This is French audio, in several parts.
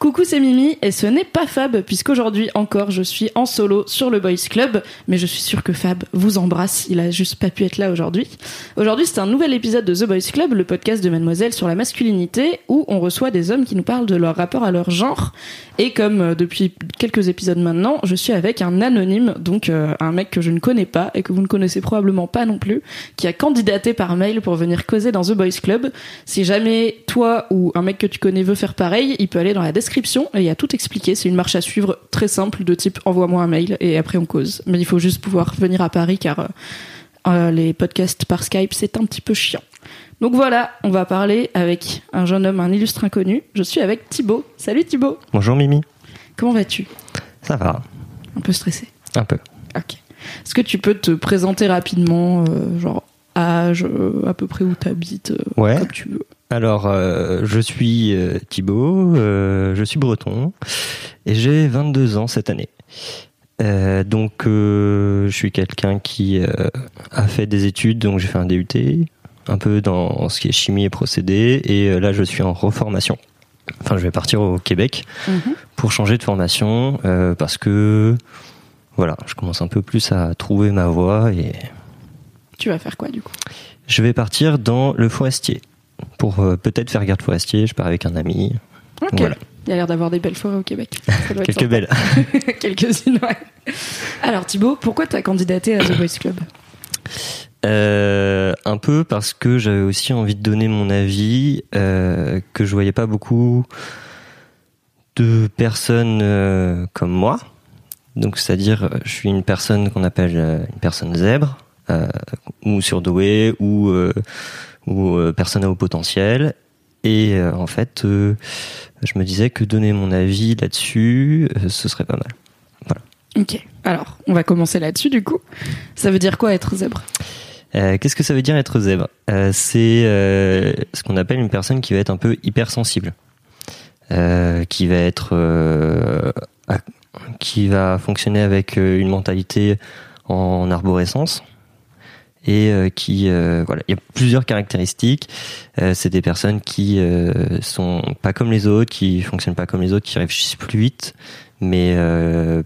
Coucou, c'est Mimi et ce n'est pas Fab puisqu'aujourd'hui encore je suis en solo sur le Boys Club, mais je suis sûre que Fab vous embrasse, il a juste pas pu être là aujourd'hui. Aujourd'hui c'est un nouvel épisode de The Boys Club, le podcast de Mademoiselle sur la masculinité où on reçoit des hommes qui nous parlent de leur rapport à leur genre et comme euh, depuis quelques épisodes maintenant, je suis avec un anonyme, donc euh, un mec que je ne connais pas et que vous ne connaissez probablement pas non plus, qui a candidaté par mail pour venir causer dans The Boys Club. Si jamais toi ou un mec que tu connais veut faire pareil, il peut aller dans la description et il y a tout expliqué. C'est une marche à suivre très simple de type envoie-moi un mail et après on cause. Mais il faut juste pouvoir venir à Paris car euh, euh, les podcasts par Skype c'est un petit peu chiant. Donc voilà, on va parler avec un jeune homme, un illustre inconnu. Je suis avec Thibaut. Salut Thibaut. Bonjour Mimi. Comment vas-tu? Ça va. Un peu stressé? Un peu. Ok. Est-ce que tu peux te présenter rapidement, euh, genre âge, à peu près où tu habites, ouais. comme tu veux? Alors, euh, je suis euh, Thibaut, euh, je suis breton et j'ai 22 ans cette année. donc, je suis quelqu'un qui a fait des études, donc j'ai fait un DUT, un peu dans ce qui est chimie et procédés, et là je suis en reformation. Enfin, je vais partir au Québec Mhm. pour changer de formation parce que voilà, je commence un peu plus à trouver ma voie et Tu vas faire quoi du coup? je vais partir dans le forestier pour euh, peut-être faire garde forestier. Je pars avec un ami. Voilà. Il y a l'air d'avoir des belles forêts au Québec. Quelques belles. Quelques-unes, ouais. Alors Thibaut, pourquoi t'as candidaté à The Boys Club Euh, un peu parce que j'avais aussi envie de donner mon avis, euh, que je voyais pas beaucoup de personnes euh, comme moi. Donc, c'est-à-dire, je suis une personne qu'on appelle une personne zèbre, ou surdouée, ou, ou euh, personne à haut potentiel. Et euh, en fait, euh, je me disais que donner mon avis là-dessus, ce serait pas mal. Ok. Alors, on va commencer là-dessus du coup. Ça veut dire quoi être zèbre? Euh, Qu'est-ce que ça veut dire être zèbre? Euh, C'est euh, ce qu'on appelle une personne qui va être un peu hypersensible, qui va être, qui va fonctionner avec une mentalité en arborescence et euh, qui, euh, voilà, il y a plusieurs caractéristiques. Euh, C'est des personnes qui euh, sont pas comme les autres, qui fonctionnent pas comme les autres, qui réfléchissent plus vite, mais euh,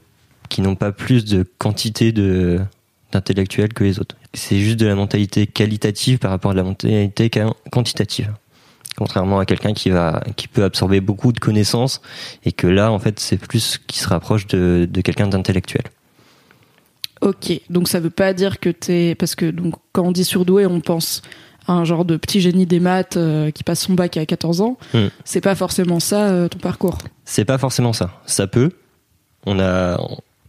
qui n'ont pas plus de quantité de d'intellectuels que les autres. C'est juste de la mentalité qualitative par rapport à la mentalité qua- quantitative. Contrairement à quelqu'un qui va, qui peut absorber beaucoup de connaissances et que là, en fait, c'est plus qui se rapproche de, de quelqu'un d'intellectuel. Ok. Donc ça veut pas dire que t'es parce que donc quand on dit surdoué, on pense à un genre de petit génie des maths euh, qui passe son bac à 14 ans. Hmm. C'est pas forcément ça euh, ton parcours. C'est pas forcément ça. Ça peut. On a,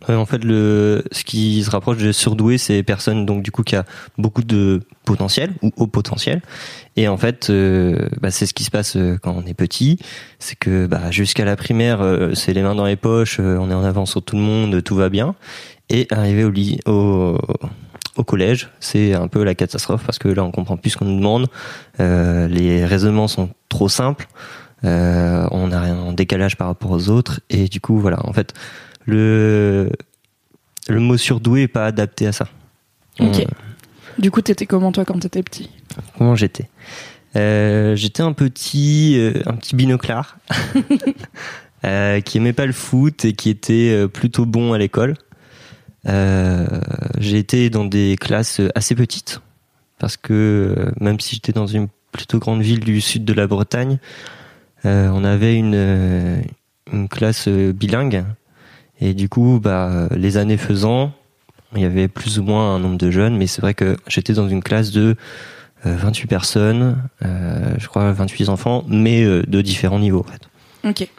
euh, en fait, le, ce qui se rapproche de surdoué, c'est personnes donc du coup qui a beaucoup de potentiel ou haut potentiel. Et en fait, euh, bah, c'est ce qui se passe quand on est petit. C'est que bah, jusqu'à la primaire, euh, c'est les mains dans les poches, euh, on est en avance sur tout le monde, tout va bien. Et arrivé au, lit, au, au collège, c'est un peu la catastrophe parce que là, on comprend plus ce qu'on nous demande. Euh, les raisonnements sont trop simples. Euh, on a un décalage par rapport aux autres et du coup voilà en fait le le mot surdoué est pas adapté à ça. Ok. Euh, Du coup, t'étais comment toi quand t'étais petit? Comment j'étais? Euh, J'étais un petit un petit binoclard qui aimait pas le foot et qui était plutôt bon à l'école. Euh, J'ai été dans des classes assez petites parce que euh, même si j'étais dans une plutôt grande ville du sud de la Bretagne, euh, on avait une, classe bilingue et du coup, bah, les années faisant, il y avait plus ou moins un nombre de jeunes, mais c'est vrai que j'étais dans une classe de euh, 28 personnes, je crois 28 enfants, mais de différents niveaux. En fait. Ok.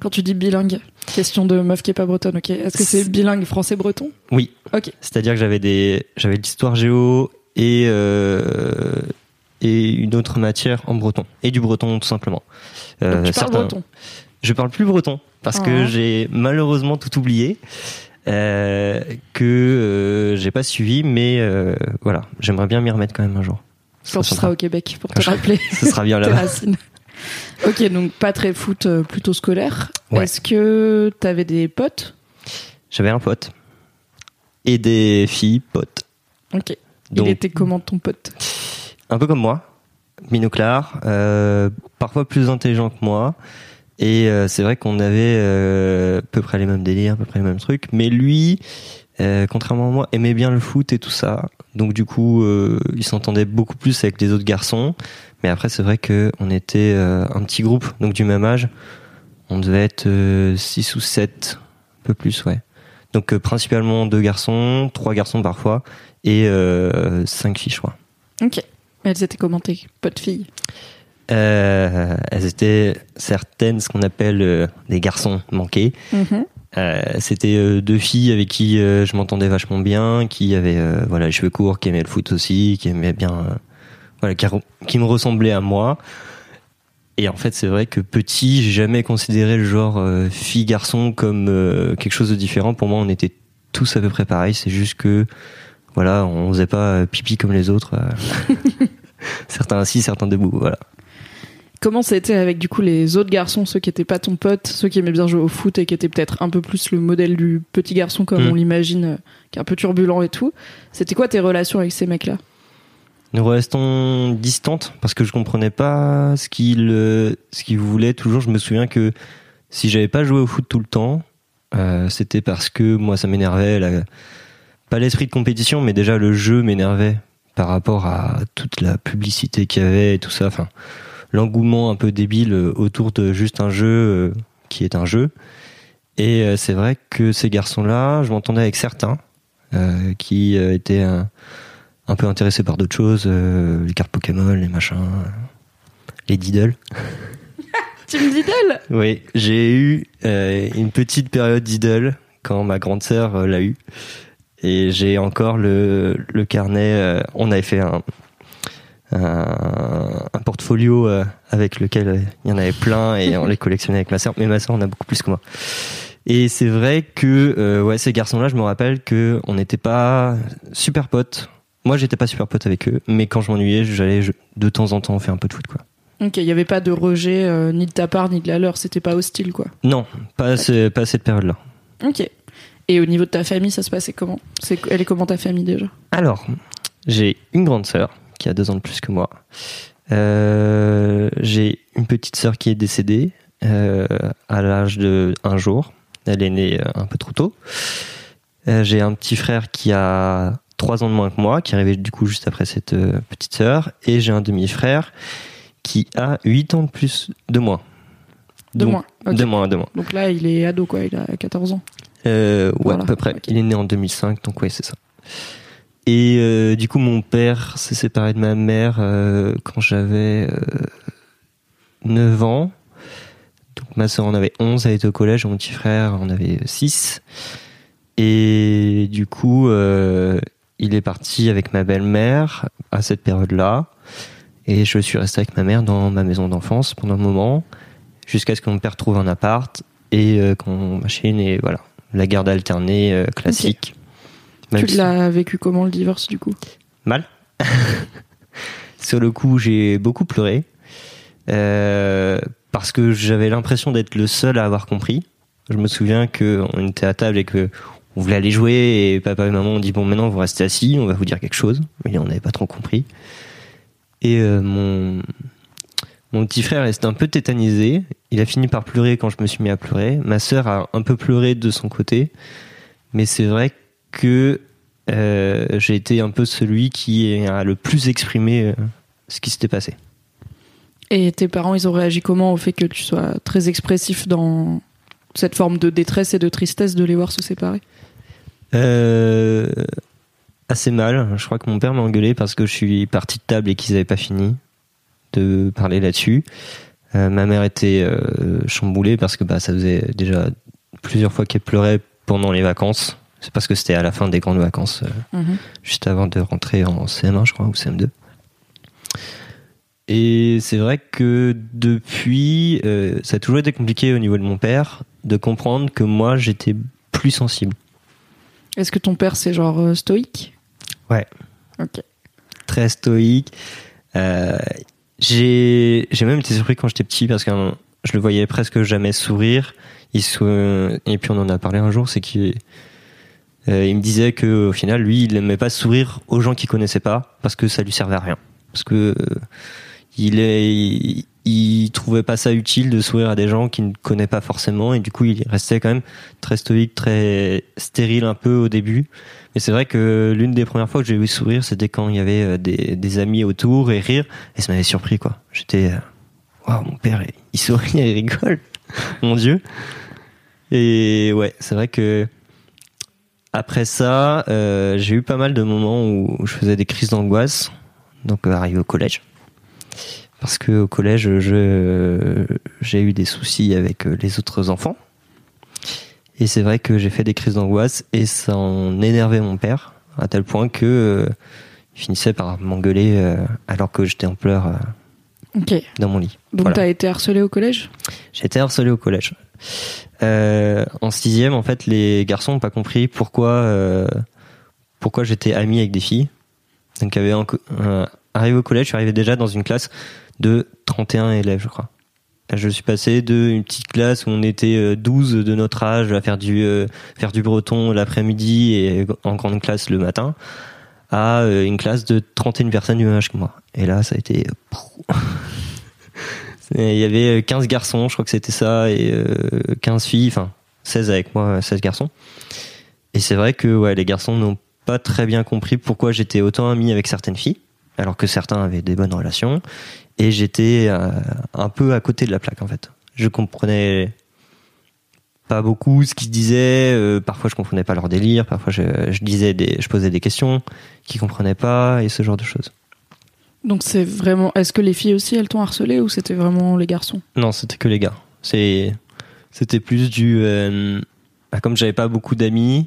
Quand tu dis bilingue, question de meuf qui est pas bretonne, ok. Est-ce que c'est bilingue français-breton? Oui, Ok. c'est-à-dire que j'avais des, j'avais de l'histoire géo et euh, et une autre matière en breton et du breton tout simplement. Donc, tu parles certains- breton. Je parle plus breton parce Ah. que j'ai malheureusement tout oublié. euh, que euh, j'ai pas suivi, mais euh, voilà, j'aimerais bien m'y remettre quand même un jour. Quand tu seras au Québec, pour te rappeler Ce sera bien là-bas. Ok, donc pas très foot, euh, plutôt scolaire. Ouais. Est-ce que t'avais des potes? J'avais un pote et des filles potes. Ok. Donc Il était comment ton pote? Un peu comme moi, binoclard, euh, parfois plus intelligent que moi. Et euh, c'est vrai qu'on avait euh, à peu près les mêmes délires, à peu près les mêmes trucs. Mais lui, contrairement à moi, aimait bien le foot et tout ça. Donc du coup, euh, il s'entendait beaucoup plus avec les autres garçons. Mais après, c'est vrai que on était euh, un petit groupe, donc du même âge. On devait être 6 ou 7, un peu plus, ouais. Donc euh, principalement deux garçons, trois garçons parfois, et euh, cinq filles, je crois. Ok. Elles étaient comment tes potes filles? Euh, elles étaient certaines ce qu'on appelle euh, des garçons manqués. Mhm. Euh, C'était euh, deux filles avec qui euh, je m'entendais vachement bien, qui avaient euh, voilà les cheveux courts, qui aimaient le foot aussi, qui aimaient bien euh, voilà qui, qui me ressemblaient à moi. Et en fait, c'est vrai que petit, j'ai jamais considéré le genre euh, fille garçon comme euh, quelque chose de différent. Pour moi, on était tous à peu près pareils. C'est juste que voilà, on faisait pas pipi comme les autres. certains assis, certains debout. Voilà. Comment c'était avec du coup les autres garçons, ceux qui étaient pas ton pote, ceux qui aimaient bien jouer au foot et qui étaient peut-être un peu plus le modèle du petit garçon comme Mm. on l'imagine, euh, qui est un peu turbulent et tout. C'était quoi tes relations avec ces mecs-là? Nous restons distantes parce que je comprenais pas ce qu'il euh, ce voulait. Toujours, je me souviens que si j'avais pas joué au foot tout le temps, euh, c'était parce que moi ça m'énervait. la- Pas l'esprit de compétition, mais déjà le jeu m'énervait par rapport à toute la publicité qu'il y avait et tout ça. Enfin, l'engouement un peu débile euh, autour de juste un jeu euh, qui est un jeu. Et euh, c'est vrai que ces garçons-là, je m'entendais avec certains euh, qui étaient un, un peu intéressés par d'autres choses, euh, les cartes Pokémon, les machins, euh, les Diddle. Team Diddle Oui, j'ai eu une petite période Diddle quand ma grande sœur l'a eu. Et j'ai encore le, le carnet. on avait fait un, un, un portfolio euh, avec lequel euh, il y en avait plein et on les collectionnait avec ma sœur. Mais ma sœur en a beaucoup plus que moi. Et c'est vrai que euh, ouais, ces garçons-là, je me rappelle que on n'était pas super potes. Moi, j'étais pas super pote avec eux, mais quand je m'ennuyais, j'allais de temps en temps faire un peu de foot, quoi. Ok, il y avait pas de rejet euh, ni de ta part ni de la leur, c'était pas hostile quoi. Non, pas à, ce- pas cette période-là. Ok. Et au niveau de ta famille, ça se passait comment? Elle est comment ta famille déjà? Alors, j'ai une grande sœur qui a deux ans de plus que moi. Euh, j'ai une petite sœur qui est décédée euh, à l'âge de un jour. Elle est née euh, un peu trop tôt. Euh, j'ai un petit frère qui a trois ans de moins que moi, qui est arrivé du coup juste après cette petite sœur. Et j'ai un demi-frère qui a huit ans de plus de moi. De moins. ok. De moins, de moins. Donc là, il est ado quoi, il a 14 ans. Ouais, Voilà, à peu près. Il est né en 2005, donc ouais, c'est ça. Et euh, du coup, mon père s'est séparé de ma mère euh, quand j'avais euh, 9 ans. Donc ma soeur en avait 11, elle était au collège, mon petit frère en avait 6. Et du coup, euh, il est parti avec ma belle-mère à cette période-là. Et je suis resté avec ma mère dans ma maison d'enfance pendant un moment, jusqu'à ce que mon père trouve un appart et euh, qu'on machine et voilà. La garde alternée euh, classique. Même tu si- l'as vécu comment le divorce du coup? Mal. Sur le coup, j'ai beaucoup pleuré. Euh, parce que j'avais l'impression d'être le seul à avoir compris. Je me souviens que on était à table et que on voulait aller jouer et papa et maman ont dit bon maintenant vous restez assis, on va vous dire quelque chose. Mais on n'avait pas trop compris. Et euh, mon mon petit frère restait un peu tétanisé. Il a fini par pleurer quand je me suis mis à pleurer. Ma sœur a un peu pleuré de son côté. Mais c'est vrai que euh, j'ai été un peu celui qui a le plus exprimé euh, ce qui s'était passé. Et tes parents, ils ont réagi comment au fait que tu sois très expressif dans cette forme de détresse et de tristesse de les voir se séparer? Euh, assez mal. Je crois que mon père m'a engueulé parce que je suis parti de table et qu'ils n'avaient pas fini de parler là-dessus. Ma mère était chamboulée parce que bah, ça faisait déjà plusieurs fois qu'elle pleurait pendant les vacances. C'est parce que c'était à la fin des grandes vacances, euh, Mhm. juste avant de rentrer en CM1, je crois, ou CM2. Et c'est vrai que depuis, euh, ça a toujours été compliqué au niveau de mon père de comprendre que moi j'étais plus sensible. Est-ce que ton père c'est genre euh, stoïque? Ouais. Ok. Très stoïque. J'ai même été surpris quand j'étais petit parce que je le voyais presque jamais sourire. Il se, et puis on en a parlé un jour, c'est qu'il euh, il me disait que au final lui il n'aimait pas sourire aux gens qu'il connaissait pas parce que ça lui servait à rien. Parce que euh, il est il, il trouvait pas ça utile de sourire à des gens qu'il ne connaît pas forcément et du coup il restait quand même très stoïque, très stérile un peu au début. Mais c'est vrai que l'une des premières fois que j'ai vu sourire, c'était quand il y avait euh, des, des amis autour et rire et ça m'avait surpris quoi. J'étais euh, waouh, mon père il sourit, il rigole. mon dieu. Et ouais, c'est vrai que après ça, euh, j'ai eu pas mal de moments où je faisais des crises d'angoisse, donc euh, arrivé au collège. Parce que au collège, je j'ai eu des soucis avec euh, les autres enfants. Et c'est vrai que j'ai fait des crises d'angoisse et ça en énervait mon père à tel point que euh, il finissait par m'engueuler euh, alors que j'étais en pleurs euh, dans mon lit. Donc Voilà. t'as été harcelé au collège? J'ai été harcelé au collège. Euh, en sixième, en fait, les garçons n'ont pas compris pourquoi euh, pourquoi j'étais ami avec des filles. Donc, euh, arrivé au collège, je suis arrivé déjà dans une classe de 31 élèves, je crois. Je suis passé de une petite classe où on était euh, 12 de notre âge à faire du euh, faire du breton l'après-midi et en grande classe le matin à euh, une classe de 31 personnes du même âge que moi. Et là, ça a été il y avait 15 garçons, je crois que c'était ça, et euh, 15 filles, enfin 16 avec moi, 16 garçons. Et c'est vrai que ouais, les garçons n'ont pas très bien compris pourquoi j'étais autant ami avec certaines filles, alors que certains avaient des bonnes relations, et j'étais euh, un peu à côté de la plaque en fait. Je comprenais pas beaucoup ce qu'ils disaient, euh, parfois je comprenais pas leur délire, parfois je, je disais des, je posais des questions qu'ils comprenaient pas, et ce genre de choses. Donc c'est vraiment. Est-ce que les filles aussi elles t'ont harcelé ou c'était vraiment les garçons? Non, c'était que les gars. C'est, c'était plus du. euh, bah, comme j'avais pas beaucoup d'amis,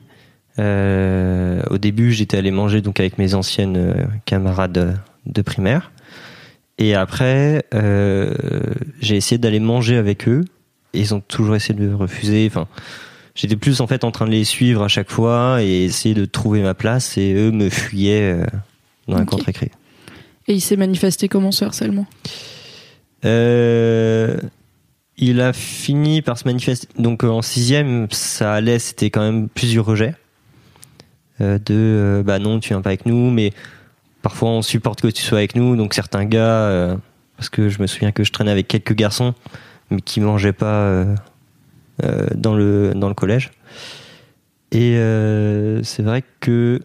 euh, au début j'étais allé manger donc avec mes anciennes euh, camarades de primaire. Et après, euh, j'ai essayé d'aller manger avec eux. Et ils ont toujours essayé de me refuser. Enfin, j'étais plus en fait en train de les suivre à chaque fois et essayer de trouver ma place. Et eux me fuyaient euh, dans de récré. Et il s'est manifesté comment ce harcèlement? Euh, il a fini par se manifester. Donc euh, en sixième, ça allait, c'était quand même plusieurs rejets. Euh, de euh, bah non, tu viens pas avec nous, mais parfois on supporte que tu sois avec nous. Donc certains gars, euh, parce que je me souviens que je traînais avec quelques garçons, mais qui mangeaient pas dans le dans le collège. Et c'est vrai que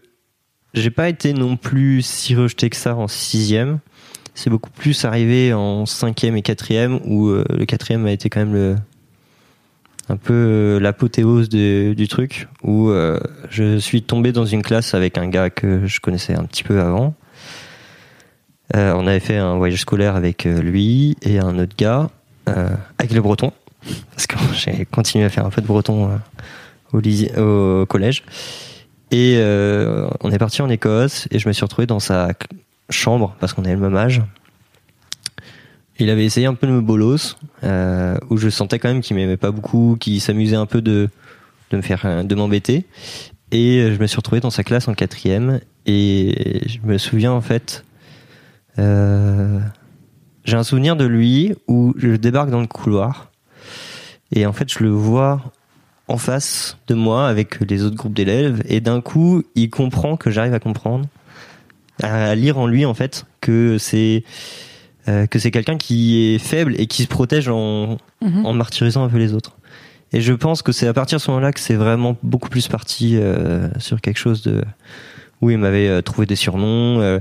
j'ai pas été non plus si rejeté que ça en sixième c'est beaucoup plus arrivé en cinquième et quatrième où euh, le quatrième a été quand même le un peu euh, l'apothéose du truc où euh, je suis tombé dans une classe avec un gars que je connaissais un petit peu avant. On avait fait un voyage scolaire avec lui et un autre gars avec le breton parce que j'ai continué à faire un peu de breton au collège et euh, on est parti en Écosse et je me suis retrouvé dans sa chambre parce qu'on avait le même âge. Il avait essayé un peu de me bolos, euh, où je sentais quand même qu'il m'aimait pas beaucoup, qu'il s'amusait un peu de, de me faire, de m'embêter. Et euh, je me suis retrouvé dans sa classe en quatrième, et je me souviens en fait, j'ai un souvenir de lui où je débarque dans le couloir, et en fait je le vois en face de moi avec les autres groupes d'élèves, et d'un coup il comprend que j'arrive à comprendre à lire en lui en fait que c'est euh, que c'est quelqu'un qui est faible et qui se protège en, Mhm. en martyrisant un peu les autres. Et je pense que c'est à partir de ce moment-là que c'est vraiment beaucoup plus parti euh, sur quelque chose de où il m'avait euh, trouvé des surnoms. euh,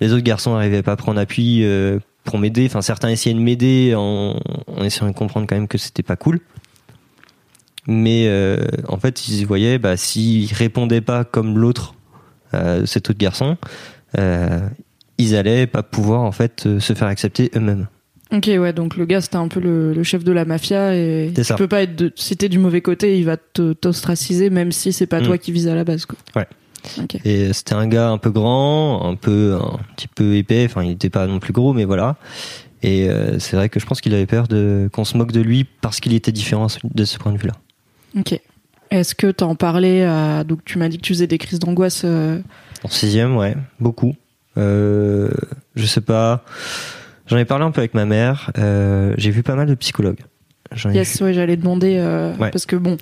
les autres garçons n'arrivaient pas à prendre appui euh, pour m'aider. Enfin, certains essayaient de m'aider en, en essayant de comprendre quand même que c'était pas cool. Mais euh, en fait, ils voyaient, bah, s'ils répondaient pas comme l'autre, euh, cet autre garçon, euh, ils allaient pas pouvoir en fait se faire accepter eux-mêmes. Ok, ouais, donc le gars c'était un peu le, le chef de la mafia et tu ça. peux pas être de, si t'es du mauvais côté, il va t'ostraciser même si c'est pas Mm. toi qui vise à la base quoi. Ok. Et c'était un gars un peu grand, un peu un petit peu épais. Enfin, il n'était pas non plus gros, mais voilà. Et c'est vrai que je pense qu'il avait peur de qu'on se moque de lui parce qu'il était différent de ce point de vue-là. Ok. Est-ce que t'en parlais à... Donc tu m'as dit que tu faisais des crises d'angoisse. euh, En sixième, ouais, beaucoup. Euh, je sais pas. J'en ai parlé un peu avec ma mère. Euh, j'ai vu pas mal de psychologues. Yes, vu- ouais, j'allais demander euh, Ouais. parce que bon,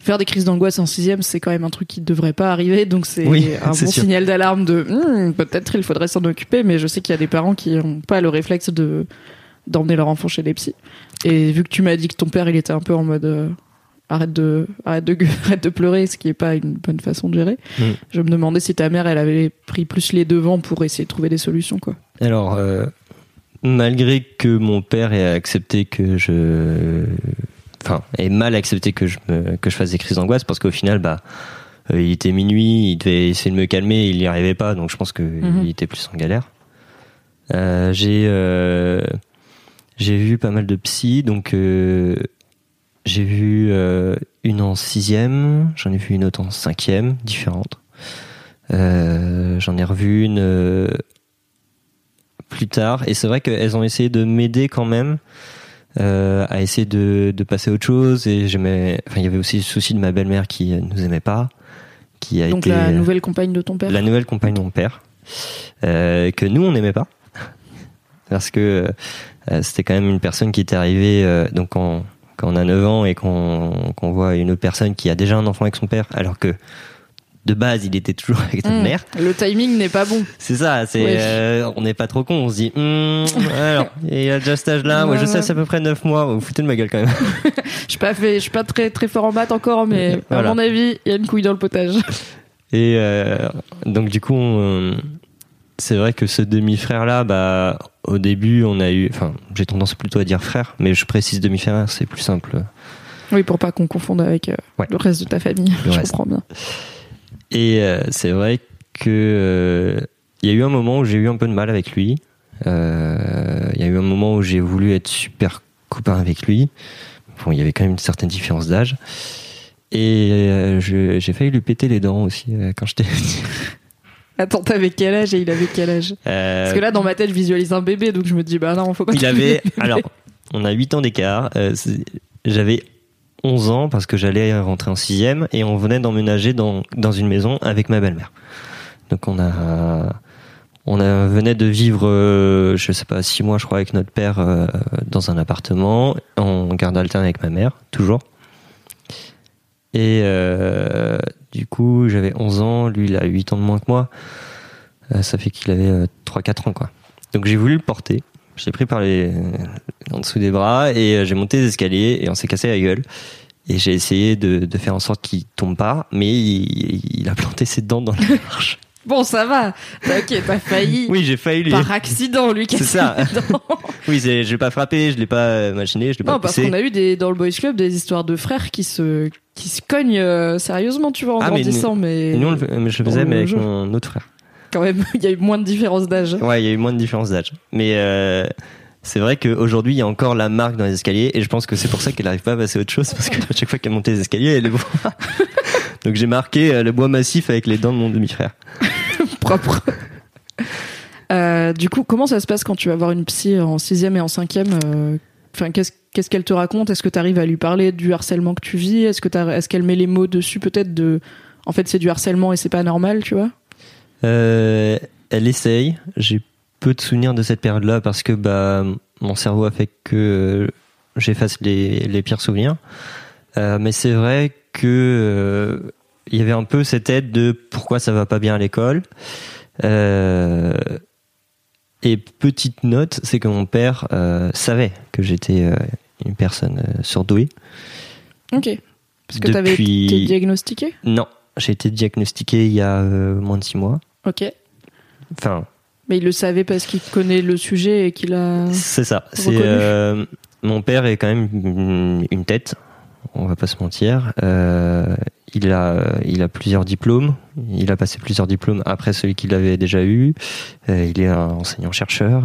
faire des crises d'angoisse en sixième, c'est quand même un truc qui ne devrait pas arriver, donc c'est Oui, un bon sûr. signal d'alarme de Hmm, peut-être il faudrait s'en occuper, mais je sais qu'il y a des parents qui n'ont pas le réflexe de d'emmener leur enfant chez les psys. Et vu que tu m'as dit que ton père il était un peu en mode euh, arrête de arrête de arrête de pleurer, ce qui est pas une bonne façon de gérer, Mm. je me demandais si ta mère elle avait pris plus les devants pour essayer de trouver des solutions quoi. Alors, euh, malgré que mon père ait accepté que je, enfin, ait mal accepté que je me, que je fasse des crises d'angoisse, parce qu'au final, bah, euh, il était minuit, il devait essayer de me calmer, il n'y arrivait pas, donc je pense que Mhm. il était plus en galère. Euh, j'ai, j'ai vu pas mal de psy, donc j'ai vu euh, une en sixième, j'en ai vu une autre en cinquième, différente. Euh, j'en ai revu une euh, plus tard. Et c'est vrai qu'elles ont essayé de m'aider quand même euh, à essayer de, de passer à autre chose. Et j'aimais. Enfin, il y avait aussi le souci de ma belle-mère qui nous aimait pas, qui a Donc été la nouvelle compagne de ton père? la nouvelle compagne de mon père, euh, que nous on n'aimait pas parce que euh, c'était quand même une personne qui était arrivée euh, donc quand, quand on a 9 ans et qu'on qu'on voit une autre personne qui a déjà un enfant avec son père alors que de base il était toujours avec notre Hmm. mère Le timing n'est pas bon. c'est ça, c'est euh, on n'est pas trop con, on se dit Hum, alors, il a déjà cet âge-là, moi je sais c'est à peu près 9 mois, vous vous foutez de ma gueule quand même. Je suis pas fait, je suis pas très très fort en maths encore, mais Voilà. à mon avis, il y a une couille dans le potage. Et euh, donc du coup, on- c'est vrai que ce demi-frère là, bah au début on a eu, enfin j'ai tendance plutôt à dire frère, mais je précise demi-frère, c'est plus simple. Oui, pour pas qu'on confonde avec euh, Ouais. le reste de ta famille. Le je reste. comprends bien. Et euh, c'est vrai que euh, il y a eu un moment où j'ai eu un peu de mal avec lui. Il y a eu un moment où j'ai voulu être super copain avec lui. Bon, il y avait quand même une certaine différence d'âge. Et j'ai failli lui péter les dents aussi quand j'étais. Attends, t'avais quel âge et il avait quel âge Euh, Parce que là, dans ma tête, je visualise un bébé, donc je me dis, bah non, faut pas. il avait. Alors, on a 8 ans d'écart. Euh, J'avais 11 ans parce que j'allais rentrer en 6 et on venait d'emménager dans, dans une maison avec ma belle-mère. Donc on a. On a, venait de vivre, euh, je sais pas, 6 mois je crois avec notre père euh, dans un appartement, en garde alterne avec ma mère, toujours. Et euh, du coup, j'avais 11 ans, lui il a 8 ans de moins que moi. Euh, ça fait qu'il avait euh, 3-4 ans quoi. Donc j'ai voulu le porter. Je l'ai pris par les en dessous des bras et euh, j'ai monté les escaliers et on s'est cassé la gueule. Et j'ai essayé de, de faire en sorte qu'il tombe pas, mais il, il a planté ses dents dans la marche. Bon, ça va. Ok, t'as failli. Oui, j'ai failli lui. Par accident, lui, C'est ça. Oui, je l'ai pas frappé, je l'ai pas euh, machiné, je l'ai pas Non, parce qu'on a eu des, dans le Boys Club des histoires de frères qui se, qui se cognent euh, sérieusement, tu vois, en Ah, grandissant, mais, nous, mais je le Dans faisais, mais avec jeu. mon autre frère. quand même, il y a eu moins de différence d'âge. Ouais, il y a eu moins de différence d'âge. Mais euh, c'est vrai qu'aujourd'hui, il y a encore la marque dans les escaliers et je pense que c'est pour ça qu'elle n'arrive pas à passer à autre chose parce qu'à chaque fois qu'elle montait les escaliers, elle les voit. Donc j'ai marqué euh, le bois massif avec les dents de mon demi-frère. propre. Euh, du coup, comment ça se passe quand tu vas voir une psy en sixième et en cinquième euh, Enfin, qu'est-ce qu'est-ce qu'elle te raconte? Est-ce que tu arrives à lui parler du harcèlement que tu vis? Est-ce que est-ce qu'elle met les mots dessus peut-être de en fait c'est du harcèlement et c'est pas normal, tu vois? Euh, elle essaye. J'ai peu de souvenirs de cette période-là parce que bah mon cerveau a fait que euh, j'efface les, les pires souvenirs. Euh, mais c'est vrai que euh, il y avait un peu cette aide de pourquoi ça va pas bien à l'école. Euh, et petite note, c'est que mon père savait que j'étais une personne surdouée. Ok. Parce que Depuis- été diagnostiqué? Non, j'ai été diagnostiqué il y a moins de six mois. Ok. Enfin, Mais il le savait parce qu'il connaît le sujet et qu'il a. C'est ça. C'est euh, mon père est quand même une- une tête. On va pas se mentir. Euh, il a, il a plusieurs diplômes. Il a passé plusieurs diplômes après celui qu'il avait déjà eu. Euh, il est un enseignant chercheur.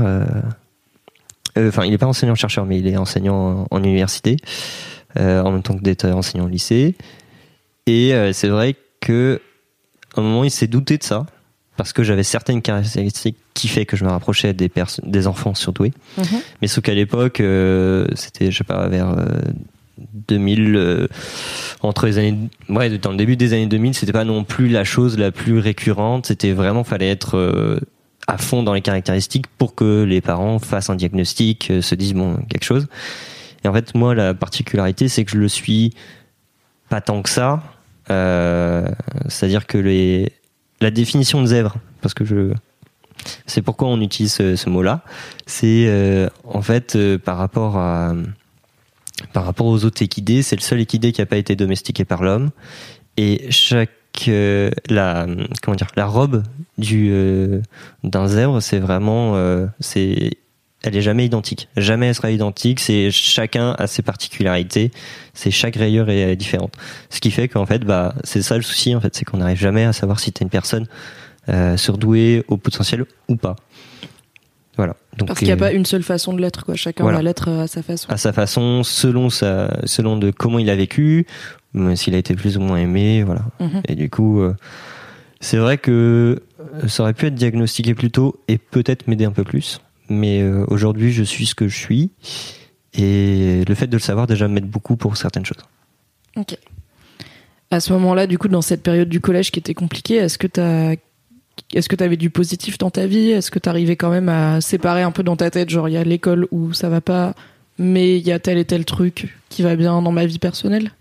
Enfin, il n'est pas enseignant chercheur, mais il est enseignant en, en université, en même temps que d'être enseignant au lycée. Et c'est vrai que à un moment, il s'est douté de ça parce que j'avais certaines caractéristiques qui fait que je me rapprochais des des enfants surdoués. Mhm. Mais sauf qu'à l'époque, euh, c'était, je sais pas, vers euh, 2000, euh, entre les années, ouais, dans le début des années 2000, c'était pas non plus la chose la plus récurrente. C'était vraiment, fallait être euh, à fond dans les caractéristiques pour que les parents fassent un diagnostic, euh, se disent bon quelque chose. Et en fait, moi, la particularité, c'est que je le suis pas tant que ça. Euh, C'est-à-dire que les, la définition de zèbre, parce que je, c'est pourquoi on utilise ce, mot-là, c'est euh, en fait euh, par rapport à par rapport aux autres équidés, c'est le seul équidé qui n'a pas été domestiqué par l'homme. Et chaque euh, la comment dire la robe du euh, d'un zèbre, c'est vraiment euh, c'est elle est jamais identique. Jamais elle sera identique. C'est chacun a ses particularités. C'est chaque rayure est différente. Ce qui fait qu'en fait, bah, c'est ça le souci en fait, c'est qu'on n'arrive jamais à savoir si t'es une personne euh, surdouée au potentiel ou pas. Voilà. Donc, Parce qu'il n'y a euh, pas une seule façon de l'être, quoi. Chacun Voilà. va l'être à sa façon. à sa façon, selon sa, selon de comment il a vécu, euh, s'il a été plus ou moins aimé, voilà. Mhm. Et du coup, euh, c'est vrai que euh, ça aurait pu être diagnostiqué plus tôt et peut-être m'aider un peu plus. Mais euh, aujourd'hui, je suis ce que je suis. Et le fait de le savoir déjà m'aide beaucoup pour certaines choses. Ok. À ce moment-là, du coup, dans cette période du collège qui était compliquée, est-ce que t'as, est-ce que t'avais du positif dans ta vie? Est-ce que t'arrivais quand même à séparer un peu dans ta tête, genre il y a l'école où ça va pas, mais il y a tel et tel truc qui va bien dans ma vie personnelle?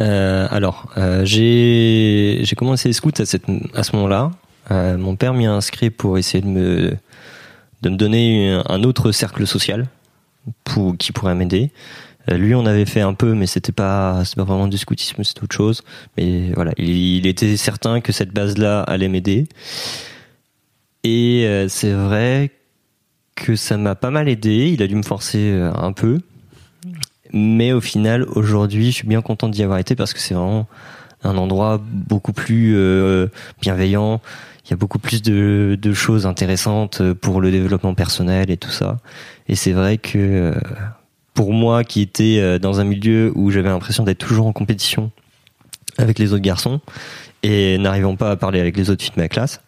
Euh, alors, euh, j'ai j'ai commencé les scouts à, cette, à ce moment-là. Euh, mon père m'y a inscrit pour essayer de me, de me donner un, autre cercle social pour, qui pourrait m'aider. Euh, lui, on avait fait un peu, mais c'était pas, pas vraiment du scoutisme, c'était autre chose. Mais voilà, il, il était certain que cette base-là allait m'aider. Et euh, c'est vrai que ça m'a pas mal aidé. Il a dû me forcer euh, un peu. Mais au final, aujourd'hui, je suis bien content d'y avoir été parce que c'est vraiment un endroit beaucoup plus euh, bienveillant. Il y a beaucoup plus de, de choses intéressantes pour le développement personnel et tout ça. Et c'est vrai que euh, pour moi, qui était euh, dans un milieu où j'avais l'impression d'être toujours en compétition avec les autres garçons et n'arrivant pas à parler avec les autres filles de ma classe,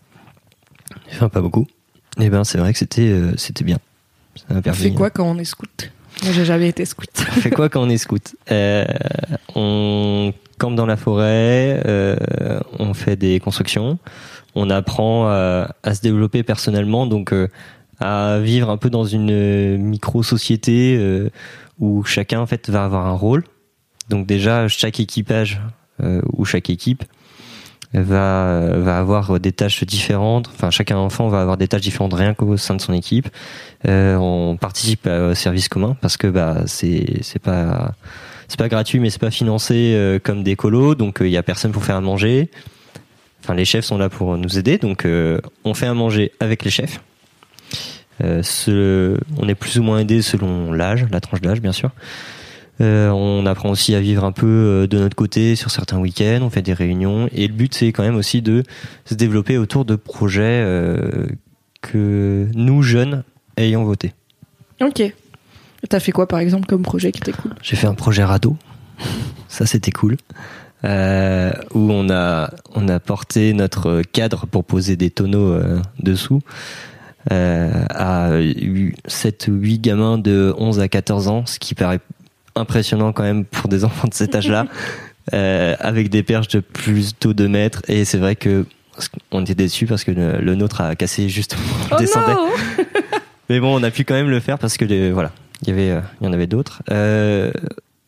enfin pas beaucoup, et ben c'est vrai que c'était euh, c'était bien. Ça m'a On permis. fait quoi quand on est scout? Moi, j'ai jamais été scout. On fait quoi quand on est scout? Euh, On campe dans la forêt, euh, on fait des constructions, on apprend à, à se développer personnellement, donc euh, à vivre un peu dans une micro-société euh, où chacun en fait va avoir un rôle. Donc déjà chaque équipage euh, ou chaque équipe va va avoir des tâches différentes. Enfin chacun enfant va avoir des tâches différentes rien qu'au sein de son équipe. Euh, on participe au service commun parce que bah c'est c'est pas c'est pas gratuit mais c'est pas financé euh, comme des colos donc il y a personne pour faire à manger. Enfin les chefs sont là pour nous aider donc euh, on fait à manger avec les chefs. Euh, on est plus ou moins aidé selon l'âge, la tranche d'âge bien sûr. Euh, on apprend aussi à vivre un peu euh, de notre côté sur certains week-ends, on fait des réunions et le but c'est quand même aussi de se développer autour de projets euh, que nous jeunes ayons voté. Ok. T'as fait quoi, par exemple, comme projet qui était cool J'ai fait un projet radeau, ça c'était cool, euh, où on a on a porté notre cadre pour poser des tonneaux euh, dessous. Euh, à 7 ou 8 gamins de 11 à 14 ans, ce qui paraît impressionnant quand même pour des enfants de cet âge-là, avec des perches de plus de 2 mètres. Et c'est vrai que on était déçus parce que le, le nôtre a cassé juste où on Oh descendait. Mais bon, on a pu quand même le faire parce que les, voilà, il y avait, euh, il y en avait d'autres. Euh,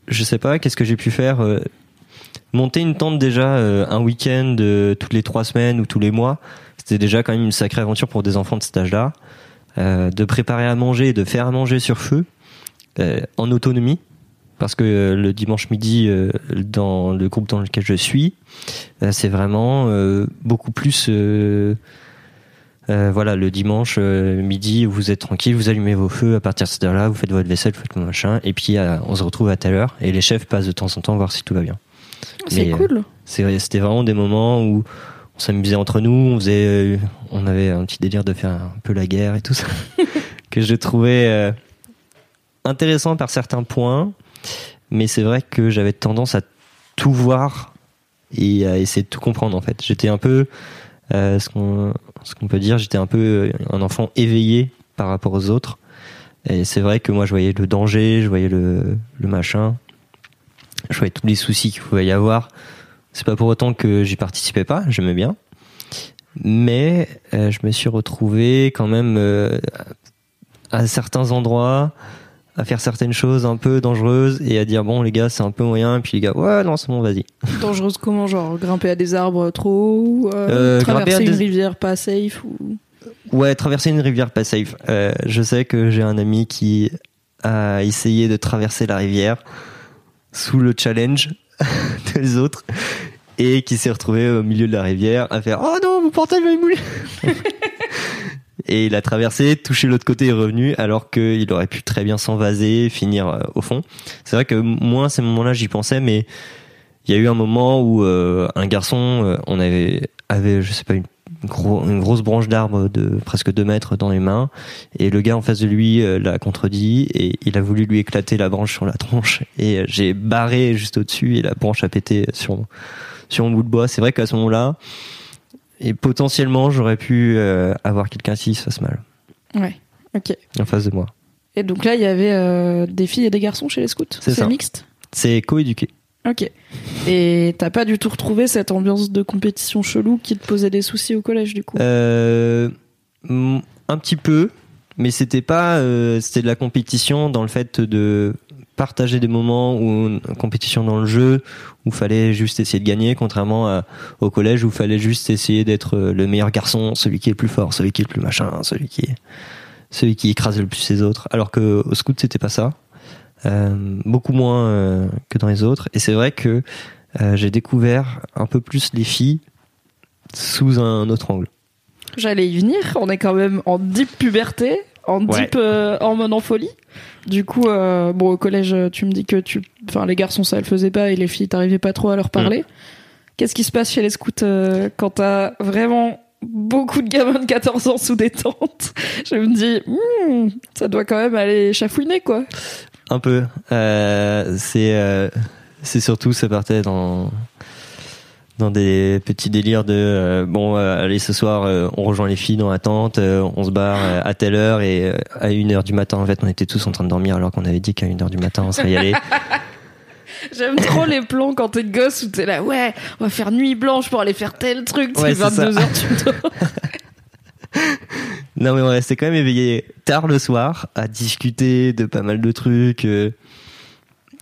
je sais pas, qu'est-ce que j'ai pu faire euh, Monter une tente déjà euh, un week-end toutes les trois semaines ou tous les mois, c'était déjà quand même une sacrée aventure pour des enfants de cet âge-là. De préparer à manger, de faire à manger sur feu, en autonomie, parce que le dimanche midi, dans le groupe dans lequel je suis, c'est vraiment beaucoup plus euh, voilà, le dimanche euh, midi, vous êtes tranquille, vous allumez vos feux à partir de cette heure-là, vous faites votre vaisselle, vous faites le machin, et puis euh, on se retrouve à telle heure, et les chefs passent de temps en temps voir si tout va bien. C'est Mais, euh, cool. C'est- C'était vraiment des moments où on s'amusait entre nous, on faisait, euh, on avait un petit délire de faire un peu la guerre et tout ça, que je trouvais euh, intéressant par certains points, mais c'est vrai que j'avais tendance à tout voir et à essayer de tout comprendre en fait. J'étais un peu, euh, ce qu'on peut dire, j'étais un peu un enfant éveillé par rapport aux autres. Et c'est vrai que moi je voyais le danger, je voyais le, le machin, je voyais tous les soucis qu'il pouvait y avoir. C'est pas pour autant que j'y participais pas, j'aimais bien. Mais euh, je me suis retrouvé quand même euh, à certains endroits à faire certaines choses un peu dangereuses et à dire bon les gars c'est un peu moyen. Et puis les gars ouais non c'est bon vas-y. Dangereuse comment genre grimper à des arbres trop ou euh, traverser une rivière pas safe ou ouais traverser une rivière pas safe. Je sais que j'ai un ami qui a essayé de traverser la rivière sous le challenge des autres et qui s'est retrouvé au milieu de la rivière à faire oh non mon portail va mouiller et il a traversé, touché l'autre côté et revenu, alors qu'il aurait pu très bien s'envaser, finir euh, au fond. C'est vrai que moi, à ces moments-là, j'y pensais, mais il y a eu un moment où euh, un garçon, euh, on avait, avait, je sais pas, une, grosse branche d'arbre de presque deux mètres dans les mains, et le gars en face de lui l'a contredit, et il a voulu lui éclater la branche sur la tronche, et j'ai barré juste au-dessus, et la branche a pété sur, sur mon bout de bois. C'est vrai qu'à ce moment-là, et potentiellement, j'aurais pu euh, avoir quelqu'un qui se fasse mal. Ouais, ok. En face de moi. Et donc là, il y avait euh, des filles et des garçons chez les scouts? C'est mixte? C'est coéduqué. Ok. Et t'as pas du tout retrouvé cette ambiance de compétition chelou qui te posait des soucis au collège du coup? Euh, Un petit peu, mais c'était pas. C'était de la compétition dans le fait de partager des moments ou une compétition dans le jeu où fallait juste essayer de gagner, contrairement au collège où fallait juste essayer d'être euh, le meilleur garçon, celui qui est le plus fort, celui qui est le plus machin, celui qui celui qui écrase le plus les autres. Alors que au scout c'était pas ça, euh, beaucoup moins euh, que dans les autres. Et c'est vrai que j'ai découvert un peu plus les filles sous un autre angle. J'allais y venir. On est quand même en deep puberté, en deep hormone en folie. Du coup, euh, bon, au collège, tu me dis que tu, enfin, les garçons ça le faisait pas et les filles t'arrivais pas trop à leur parler. Mm. Qu'est-ce qui se passe chez les scouts euh, quand t'as vraiment beaucoup de gamins de 14 ans sous des tentes? Je me dis, hmm, ça doit quand même aller chafouiner, quoi. Un peu. Euh, c'est, c'est surtout, ça partait dans dans des petits délires de euh, bon euh, allez ce soir euh, on rejoint les filles dans la tente on se barre à telle heure et à une heure du matin en fait on était tous en train de dormir alors qu'on avait dit qu'à une heure du matin on serait y aller J'aime trop les plans quand t'es gosse où t'es là ouais on va faire nuit blanche pour aller faire tel truc c'est 22 heures tu dors. Non mais on restait quand même éveillé tard le soir à discuter de pas mal de trucs et,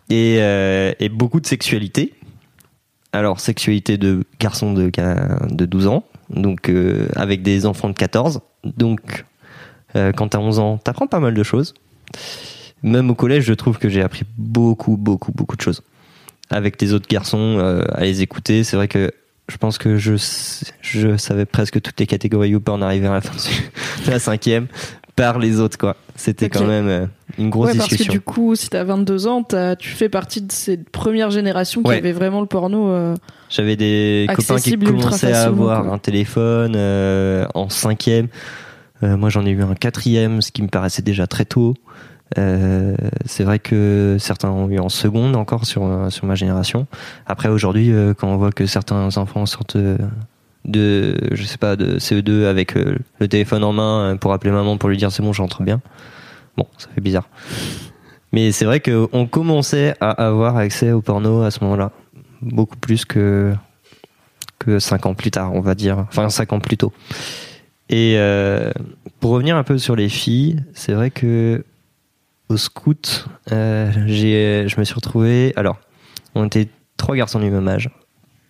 et beaucoup de sexualité alors, sexualité de garçon de, de 12 ans, donc euh, avec des enfants de 14. Donc, euh, quand t'as 11 ans, t'apprends pas mal de choses. Même au collège, je trouve que j'ai appris beaucoup, beaucoup, beaucoup de choses. Avec les autres garçons, euh, à les écouter, c'est vrai que je pense que je, savais presque toutes les catégories en arriver à la fin de la cinquième par les autres, quoi. C'était quand même euh, une grosse ouais, discussion. Parce que du coup, si t'as 22 ans, as, tu fais partie de cette première génération qui avait vraiment le porno. Euh, J'avais des copains qui commençaient à avoir un téléphone euh, en cinquième. moi, j'en ai eu un quatrième, ce qui me paraissait déjà très tôt. c'est vrai que certains ont eu en seconde encore sur sur ma génération. Après aujourd'hui, quand on voit que certains enfants sortent de je sais pas de CE2 avec euh, le téléphone en main euh, pour appeler maman pour lui dire c'est bon j'entre bien. Bon ça fait bizarre. Mais c'est vrai qu'on commençait à avoir accès au porno à ce moment-là. Beaucoup plus que que 5 ans plus tard on va dire. Enfin 5 ans plus tôt. Et euh, pour revenir un peu sur les filles c'est vrai que au scout j'ai je me suis retrouvé alors on était trois garçons du même âge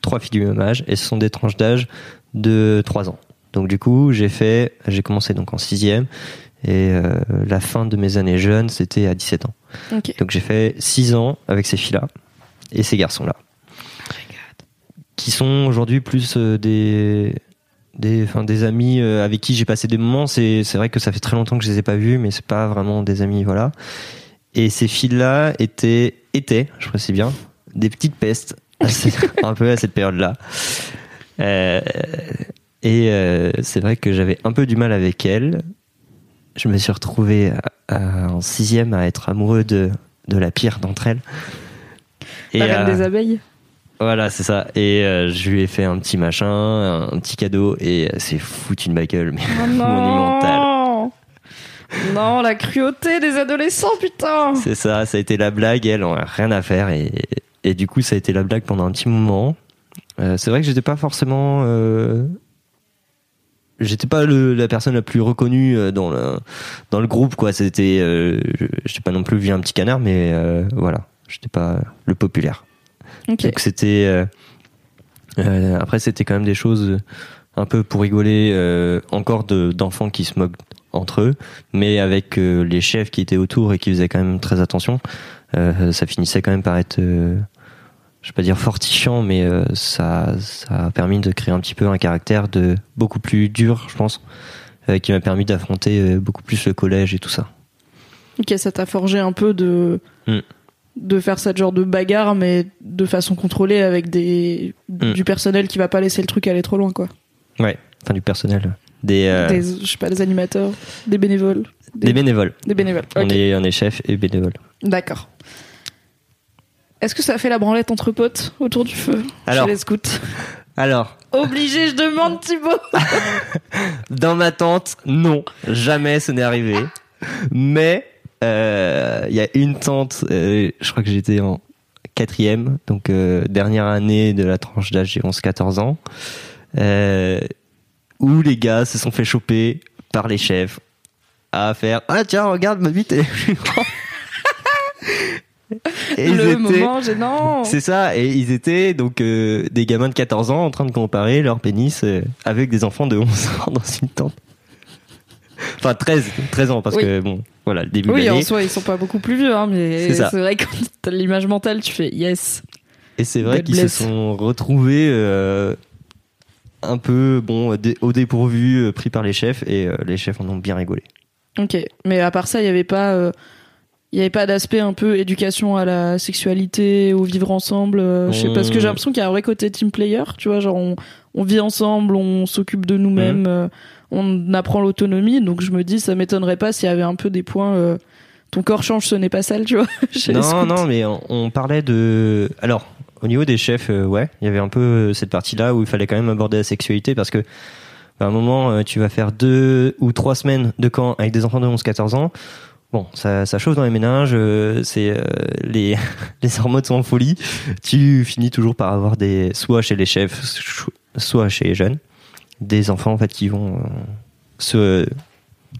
trois filles du même âge et ce sont des tranches d'âge de 3 ans. Donc du coup, j'ai fait, j'ai commencé donc en sixième et euh, la fin de mes années jeunes, c'était à 17 ans. Donc j'ai fait 6 ans avec ces filles-là et ces garçons-là. qui sont aujourd'hui plus euh, des des enfin des amis euh, avec qui j'ai passé des moments c'est c'est vrai que ça fait très longtemps que je les ai pas vus mais c'est pas vraiment des amis voilà et ces filles là étaient étaient je précise bien des petites pestes un peu à cette période-là. Euh, et euh, c'est vrai que j'avais un peu du mal avec elle. Je me suis retrouvé en sixième à être amoureux de, de la pire d'entre elles. Et la reine des abeilles Voilà, c'est ça. Et euh, je lui ai fait un petit machin, un, un petit cadeau, et euh, c'est foutu de ma gueule, mais Oh monumental. non Non, la cruauté des adolescents, putain C'est ça, ça a été la blague, elle en a rien à faire, et, et du coup, ça a été la blague pendant un petit moment. Euh, c'est vrai que j'étais pas forcément. euh, J'étais pas le, la personne la plus reconnue euh, dans le dans le groupe quoi. C'était, euh, j'étais pas non plus vu un petit canard, mais voilà, j'étais pas le populaire. Donc c'était après c'était quand même des choses un peu pour rigoler encore de d'enfants qui se moquent entre eux mais avec les chefs qui étaient autour et qui faisaient quand même très attention ça finissait quand même par être je vais pas dire fortifiant mais euh, ça ça a permis de créer un petit peu un caractère de beaucoup plus dur je pense euh, qui m'a permis d'affronter euh, beaucoup plus le collège et tout ça Ok, ça t'a forgé un peu de Mm. de faire cette genre de bagarre, mais de façon contrôlée avec des Mm. du personnel qui va pas laisser le truc aller trop loin, quoi. ouais enfin du personnel des euh, Des, je sais pas, des animateurs, des bénévoles, des bénévoles des bénévoles. on est on est chef et bénévole d'accord. Est-ce que ça a fait la branlette entre potes autour du feu Alors. chez les scouts alors Obligé, je demande Thibaut. Dans ma tente, non, jamais ce n'est arrivé. Mais euh, il y a une tente, euh, je crois que j'étais en quatrième, donc euh, dernière année de la tranche d'âge, j'ai 11-14 ans, euh, où les gars se sont fait choper par les chefs à faire ah tiens regarde ma bite elle est plus grande. Et ils le étaient- moment gênant. c'est ça, et ils étaient donc euh, des gamins de 14 ans en train de comparer leur pénis euh, avec des enfants de 11 ans dans une tente. Enfin 13, 13 ans parce Oui. que bon, voilà, le début de Oui, en l'année. soi, ils sont pas beaucoup plus vieux, hein, mais C'est vrai que quand t'as l'image mentale, tu fais yes. Et c'est vrai qu'ils se sont retrouvés euh, un peu bon au dépourvu, pris par les chefs, et les chefs en ont bien rigolé. Ok, mais à part ça, il y avait pas, il y avait pas d'aspect un peu éducation à la sexualité, au vivre ensemble. euh, je sais parce que j'ai l'impression qu'il y a un vrai côté team player, tu vois, genre on, on vit ensemble, on s'occupe de nous-mêmes, euh, on apprend l'autonomie. Donc je me dis, ça m'étonnerait pas s'il y avait un peu des points. euh, ton corps change, ce n'est pas sale, tu vois. Non, non, mais on, on parlait de. Alors, au niveau des chefs, euh, ouais, il y avait un peu cette partie-là où il fallait quand même aborder la sexualité parce que à un moment, tu vas faire deux ou trois semaines de camp avec des enfants de 11-14 ans. Bon, ça, chauffe dans les ménages, euh, c'est euh, les les hormones sont en folie. Tu finis toujours par avoir des soit chez les chefs, soit chez les jeunes, des enfants en fait qui vont euh, se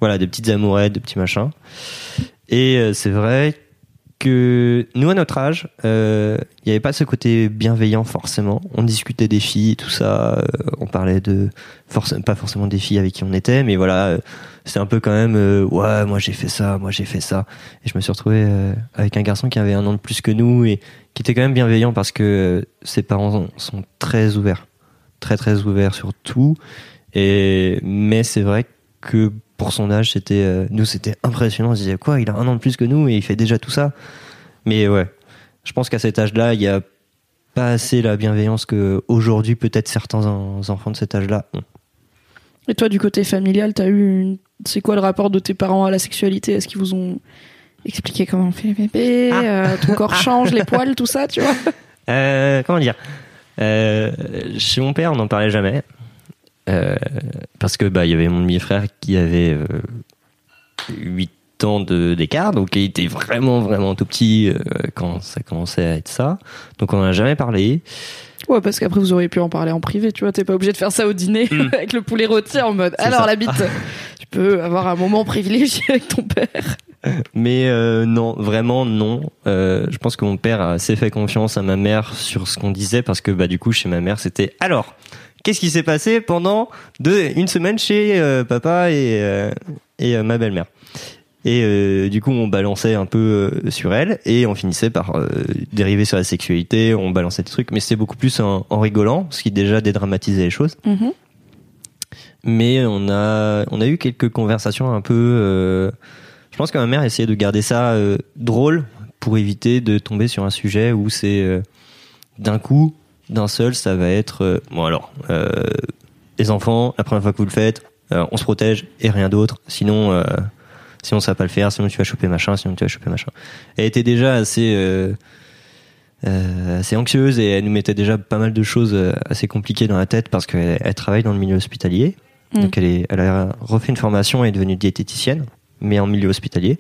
voilà des petites amourettes, des petits machins. Et c'est vrai que nous à notre âge, il n'y avait pas ce côté bienveillant forcément. On discutait des filles tout ça. on parlait de pas forcément des filles avec qui on était, mais voilà, c'était un peu quand même euh, ouais, moi j'ai fait ça, moi j'ai fait ça. Et je me suis retrouvé euh, avec un garçon qui avait un an de plus que nous et qui était quand même bienveillant parce que euh, ses parents sont très ouverts, très très ouverts sur tout. Et mais c'est vrai que pour son âge, c'était nous c'était impressionnant. On se disait quoi, il a un an de plus que nous et il fait déjà tout ça. Mais ouais, je pense qu'à cet âge-là, il y a pas assez la bienveillance que aujourd'hui peut-être certains en- enfants de cet âge-là ont. Et toi, du côté familial, t'as eu une... C'est quoi le rapport de tes parents à la sexualité? Est-ce qu'ils vous ont expliqué comment on fait les bébés Ah. euh, Ton corps change, les poils, tout ça, tu vois? Euh, comment dire? Euh, Chez mon père, on n'en parlait jamais. Parce que bah il y avait mon demi-frère qui avait euh, 8 ans d'écart, donc il était vraiment vraiment tout petit quand ça commençait à être ça. Donc on n'en a jamais parlé. Ouais, parce qu'après, vous auriez pu en parler en privé, tu vois. T'es pas obligé de faire ça au dîner avec le poulet rôti en mode Alors, ça. la bite, tu peux avoir un moment privilégié avec ton père. Mais euh, non, vraiment non. Euh, je pense que mon père a assez fait confiance à ma mère sur ce qu'on disait parce que bah du coup chez ma mère c'était alors qu'est-ce qui s'est passé pendant deux, une semaine chez euh, papa et et ma belle-mère? Et du coup on balançait un peu sur elle et on finissait par dériver sur la sexualité, on balançait des trucs, mais c'était beaucoup plus en, en rigolant, ce qui déjà dédramatisait les choses mais on a on a eu quelques conversations un peu euh, je pense que ma mère essayait de garder ça euh, drôle pour éviter de tomber sur un sujet où c'est euh, d'un coup d'un seul ça va être euh, bon alors euh, les enfants la première fois que vous le faites euh, on se protège et rien d'autre. Sinon sinon ça va pas le faire. Sinon tu vas choper machin. Sinon tu vas choper machin. Elle était déjà assez euh, assez anxieuse et elle nous mettait déjà pas mal de choses assez compliquées dans la tête parce qu'elle elle travaille dans le milieu hospitalier. Mm. Donc elle, est, elle a refait une formation et est devenue diététicienne, mais en milieu hospitalier.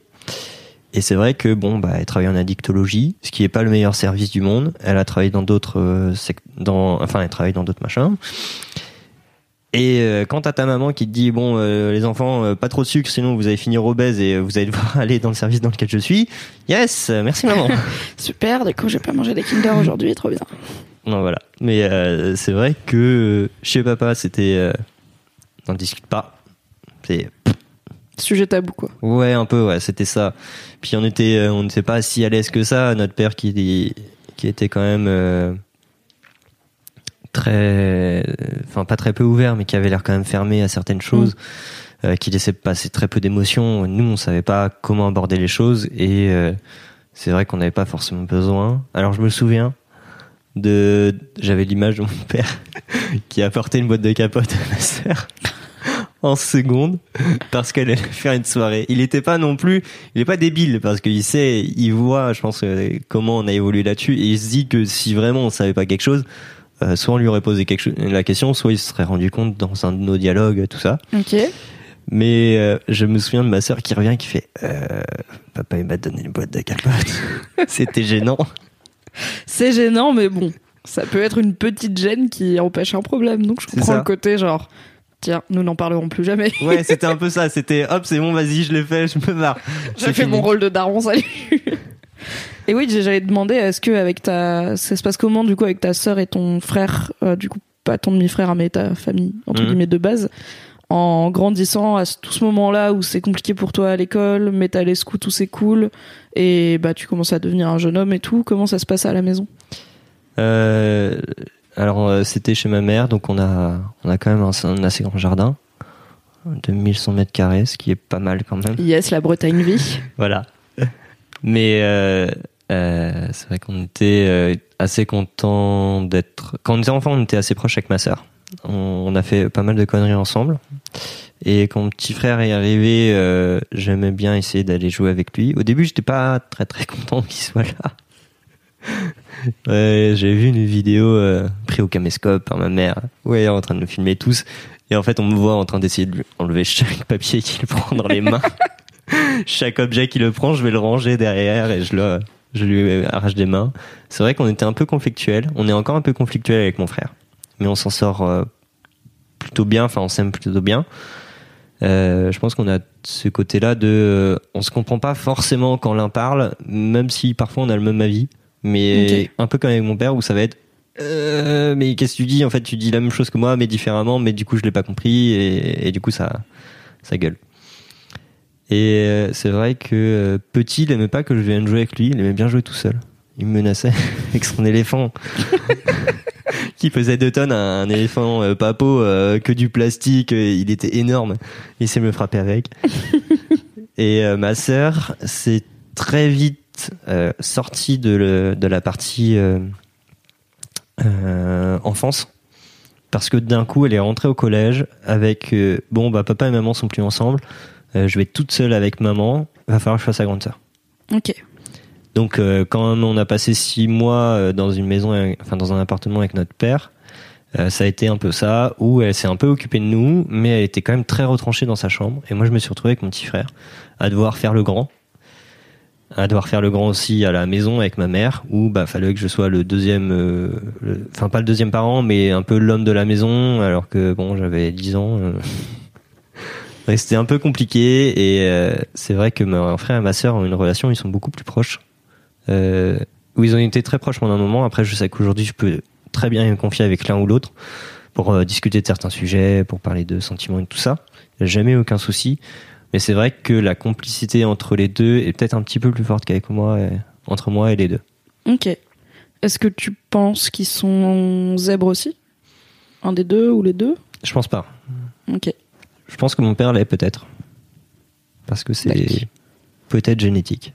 Et c'est vrai que bon, bah, elle travaille en addictologie, ce qui est pas le meilleur service du monde. Elle a travaillé dans d'autres, euh, dans, enfin, elle travaille dans d'autres machins. Et euh, quand t'as ta maman qui te dit bon, euh, les enfants, euh, pas trop de sucre, sinon vous allez finir obèse et euh, vous allez devoir aller dans le service dans lequel je suis. Yes, euh, merci maman. Super, du coup, j'ai pas mangé des Kinder aujourd'hui, trop bien. non voilà. Mais euh, c'est vrai que euh, chez papa, c'était, on discute pas. C'est Sujet tabou, quoi. Ouais, un peu, ouais, c'était ça. Puis on était, euh, on n'était pas si à l'aise que ça. Notre père qui, qui était quand même euh, très, enfin pas très peu ouvert, mais qui avait l'air quand même fermé à certaines choses, euh, qui laissait passer très peu d'émotions. Nous, on savait pas comment aborder les choses et euh, c'est vrai qu'on n'avait pas forcément besoin. Alors je me souviens de, j'avais l'image de mon père qui a apporté une boîte de capote à ma sœur en seconde parce qu'elle allait faire une soirée. Il était pas non plus, il est pas débile parce qu'il sait, il voit, je pense, euh, comment on a évolué là-dessus et il se dit que si vraiment on savait pas quelque chose, euh, soit on lui aurait posé quelque chose, la question, soit il se serait rendu compte dans un de nos dialogues, tout ça. Ok. Mais euh, je me souviens de ma sœur qui revient, qui fait, euh, papa il m'a donné une boîte de capote. C'était gênant. C'est gênant, mais bon, ça peut être une petite gêne qui empêche un problème. Donc je comprends le côté genre, tiens, nous n'en parlerons plus jamais. Ouais, c'était un peu ça. C'était hop, c'est bon, vas-y, je l'ai fait, je me marre. J'ai fait mon rôle de daron, salut. et oui, j'allais demander, est-ce que avec ta, ça se passe comment du coup avec ta sœur et ton frère, euh, du coup pas ton demi-frère mais ta famille entre Mhm. guillemets de base, en grandissant à tout ce moment-là où c'est compliqué pour toi à l'école, mais t'as les scouts où c'est cool et bah tu commences à devenir un jeune homme et tout. Comment ça se passe à la maison? Euh, alors euh, c'était chez ma mère, donc on a on a quand même un, un assez grand jardin de 1100 mètres carrés, ce qui est pas mal quand même. Yes, la Bretagne vie. Voilà. Mais euh, euh, c'est vrai qu'on était assez content d'être. Quand on était enfant, on était assez proche avec ma sœur. On, a fait pas mal de conneries ensemble. Et quand mon petit frère est arrivé, euh, j'aimais bien essayer d'aller jouer avec lui. Au début, j'étais pas très très content qu'il soit là. Ouais, j'ai vu une vidéo euh, prise au caméscope par ma mère. Ouais, en train de nous filmer tous. Et en fait, on me voit en train d'essayer de lui enlever chaque papier qu'il prend dans les mains. chaque objet qu'il le prend, je vais le ranger derrière et je le, je lui arrache des mains. C'est vrai qu'on était un peu conflictuels. On est encore un peu conflictuels avec mon frère. Mais on s'en sort euh, plutôt bien. Enfin, on s'aime plutôt bien. Euh, je pense qu'on a ce côté-là de, euh, on se comprend pas forcément quand l'un parle, même si parfois on a le même avis, mais un peu comme avec mon père où ça va être, euh, mais qu'est-ce que tu dis? En fait, tu dis la même chose que moi, mais différemment, mais du coup je l'ai pas compris et, et du coup ça, ça gueule. Et c'est vrai que petit, il aimait pas que je vienne jouer avec lui, il aimait bien jouer tout seul. Il me menaçait avec son éléphant qui pesait deux tonnes, un, un éléphant euh, papo euh, que du plastique, euh, il était énorme. Il sait me frapper avec. Et euh, ma sœur, c'est très vite sortie de, le- de la partie enfance. Parce que d'un coup, elle est rentrée au collège avec euh, bon bah papa et maman sont plus ensemble. Euh, je vais être toute seule avec maman. Va falloir que je fasse sa grande sœur. Ok. Donc euh, quand on a passé six mois euh, dans une maison, enfin dans un appartement avec notre père, euh, ça a été un peu ça où elle s'est un peu occupée de nous, mais elle était quand même très retranchée dans sa chambre. Et moi je me suis retrouvé avec mon petit frère à devoir faire le grand, à devoir faire le grand aussi à la maison avec ma mère, où bah fallait que je sois le deuxième, euh, enfin pas le deuxième parent, mais un peu l'homme de la maison, alors que bon j'avais 10 ans. euh. C'était un peu compliqué et euh, c'est vrai que mon frère et ma sœur ont une relation, ils sont beaucoup plus proches euh, où ils ont été très proches pendant un moment. Après, je sais qu'aujourd'hui, je peux très bien me confier avec l'un ou l'autre pour euh, discuter de certains sujets, pour parler de sentiments et tout ça. Il y a jamais aucun souci. Mais c'est vrai que la complicité entre les deux est peut-être un petit peu plus forte qu'avec moi, et- entre moi et les deux. Ok. Est-ce que tu penses qu'ils sont zèbres aussi? Un des deux ou les deux? Je pense pas. Ok. Je pense que mon père l'est peut-être. Parce que c'est peut-être génétique.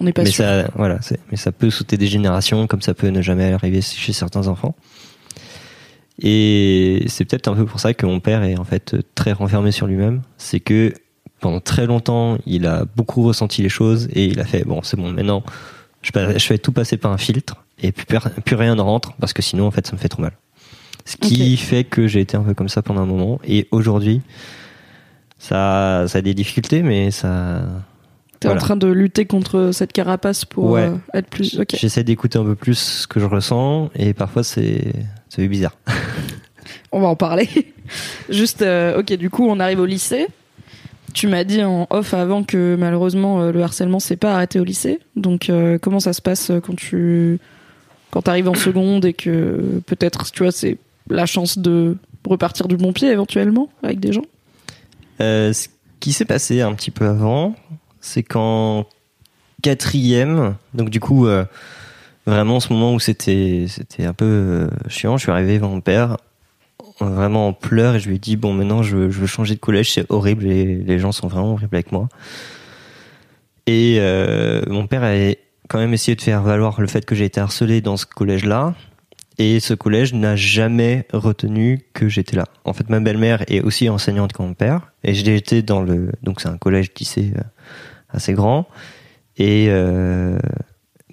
On n'est pas mais sûr. ça, voilà, mais ça peut sauter des générations, comme ça peut ne jamais arriver chez certains enfants. Et c'est peut-être un peu pour ça que mon père est en fait très renfermé sur lui-même. C'est que pendant très longtemps, il a beaucoup ressenti les choses et il a fait bon, c'est bon, maintenant, je, je fais tout passer par un filtre et plus, rien ne rentre parce que sinon en fait ça me fait trop mal. Ce qui fait que j'ai été un peu comme ça pendant un moment et aujourd'hui ça, ça a des difficultés mais ça T'es Voilà. en train de lutter contre cette carapace pour Ouais. euh, être plus. J'essaie d'écouter un peu plus ce que je ressens et parfois c'est c'est bizarre. On va en parler. Juste, euh, ok, du coup, on arrive au lycée. Tu m'as dit en off avant que malheureusement euh, le harcèlement s'est pas arrêté au lycée. Donc, euh, comment ça se passe quand tu quand arrives en seconde et que peut-être, tu vois, c'est la chance de repartir du bon pied éventuellement avec des gens? Ce qui s'est passé un petit peu avant, c'est qu'en quatrième, donc du coup, euh, vraiment ce moment où c'était c'était un peu euh, chiant, je suis arrivé devant mon père, vraiment en pleurs, et je lui ai dit bon maintenant je, veux- changer de collège, c'est horrible, et les gens sont vraiment horribles avec moi. Et euh, mon père a quand même essayé de faire valoir le fait que j'ai été harcelé dans ce collège-là. Et ce collège n'a jamais retenu que j'étais là. En fait, ma belle-mère est aussi enseignante comme mon père, et j'ai été dans le donc c'est un collège lycée assez grand, et euh,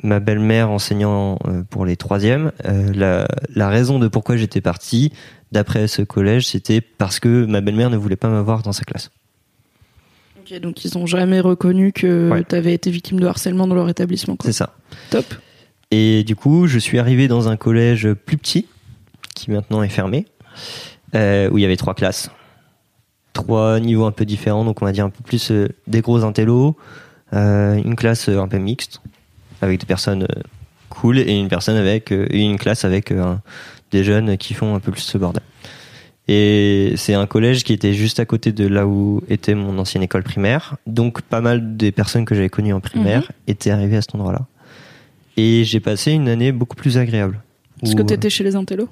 ma belle-mère enseignant euh, pour les troisièmes. euh, la, la raison de pourquoi j'étais parti d'après ce collège, c'était parce que ma belle-mère ne voulait pas m'avoir dans sa classe. Ok, donc ils ont jamais reconnu que Ouais. t'avais été victime de harcèlement dans leur établissement. C'est ça. Top. Et du coup, je suis arrivé dans un collège plus petit, qui maintenant est fermé, euh, où il y avait trois classes. Trois niveaux un peu différents, donc on va dire un peu plus euh, des gros intellos, euh, une classe euh, un peu mixte, avec des personnes cool, et une personne avec une classe avec des jeunes qui font un peu plus ce bordel. Et c'est un collège qui était juste à côté de là où était mon ancienne école primaire. Donc pas mal des personnes que j'avais connues en primaire étaient arrivées à cet endroit-là. Et j'ai passé une année beaucoup plus agréable. Parce Où, que t'étais chez les intellos?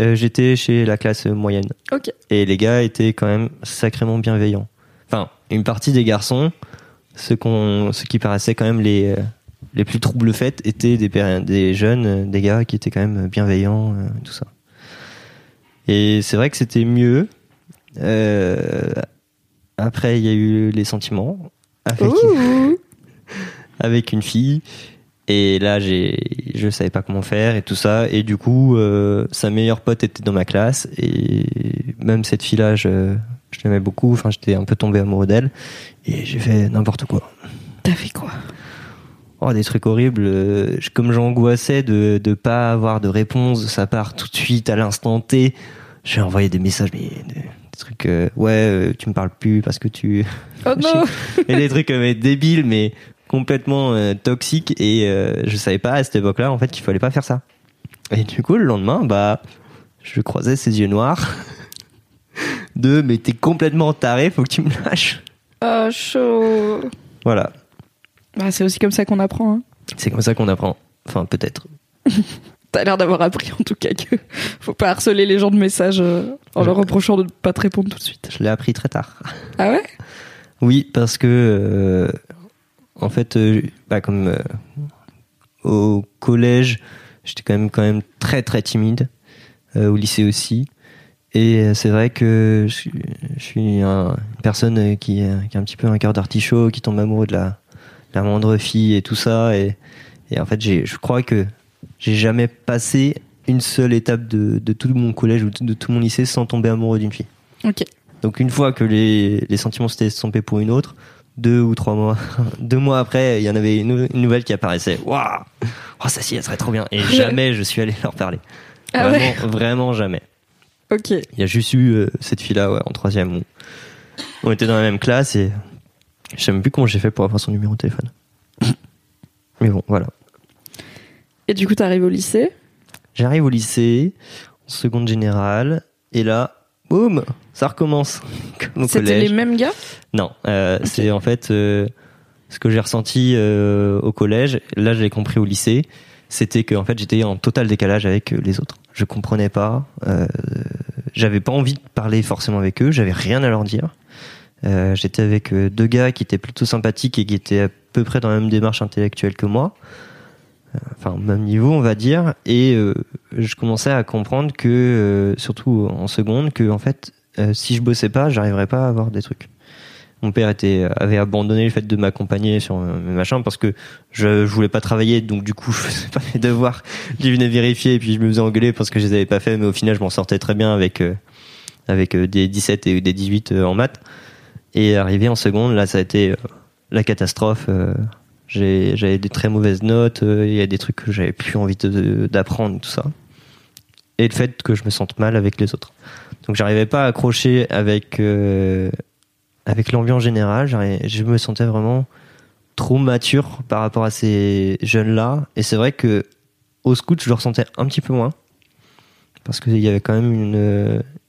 Euh, J'étais chez la classe moyenne. Et les gars étaient quand même sacrément bienveillants. Enfin, une partie des garçons, ceux, qu'on, ceux qui paraissaient quand même les, euh, les plus troubles faits, étaient des, jeunes, euh, des gars qui étaient quand même bienveillants, euh, tout ça. Et c'est vrai que c'était mieux. Euh, après, il y a eu les sentiments avec une fille. Et là, j'ai, je savais pas comment faire et tout ça. Et du coup, euh, sa meilleure pote était dans ma classe. Et même cette fille-là, je, je l'aimais beaucoup. Enfin, j'étais un peu tombé amoureux d'elle. Et j'ai fait n'importe quoi. T'as fait quoi? Oh, des trucs horribles. Euh, Comme j'angoissais de ne pas avoir de réponse de sa part tout de suite à l'instant T, j'ai envoyé des messages, mais des, des trucs, euh, ouais, tu me parles plus parce que tu. Oh non et des trucs mais débiles, mais complètement euh, toxiques. Et euh, je savais pas à cette époque-là, en fait, qu'il fallait pas faire ça. Et du coup, le lendemain, bah, je croisais ses yeux noirs. De, mais t'es complètement taré, faut que tu me lâches. Ah, chaud Voilà. Bah, c'est aussi comme ça qu'on apprend. Hein. C'est comme ça qu'on apprend. Enfin, peut-être. T'as l'air d'avoir appris en tout cas que faut pas harceler les gens de messages euh, en Je- leur reprochant de ne pas te répondre tout de suite. Je l'ai appris très tard. Ah ouais? Oui, parce que euh, en fait, euh, bah, comme euh, au collège, j'étais quand même quand même très très timide, euh, au lycée aussi. Et c'est vrai que je, suis- je suis un- une personne qui, qui a un petit peu un cœur d'artichaut, qui tombe amoureux de la, la moindre fille et tout ça. Et, et en fait, je crois que j'ai jamais passé une seule étape de, de tout mon collège ou de tout mon lycée sans tomber amoureux d'une fille. Ok. Donc une fois que les, les sentiments s'étaient estompés pour une autre, deux ou trois mois, deux mois après, il y en avait une, une nouvelle qui apparaissait. Waouh, oh ça si, elle serait trop bien. Et jamais je suis allé leur parler. Ah vraiment, vraiment jamais. Ok. Il y a juste eu euh, cette fille-là, ouais, en troisième, où on était dans la même classe et je sais même plus comment j'ai fait pour avoir son numéro de téléphone. Mais bon, voilà. Et du coup, t'arrives au lycée? J'arrive au lycée, en seconde générale, et là, boum, ça recommence. C'était les mêmes gars? Non, euh, c'est en fait euh, ce que j'ai ressenti euh, au collège. Là, j'ai compris au lycée. C'était que en fait, j'étais en total décalage avec les autres. Je comprenais pas. J'avais pas envie de parler forcément avec eux. J'avais rien à leur dire. J'étais avec deux gars qui étaient plutôt sympathiques et qui étaient à peu près dans la même démarche intellectuelle que moi. Enfin, même niveau, on va dire. Et euh, je commençais à comprendre que, euh, surtout en seconde, que en fait, euh, si je bossais pas, j'arriverais pas à avoir des trucs. Mon père était avait abandonné le fait de m'accompagner sur euh, mes machins parce que je, je voulais pas travailler, donc du coup je faisais pas mes devoirs. Je venais vérifier et puis je me faisais engueuler parce que je les avais pas fait, mais au final je m'en sortais très bien avec euh, avec euh, des 17 et des 18 euh, en maths. Et arrivé en seconde, là ça a été la catastrophe. J'avais des très mauvaises notes, euh, il y a des trucs que j'avais plus envie d'apprendre, tout ça. Et le fait que je me sente mal avec les autres. Donc j'arrivais pas à accrocher avec euh, avec l'ambiance générale. Je me sentais vraiment trop mature par rapport à ces jeunes-là. Et c'est vrai que au scout, je le ressentais un petit peu moins. Parce qu'il y avait quand même une,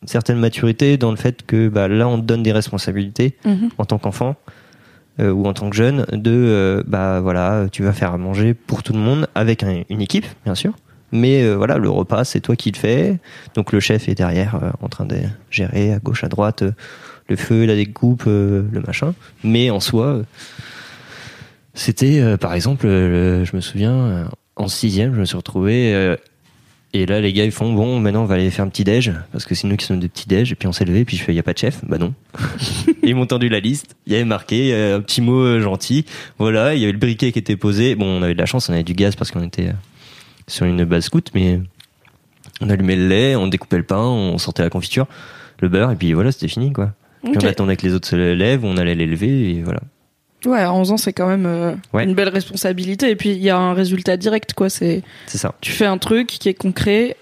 une certaine maturité dans le fait que bah, là, on te donne des responsabilités Mhm. en tant qu'enfant euh, ou en tant que jeune de euh, bah voilà, tu vas faire à manger pour tout le monde avec un- une équipe, bien sûr. Mais euh, voilà, le repas, c'est toi qui le fais. Donc le chef est derrière euh, en train de gérer à gauche, à droite euh, le feu, la découpe, le machin. Mais en soi, c'était par exemple, je me souviens, en sixième, je me suis retrouvé. Et là, les gars, ils font bon, maintenant on va aller faire un petit déj parce que c'est nous qui sommes de petits déj. Et puis on s'est levé, puis je fais, y a pas de chef? Bah non. Et ils m'ont tendu la liste. Il y avait marqué euh, un petit mot euh, gentil. Voilà, il y avait le briquet qui était posé. Bon, on avait de la chance, on avait du gaz parce qu'on était euh, sur une base scout, mais on allumait le lait, on découpait le pain, on sortait la confiture, le beurre, et puis voilà, c'était fini quoi. Puis on attendait que les autres se lèvent, on allait les lever, et voilà. Ouais, à 11 ans, c'est quand même euh, Ouais. une belle responsabilité. Et puis, il y a un résultat direct, quoi. C'est, ça. tu fais un truc qui est concret.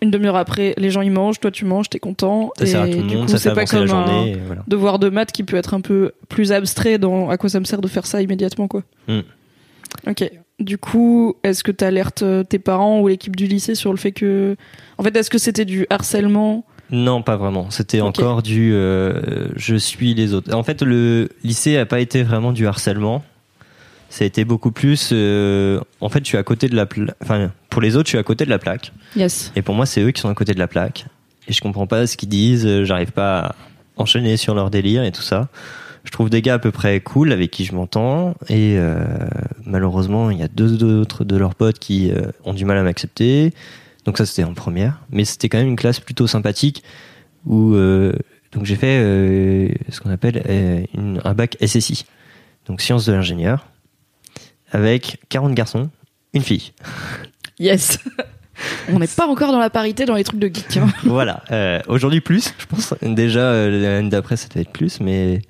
Une demi-heure après, les gens ils mangent, toi tu manges, t'es content. Ça sert à et tout le du monde, coup, ça fait pas la comme journée, un et voilà. devoir de maths qui peut être un peu plus abstrait dans à quoi ça me sert de faire ça immédiatement, quoi. Mm. Ok. Du coup, est-ce que t'alertes euh, tes parents ou l'équipe du lycée sur le fait que, en fait, est-ce que c'était du harcèlement Non, pas vraiment. C'était encore du euh, je suis les autres. En fait, le lycée a pas été vraiment du harcèlement. Ça a été beaucoup plus. euh, en fait, je suis à côté de la plaque. Enfin, pour les autres, je suis à côté de la plaque. Yes. Et pour moi, c'est eux qui sont à côté de la plaque. Et je comprends pas ce qu'ils disent. euh, J'arrive pas à enchaîner sur leur délire et tout ça. Je trouve des gars à peu près cool avec qui je m'entends. Et euh, malheureusement, il y a deux autres de leurs potes qui euh, ont du mal à m'accepter. Donc ça, c'était en première. Mais c'était quand même une classe plutôt sympathique où euh, donc j'ai fait euh, ce qu'on appelle euh, une- un bac SSI, donc sciences de l'ingénieur, avec 40 garçons, une fille. Yes. On n'est pas encore dans la parité dans les trucs de geek. Hein. voilà. Aujourd'hui plus, je pense. Déjà l'année d'après, ça devait être plus, mais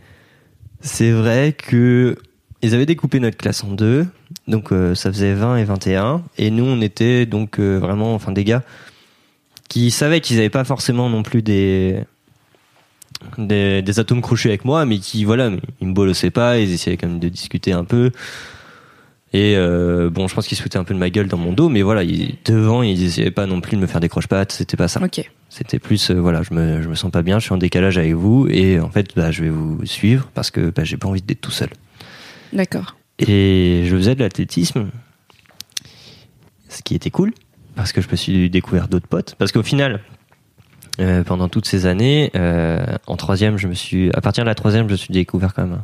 c'est vrai que ils avaient découpé notre classe en deux, donc euh, ça faisait 20 et 21, et nous on était donc euh, vraiment, enfin des gars qui savaient qu'ils n'avaient pas forcément non plus des, des des atomes crochus avec moi, mais qui voilà, ils me bolossaient pas, ils essayaient quand même de discuter un peu. Et euh, bon, je pense qu'ils se foutaient un peu de ma gueule dans mon dos, mais voilà, ils, devant, ils essayaient pas non plus de me faire des croche-pattes, c'était pas ça. Ok. C'était plus, euh, voilà, je me, je me sens pas bien, je suis en décalage avec vous, et en fait, bah, je vais vous suivre parce que bah, j'ai pas envie d'être tout seul. D'accord. Et je faisais de l'athlétisme, ce qui était cool, parce que je me suis découvert d'autres potes. Parce qu'au final, euh, pendant toutes ces années, euh, en troisième, je me suis, à partir de la troisième, je me suis découvert quand même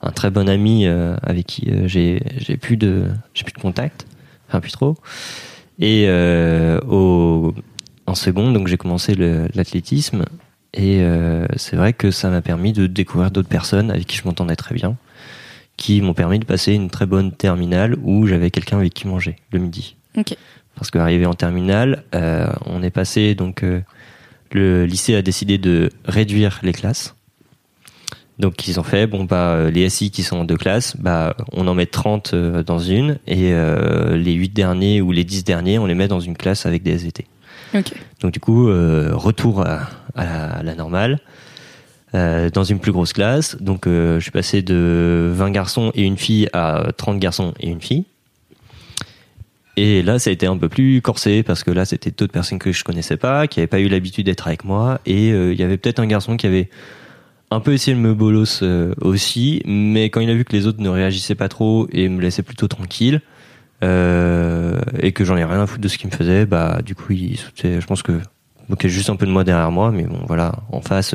un, très bon ami euh, avec qui euh, j'ai, plus de, j'ai plus de contact, enfin plus trop. Et euh, au, en seconde, donc j'ai commencé l'athlétisme, et euh, c'est vrai que ça m'a permis de découvrir d'autres personnes avec qui je m'entendais très bien qui m'ont permis de passer une très bonne terminale où j'avais quelqu'un avec qui manger le midi. Ok. Parce qu'arrivé en terminale, euh, on est passé donc euh, le lycée a décidé de réduire les classes. Donc ils ont fait bon bah euh, les SI qui sont en deux classes, bah on en met 30 euh, dans une et euh, les 8 derniers ou les 10 derniers, on les met dans une classe avec des SVT. Ok. Donc du coup, euh, retour à, à la, à la normale, euh, dans une plus grosse classe. Donc euh, je suis passé de 20 garçons et une fille à 30 garçons et une fille. Et là, ça a été un peu plus corsé parce que là, c'était d'autres personnes que je connaissais pas, qui n'avaient pas eu l'habitude d'être avec moi. Et euh, il y avait peut-être un garçon qui avait un peu essayé de me bolos aussi, mais quand il a vu que les autres ne réagissaient pas trop et me laissaient plutôt tranquille, et que j'en ai rien à foutre de ce qu'il me faisait, bah du coup, il, je pense que il moquait juste un peu de moi derrière moi, mais bon, voilà, en face,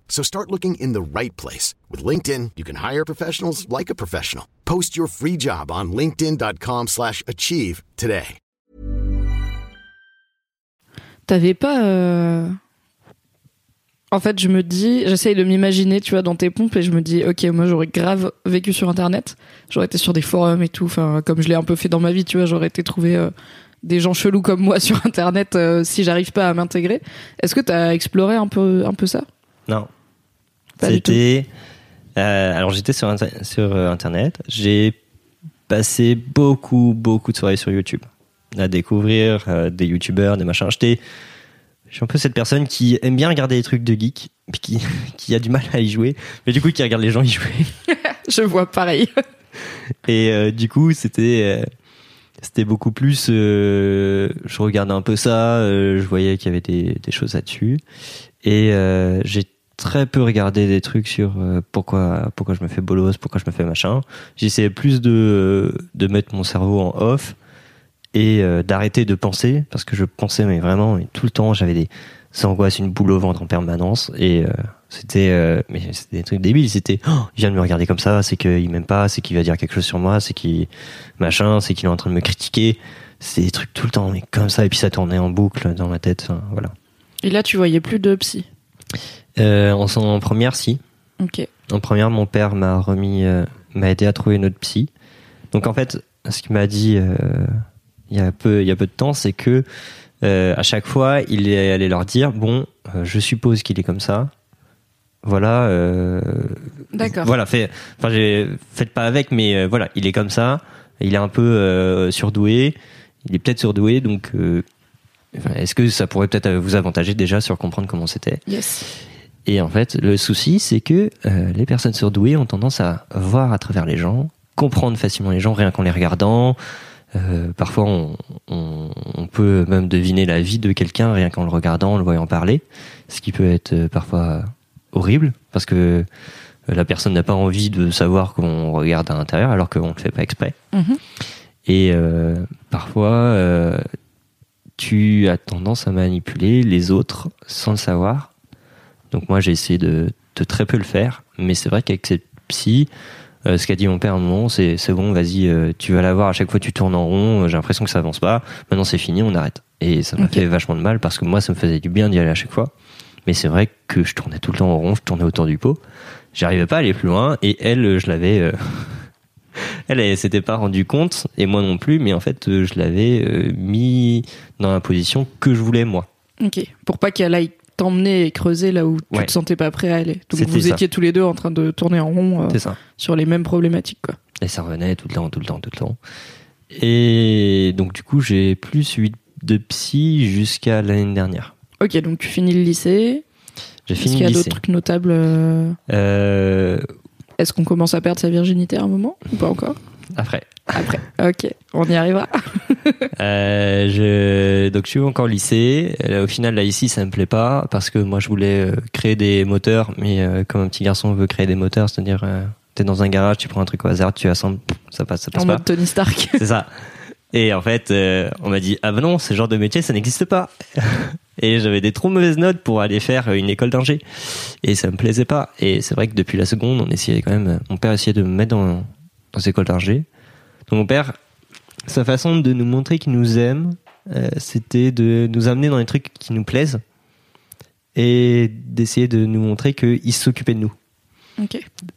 So start looking in the right place. With LinkedIn, you can hire professionals like a professional. Post your free job on linkedin.com slash achieve today. T'avais pas... euh, En fait, je me dis... J'essaye de m'imaginer, tu vois, dans tes pompes, et je me dis, ok, moi, j'aurais grave vécu sur Internet. J'aurais été sur des forums et tout, enfin, comme je l'ai un peu fait dans ma vie, tu vois, j'aurais été trouvé... euh, des gens chelous comme moi sur internet euh, si j'arrive pas à m'intégrer. Est-ce que t'as exploré un peu un peu ça? Non. C'était. euh, alors j'étais sur, Inter- sur euh, internet. J'ai passé beaucoup, beaucoup de soirées sur YouTube à découvrir euh, des youtubeurs, des machins. J'étais. Je suis un peu cette personne qui aime bien regarder les trucs de geek, puis qui, qui a du mal à y jouer, mais du coup qui regarde les gens y jouer. Je vois pareil. Et du coup, c'était c'était beaucoup plus. euh, je regardais un peu ça, euh, je voyais qu'il y avait des, des choses là-dessus, et euh, j'ai très peu regardé des trucs sur euh, pourquoi pourquoi je me fais bolos, pourquoi je me fais machin. J'essayais plus de de mettre mon cerveau en off et euh, d'arrêter de penser parce que je pensais mais vraiment tout le temps j'avais des angoisses, une boule au ventre en permanence et euh, c'était mais c'était des trucs débiles c'était oh, il vient de me regarder comme ça c'est qu'il m'aime pas c'est qu'il va dire quelque chose sur moi c'est qu'il machin c'est qu'il est en train de me critiquer c'est des trucs tout le temps mais comme ça et puis ça tournait en boucle dans ma tête voilà Et là, tu voyais plus de psy? Euh, en, en première si Ok. en première mon père m'a remis euh, m'a aidé à trouver une autre psy donc en fait ce qu'il m'a dit euh, il y a peu il y a peu de temps c'est que à chaque fois il est allé leur dire bon je suppose qu'il est comme ça voilà D'accord. voilà fait enfin faites pas avec mais voilà il est comme ça il est un peu surdoué il est peut-être surdoué donc est-ce que ça pourrait peut-être vous avantager déjà sur comprendre comment c'était? Yes. Et en fait, le souci, c'est que euh, les personnes surdouées ont tendance à voir à travers les gens, comprendre facilement les gens rien qu'en les regardant. Euh, parfois, on, on- on peut même deviner la vie de quelqu'un rien qu'en le regardant, en le voyant parler, ce qui peut être euh, parfois horrible parce que euh, la personne n'a pas envie de savoir qu'on regarde à l'intérieur alors qu'on ne le fait pas exprès. Mhm. Et euh, parfois, euh, tu as tendance à manipuler les autres sans le savoir. Donc moi, j'ai essayé de, de très peu le faire. Mais c'est vrai qu'avec cette psy, euh, ce qu'a dit mon père à un moment, c'est c'est bon, vas-y, euh, tu vas la voir. À chaque fois, tu tournes en rond. J'ai l'impression que ça avance pas. Maintenant, c'est fini, on arrête. Et ça m'a fait vachement de mal parce que moi, ça me faisait du bien d'y aller à chaque fois. Mais c'est vrai que je tournais tout le temps en rond, je tournais autour du pot. J'arrivais pas à aller plus loin. Et elle, euh, je l'avais... euh, elle, elle s'était pas rendu compte, et moi non plus, mais en fait, euh, je l'avais euh, mis dans la position que je voulais, moi. Ok. Pour pas qu'elle aille t'emmener et creuser là où tu Ouais. te sentais pas prêt à aller. Donc vous ça. étiez tous les deux en train de tourner en rond euh, ça. sur les mêmes problématiques, quoi. Et ça revenait tout le temps, tout le temps, tout le temps. Et donc, du coup, j'ai plus suivi de psy jusqu'à l'année dernière. Ok, donc tu finis le lycée. J'ai Est-ce fini qu'il y le a d'autres lycée. trucs notables euh, Euh, Est-ce qu'on commence à perdre sa virginité à un moment ou pas encore? Après. Après. Ok, on y arrivera. Euh, je, donc, je suis encore au lycée. Euh, Au final, là, ici, ça me plaît pas parce que moi, je voulais euh, créer des moteurs, mais euh, comme un petit garçon veut créer des moteurs, c'est-à-dire, euh, t'es dans un garage, tu prends un truc au hasard, tu assembles, ça passe, ça passe en pas. mode Tony Stark. C'est ça. Et en fait, euh, on m'a dit ah ben non, ce genre de métier, ça n'existe pas. Et j'avais des trop mauvaises notes pour aller faire une école d'ingé. Et ça me plaisait pas. Et c'est vrai que depuis la seconde, on essayait quand même. Mon père essayait de me mettre dans dans cette école d'ingé. Donc mon père, sa façon de nous montrer qu'il nous aime, euh, c'était de nous amener dans les trucs qui nous plaisent et d'essayer de nous montrer qu'il s'occupait de nous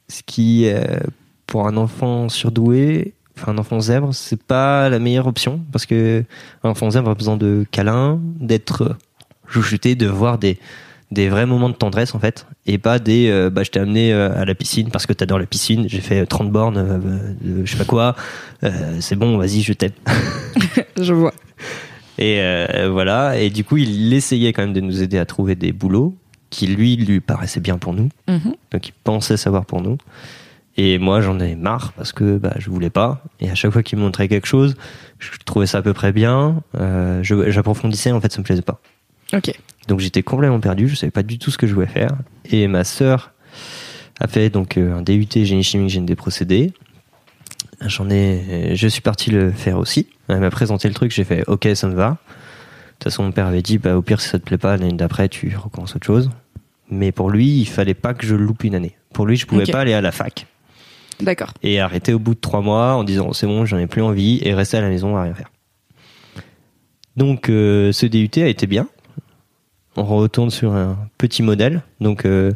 ce qui euh, pour un enfant surdoué enfin un enfant zèbre c'est pas la meilleure option parce que un enfant zèbre a besoin de câlins d'être chouchouté de voir des des vrais moments de tendresse en fait et pas des euh, bah je t'ai amené euh, à la piscine parce que t'adores la piscine j'ai fait 30 bornes euh, je sais pas quoi euh, c'est bon vas-y je t'aime Je vois. et euh, voilà et du coup il essayait quand même de nous aider à trouver des boulots qui lui lui paraissaient bien pour nous Mhm. donc il pensait savoir pour nous. Et moi j'en ai marre parce que bah, je voulais pas. Et à chaque fois qu'il me montrait quelque chose, je trouvais ça à peu près bien. Euh, je- J'approfondissais, en fait ça me plaisait pas. Ok. Donc j'étais complètement perdu, je savais pas du tout ce que je voulais faire. Et ma sœur a fait donc euh, un DUT génie chimique génie des procédés. J'en ai, je suis parti le faire aussi. Elle m'a présenté le truc, j'ai fait OK, ça me va. De toute façon, mon père avait dit, bah, au pire, si ça te plaît pas, l'année d'après, tu recommences autre chose. Mais pour lui, il fallait pas que je loupe une année. Pour lui, je pouvais pas aller à la fac D'accord. et arrêter au bout de trois mois en disant c'est bon, j'en ai plus envie et rester à la maison à rien faire. Donc euh, ce DUT a été bien. On retourne sur un petit modèle, donc euh,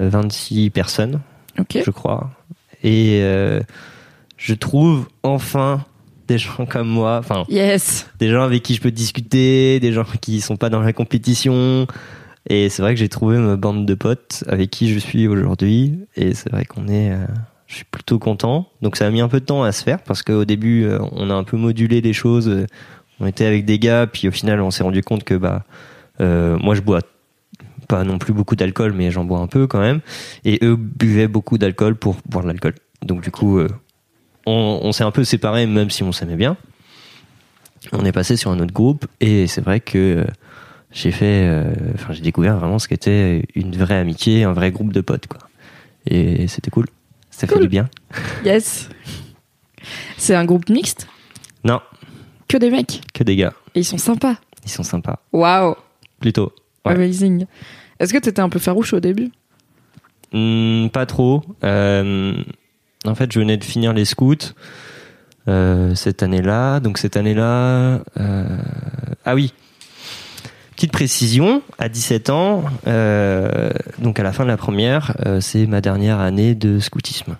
26 personnes, Ok. je crois. Et euh, je trouve enfin des gens comme moi, enfin Yes. des gens avec qui je peux discuter, des gens qui sont pas dans la compétition. Et c'est vrai que j'ai trouvé ma bande de potes avec qui je suis aujourd'hui. Et c'est vrai qu'on est, euh, je suis plutôt content. Donc ça a mis un peu de temps à se faire parce qu'au début, euh, on a un peu modulé les choses. Euh, On était avec des gars, puis au final, on s'est rendu compte que bah, euh, moi je bois pas non plus beaucoup d'alcool, mais j'en bois un peu quand même. Et eux buvaient beaucoup d'alcool pour boire de l'alcool. Donc du coup, euh, on, on s'est un peu séparés, même si on s'aimait bien on est passé sur un autre groupe et c'est vrai que euh, j'ai fait euh, enfin j'ai découvert vraiment ce qu'était une vraie amitié un vrai groupe de potes quoi et c'était cool ça fait du bien Yes. C'est un groupe mixte? Non Que des mecs? que des gars Et ils sont sympas? ils sont sympas Waouh. Plutôt Ouais. Amazing. Est-ce que t'étais un peu farouche au début? Hmm, pas trop Euh, en fait je venais de finir les scouts euh, cette année-là donc cette année-là euh, ah oui Petite précision, à 17 ans, donc à la fin de la première, c'est ma dernière année de scoutisme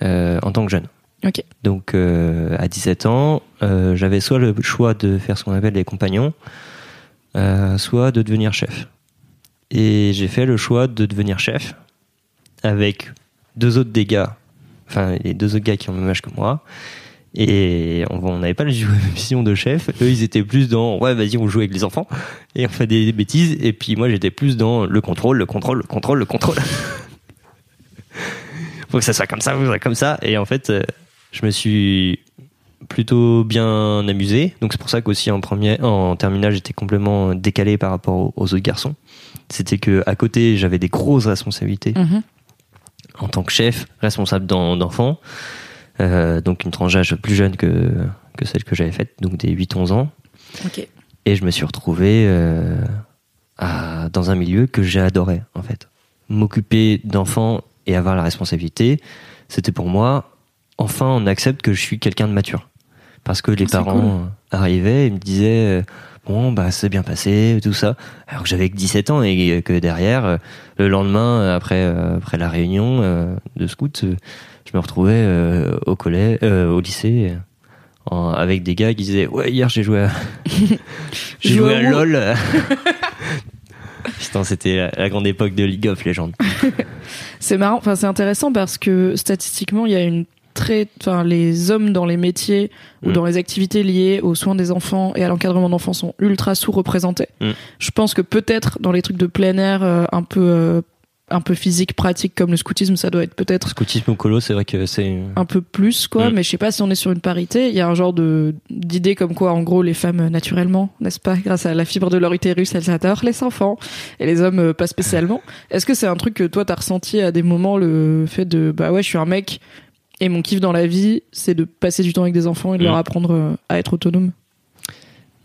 en tant que jeune. Ok. Donc à 17 ans, j'avais soit le choix de faire ce qu'on appelle les compagnons, euh, soit de devenir chef. Et j'ai fait le choix de devenir chef avec deux autres des gars, enfin les deux autres gars qui ont le même âge que moi. Et on n'avait pas la vision de chef. Eux, ils étaient plus dans ouais, vas-y, on joue avec les enfants et on fait des, des bêtises. Et puis moi, j'étais plus dans le contrôle, le contrôle, le contrôle, le contrôle. Faut que ça soit comme ça, faut que ça soit comme ça. Et en fait, euh, je me suis plutôt bien amusé. Donc c'est pour ça qu'aussi en premier, en terminale, j'étais complètement décalé par rapport aux, aux autres garçons. C'était que à côté, j'avais des grosses responsabilités Mhm. en tant que chef, responsable d'en- d'enfants. Euh, donc une tranche d'âge plus jeune que, que celle que j'avais faite, donc des 8-11 ans. Et je me suis retrouvé euh, à- dans un milieu que j'ai adoré, en fait. M'occuper d'enfants et avoir la responsabilité, c'était pour moi, enfin, on accepte que je suis quelqu'un de mature. Parce que les Ah, parents cool. euh, arrivaient et me disaient, euh, bon, bah, c'est bien passé, tout ça. Alors que j'avais que 17 ans et que derrière, euh, le lendemain, après, après la réunion de scout, je me retrouvais au collège, au lycée, en- avec des gars qui disaient, ouais, hier j'ai joué à, j'ai Joué à. LOL. Putain, c'était la, la grande époque de League of Legends. C'est marrant, enfin c'est intéressant parce que statistiquement il y a une très, enfin les hommes dans les métiers ou Mm. dans les activités liées aux soins des enfants et à l'encadrement d'enfants sont ultra sous-représentés. Mm. Je pense que peut-être dans les trucs de plein air euh, un peu euh, un peu physique pratique comme le scoutisme ça doit être peut-être Scoutisme ou colo, c'est vrai que c'est. un peu plus quoi Mm. mais je sais pas si on est sur une parité il y a un genre de d'idée comme quoi en gros les femmes naturellement n'est-ce pas grâce à la fibre de leur utérus elles adorent les enfants et les hommes euh, pas spécialement est-ce que c'est un truc que toi t'as ressenti à des moments le fait de bah ouais je suis un mec et mon kiff dans la vie c'est de passer du temps avec des enfants et de Mm. leur apprendre euh, à être autonome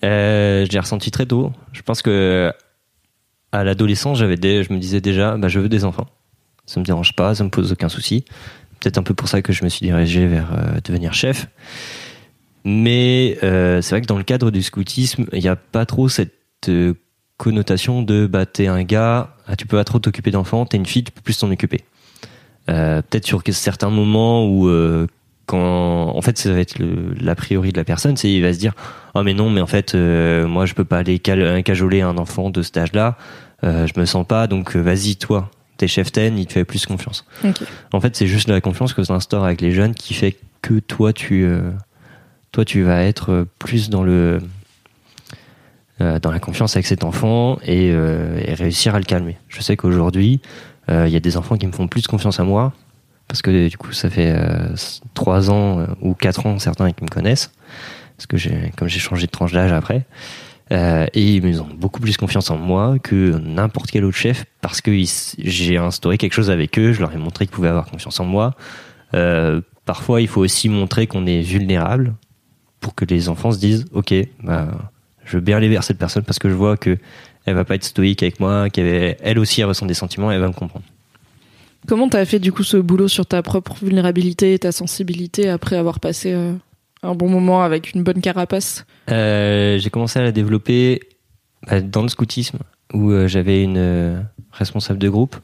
Euh, je l'ai ressenti très tôt. Je pense que à l'adolescence, j'avais des, je me disais déjà, bah, je veux des enfants. Ça me dérange pas, ça me pose aucun souci. Peut-être un peu pour ça que je me suis dirigé vers euh, devenir chef. Mais euh, c'est vrai que dans le cadre du scoutisme, il n'y a pas trop cette connotation de bah t'es un gars, ah, tu peux pas trop t'occuper d'enfants, t'es une fille, tu peux plus t'en occuper. Euh, Peut-être sur certains moments où euh, quand en fait ça va être l'a priori de la personne, c'est il va se dire oh mais non mais en fait euh, moi je peux pas aller cal- cajoler un enfant de cet âge-là, euh, je me sens pas donc vas-y toi t'es chef ten, il te fait plus confiance. En fait, c'est juste la confiance que tu instaures avec les jeunes qui fait que toi, tu, euh, toi, tu vas être plus dans le, dans la confiance avec cet enfant et, et réussir à le calmer. Je sais qu'aujourd'hui, il y a des enfants qui me font plus confiance à moi parce que du coup, ça fait euh, trois ans euh, ou quatre ans certains qui me connaissent parce que j'ai, comme j'ai changé de tranche d'âge après. Euh, et ils ont beaucoup plus confiance en moi que n'importe quel autre chef parce que j'ai instauré quelque chose avec eux, je leur ai montré qu'ils pouvaient avoir confiance en moi. Euh, parfois, il faut aussi montrer qu'on est vulnérable pour que les enfants se disent, ok, bah, je veux bien aller vers cette personne parce que je vois que elle va pas être stoïque avec moi, qu'elle elle aussi elle ressent des sentiments, elle va me comprendre. Comment tu as fait du coup ce boulot sur ta propre vulnérabilité et ta sensibilité après avoir passé euh, un bon moment avec une bonne carapace? Euh, J'ai commencé à la développer bah, dans le scoutisme où euh, j'avais une responsable de groupe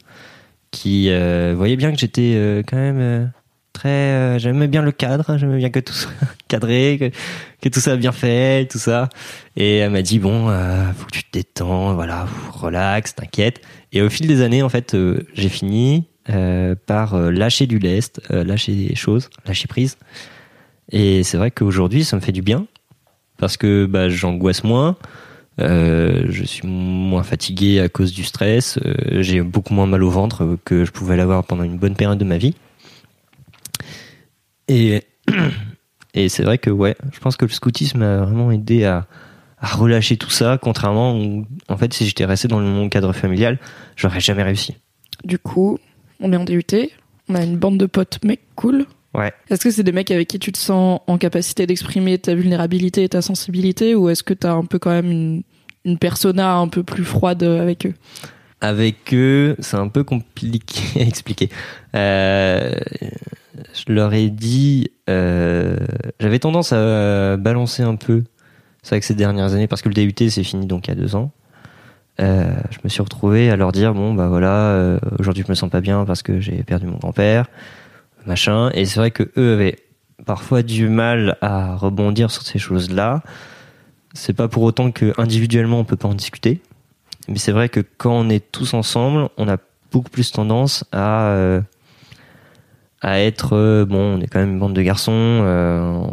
qui voyait bien que j'étais quand même très j'aimais bien le cadre j'aimais bien que tout soit cadré que, tout soit bien fait tout ça et elle m'a dit bon faut que tu te détends voilà relax t'inquiète et au fil des années en fait j'ai fini euh, par euh, lâcher du lest, euh, lâcher des choses, lâcher prise. Et c'est vrai qu'aujourd'hui, ça me fait du bien parce que bah, j'angoisse moins, je suis moins fatigué à cause du stress, j'ai beaucoup moins mal au ventre que je pouvais l'avoir pendant une bonne période de ma vie. Et, et c'est vrai que ouais, je pense que le scoutisme m'a vraiment aidé à, à relâcher tout ça, contrairement où, en fait, si j'étais resté dans mon cadre familial, j'aurais jamais réussi. Du coup, on est en DUT, on a une bande de potes mecs cool. Ouais. Est-ce que c'est des mecs avec qui tu te sens en capacité d'exprimer ta vulnérabilité et ta sensibilité ou est-ce que tu as un peu quand même une, une persona un peu plus froide avec eux? Avec eux, c'est un peu compliqué à expliquer. Euh, je leur ai dit, euh, j'avais tendance à balancer un peu ça avec ces dernières années parce que le DUT c'est fini donc il y a deux ans. Euh, je me suis retrouvé à leur dire bon bah voilà euh, aujourd'hui je me sens pas bien parce que j'ai perdu mon grand-père machin. Et c'est vrai que eux avaient parfois du mal à rebondir sur ces choses-là. C'est pas pour autant que individuellement on peut pas en discuter. Mais c'est vrai que quand on est tous ensemble on a beaucoup plus tendance à à être bon on est quand même une bande de garçons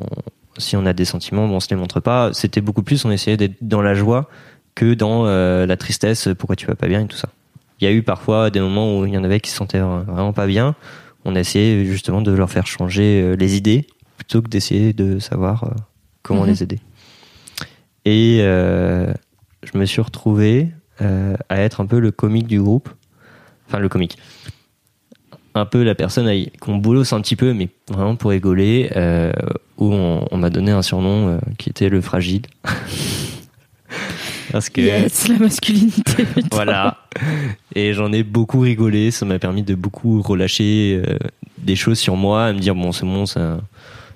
si on a des sentiments bon on se les montre pas c'était beaucoup plus on essayait d'être dans la joie que dans euh, la tristesse, pourquoi tu vas pas bien et tout ça. Il y a eu parfois des moments où il y en avait qui se sentaient vraiment pas bien. On a essayé justement de leur faire changer euh, les idées plutôt que d'essayer de savoir euh, comment mhm. les aider. Et je me suis retrouvé à être un peu le comique du groupe. Enfin, le comique. Un peu la personne qu'on bolosse un petit peu, mais vraiment pour rigoler, où on, on m'a donné un surnom qui était le fragile. Parce que yes, la masculinité. voilà. Et j'en ai beaucoup rigolé. Ça m'a permis de beaucoup relâcher euh, des choses sur moi, à me dire bon c'est bon, ça,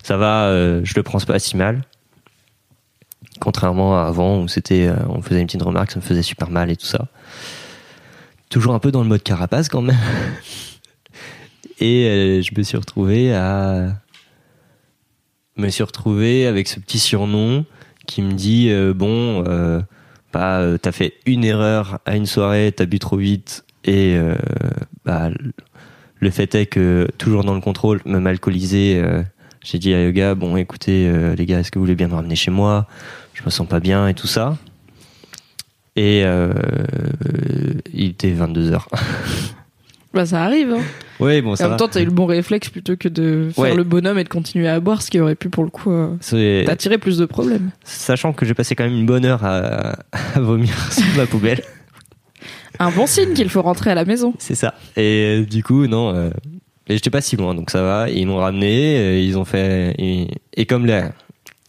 ça va, euh, je le prends pas si mal. Contrairement à avant où c'était, euh, on faisait une petite remarque, ça me faisait super mal et tout ça. Toujours un peu dans le mode carapace quand même. et je me suis retrouvé à me suis retrouvé avec ce petit surnom qui me dit bon euh, t'as fait une erreur à une soirée, t'as bu trop vite et euh, bah, le fait est que toujours dans le contrôle, même alcoolisé, euh, j'ai dit à Yoga, bon écoutez les gars, est-ce que vous voulez bien me ramener chez moi? Je me sens pas bien et tout ça. Et il était 22 h Bah ça arrive. Hein. Oui, bon, ça en même temps, t'as eu le bon réflexe plutôt que de faire le bonhomme et de continuer à boire, ce qui aurait pu pour le coup euh, t'attirer plus de problèmes. Sachant que j'ai passé quand même une bonne heure à, vomir sur ma poubelle. Un bon signe qu'il faut rentrer à la maison. C'est ça. Et euh, du coup, non, euh, j'étais pas si loin, donc ça va. Ils m'ont ramené, euh, ils ont fait, et, comme la,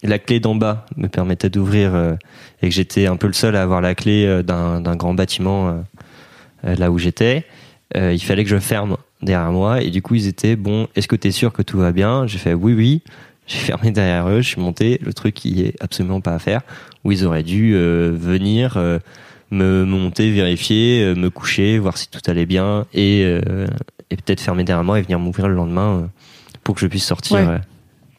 la clé d'en bas me permettait d'ouvrir et que j'étais un peu le seul à avoir la clé d'un grand bâtiment là où j'étais euh, il fallait que je ferme derrière moi. Et du coup ils étaient bon est-ce que tu es sûr que tout va bien? J'ai fait oui oui. J'ai fermé derrière eux. Je suis monté. Le truc qui est absolument pas à faire. Où ils auraient dû euh, venir euh, me monter vérifier me coucher voir si tout allait bien et, et peut-être fermer derrière moi et venir m'ouvrir le lendemain pour que je puisse sortir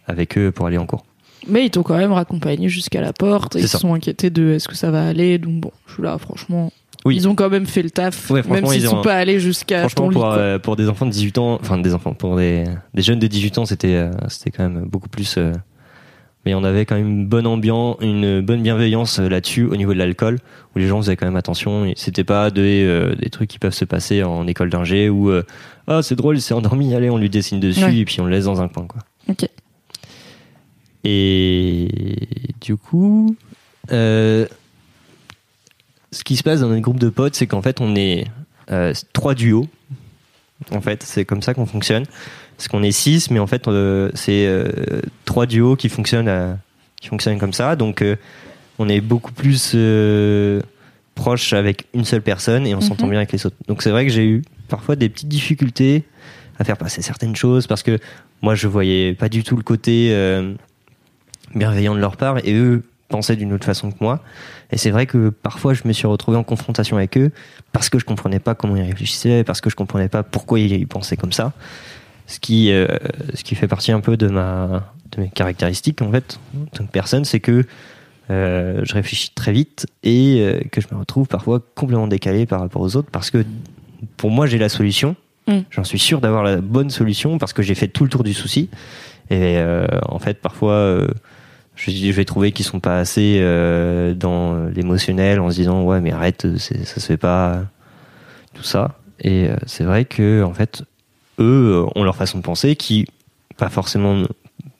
avec eux pour aller en cours. Mais ils t'ont quand même raccompagné jusqu'à la porte ils se sont inquiétés de est-ce que ça va aller? Donc bon je suis là franchement ils ont quand même fait le taf, même s'ils sont pas allés jusqu'à ton pour, euh, pour des enfants de 18 ans, enfin des enfants, pour des, des jeunes de 18 ans, c'était euh, c'était quand même beaucoup plus. Euh, mais on avait quand même une bonne ambiance, une bonne bienveillance là-dessus au niveau de l'alcool, où les gens faisaient quand même attention. C'était pas des, des trucs qui peuvent se passer en école d'ingé où ah c'est drôle, il s'est endormi, allez on lui dessine dessus et puis on le laisse dans un coin quoi. Ok. Et du coup. Euh, ce qui se passe dans notre groupe de potes, c'est qu'en fait, on est euh, trois duos. En fait, c'est comme ça qu'on fonctionne. Parce qu'on est six, mais en fait, euh, c'est euh, trois duos qui fonctionnent, qui fonctionnent comme ça. Donc, on est beaucoup plus proche avec une seule personne et on s'entend Mhm. bien avec les autres. Donc, c'est vrai que j'ai eu parfois des petites difficultés à faire passer certaines choses parce que moi, je voyais pas du tout le côté bienveillant de leur part et eux pensaient d'une autre façon que moi. Et c'est vrai que parfois, je me suis retrouvé en confrontation avec eux parce que je comprenais pas comment ils réfléchissaient, parce que je comprenais pas pourquoi ils pensaient comme ça. Ce qui, euh, ce qui fait partie un peu de ma, de mes caractéristiques en fait, en tant que personne, c'est que euh, je réfléchis très vite et euh, que je me retrouve parfois complètement décalé par rapport aux autres parce que pour moi j'ai la solution. Mm. J'en suis sûr d'avoir la bonne solution parce que j'ai fait tout le tour du souci. Et en fait, parfois, je, je vais trouver qu'ils sont pas assez euh, dans l'émotionnel en se disant ouais mais arrête, ça se fait pas tout ça. Et euh, c'est vrai que en fait, eux ont leur façon de penser qui pas forcément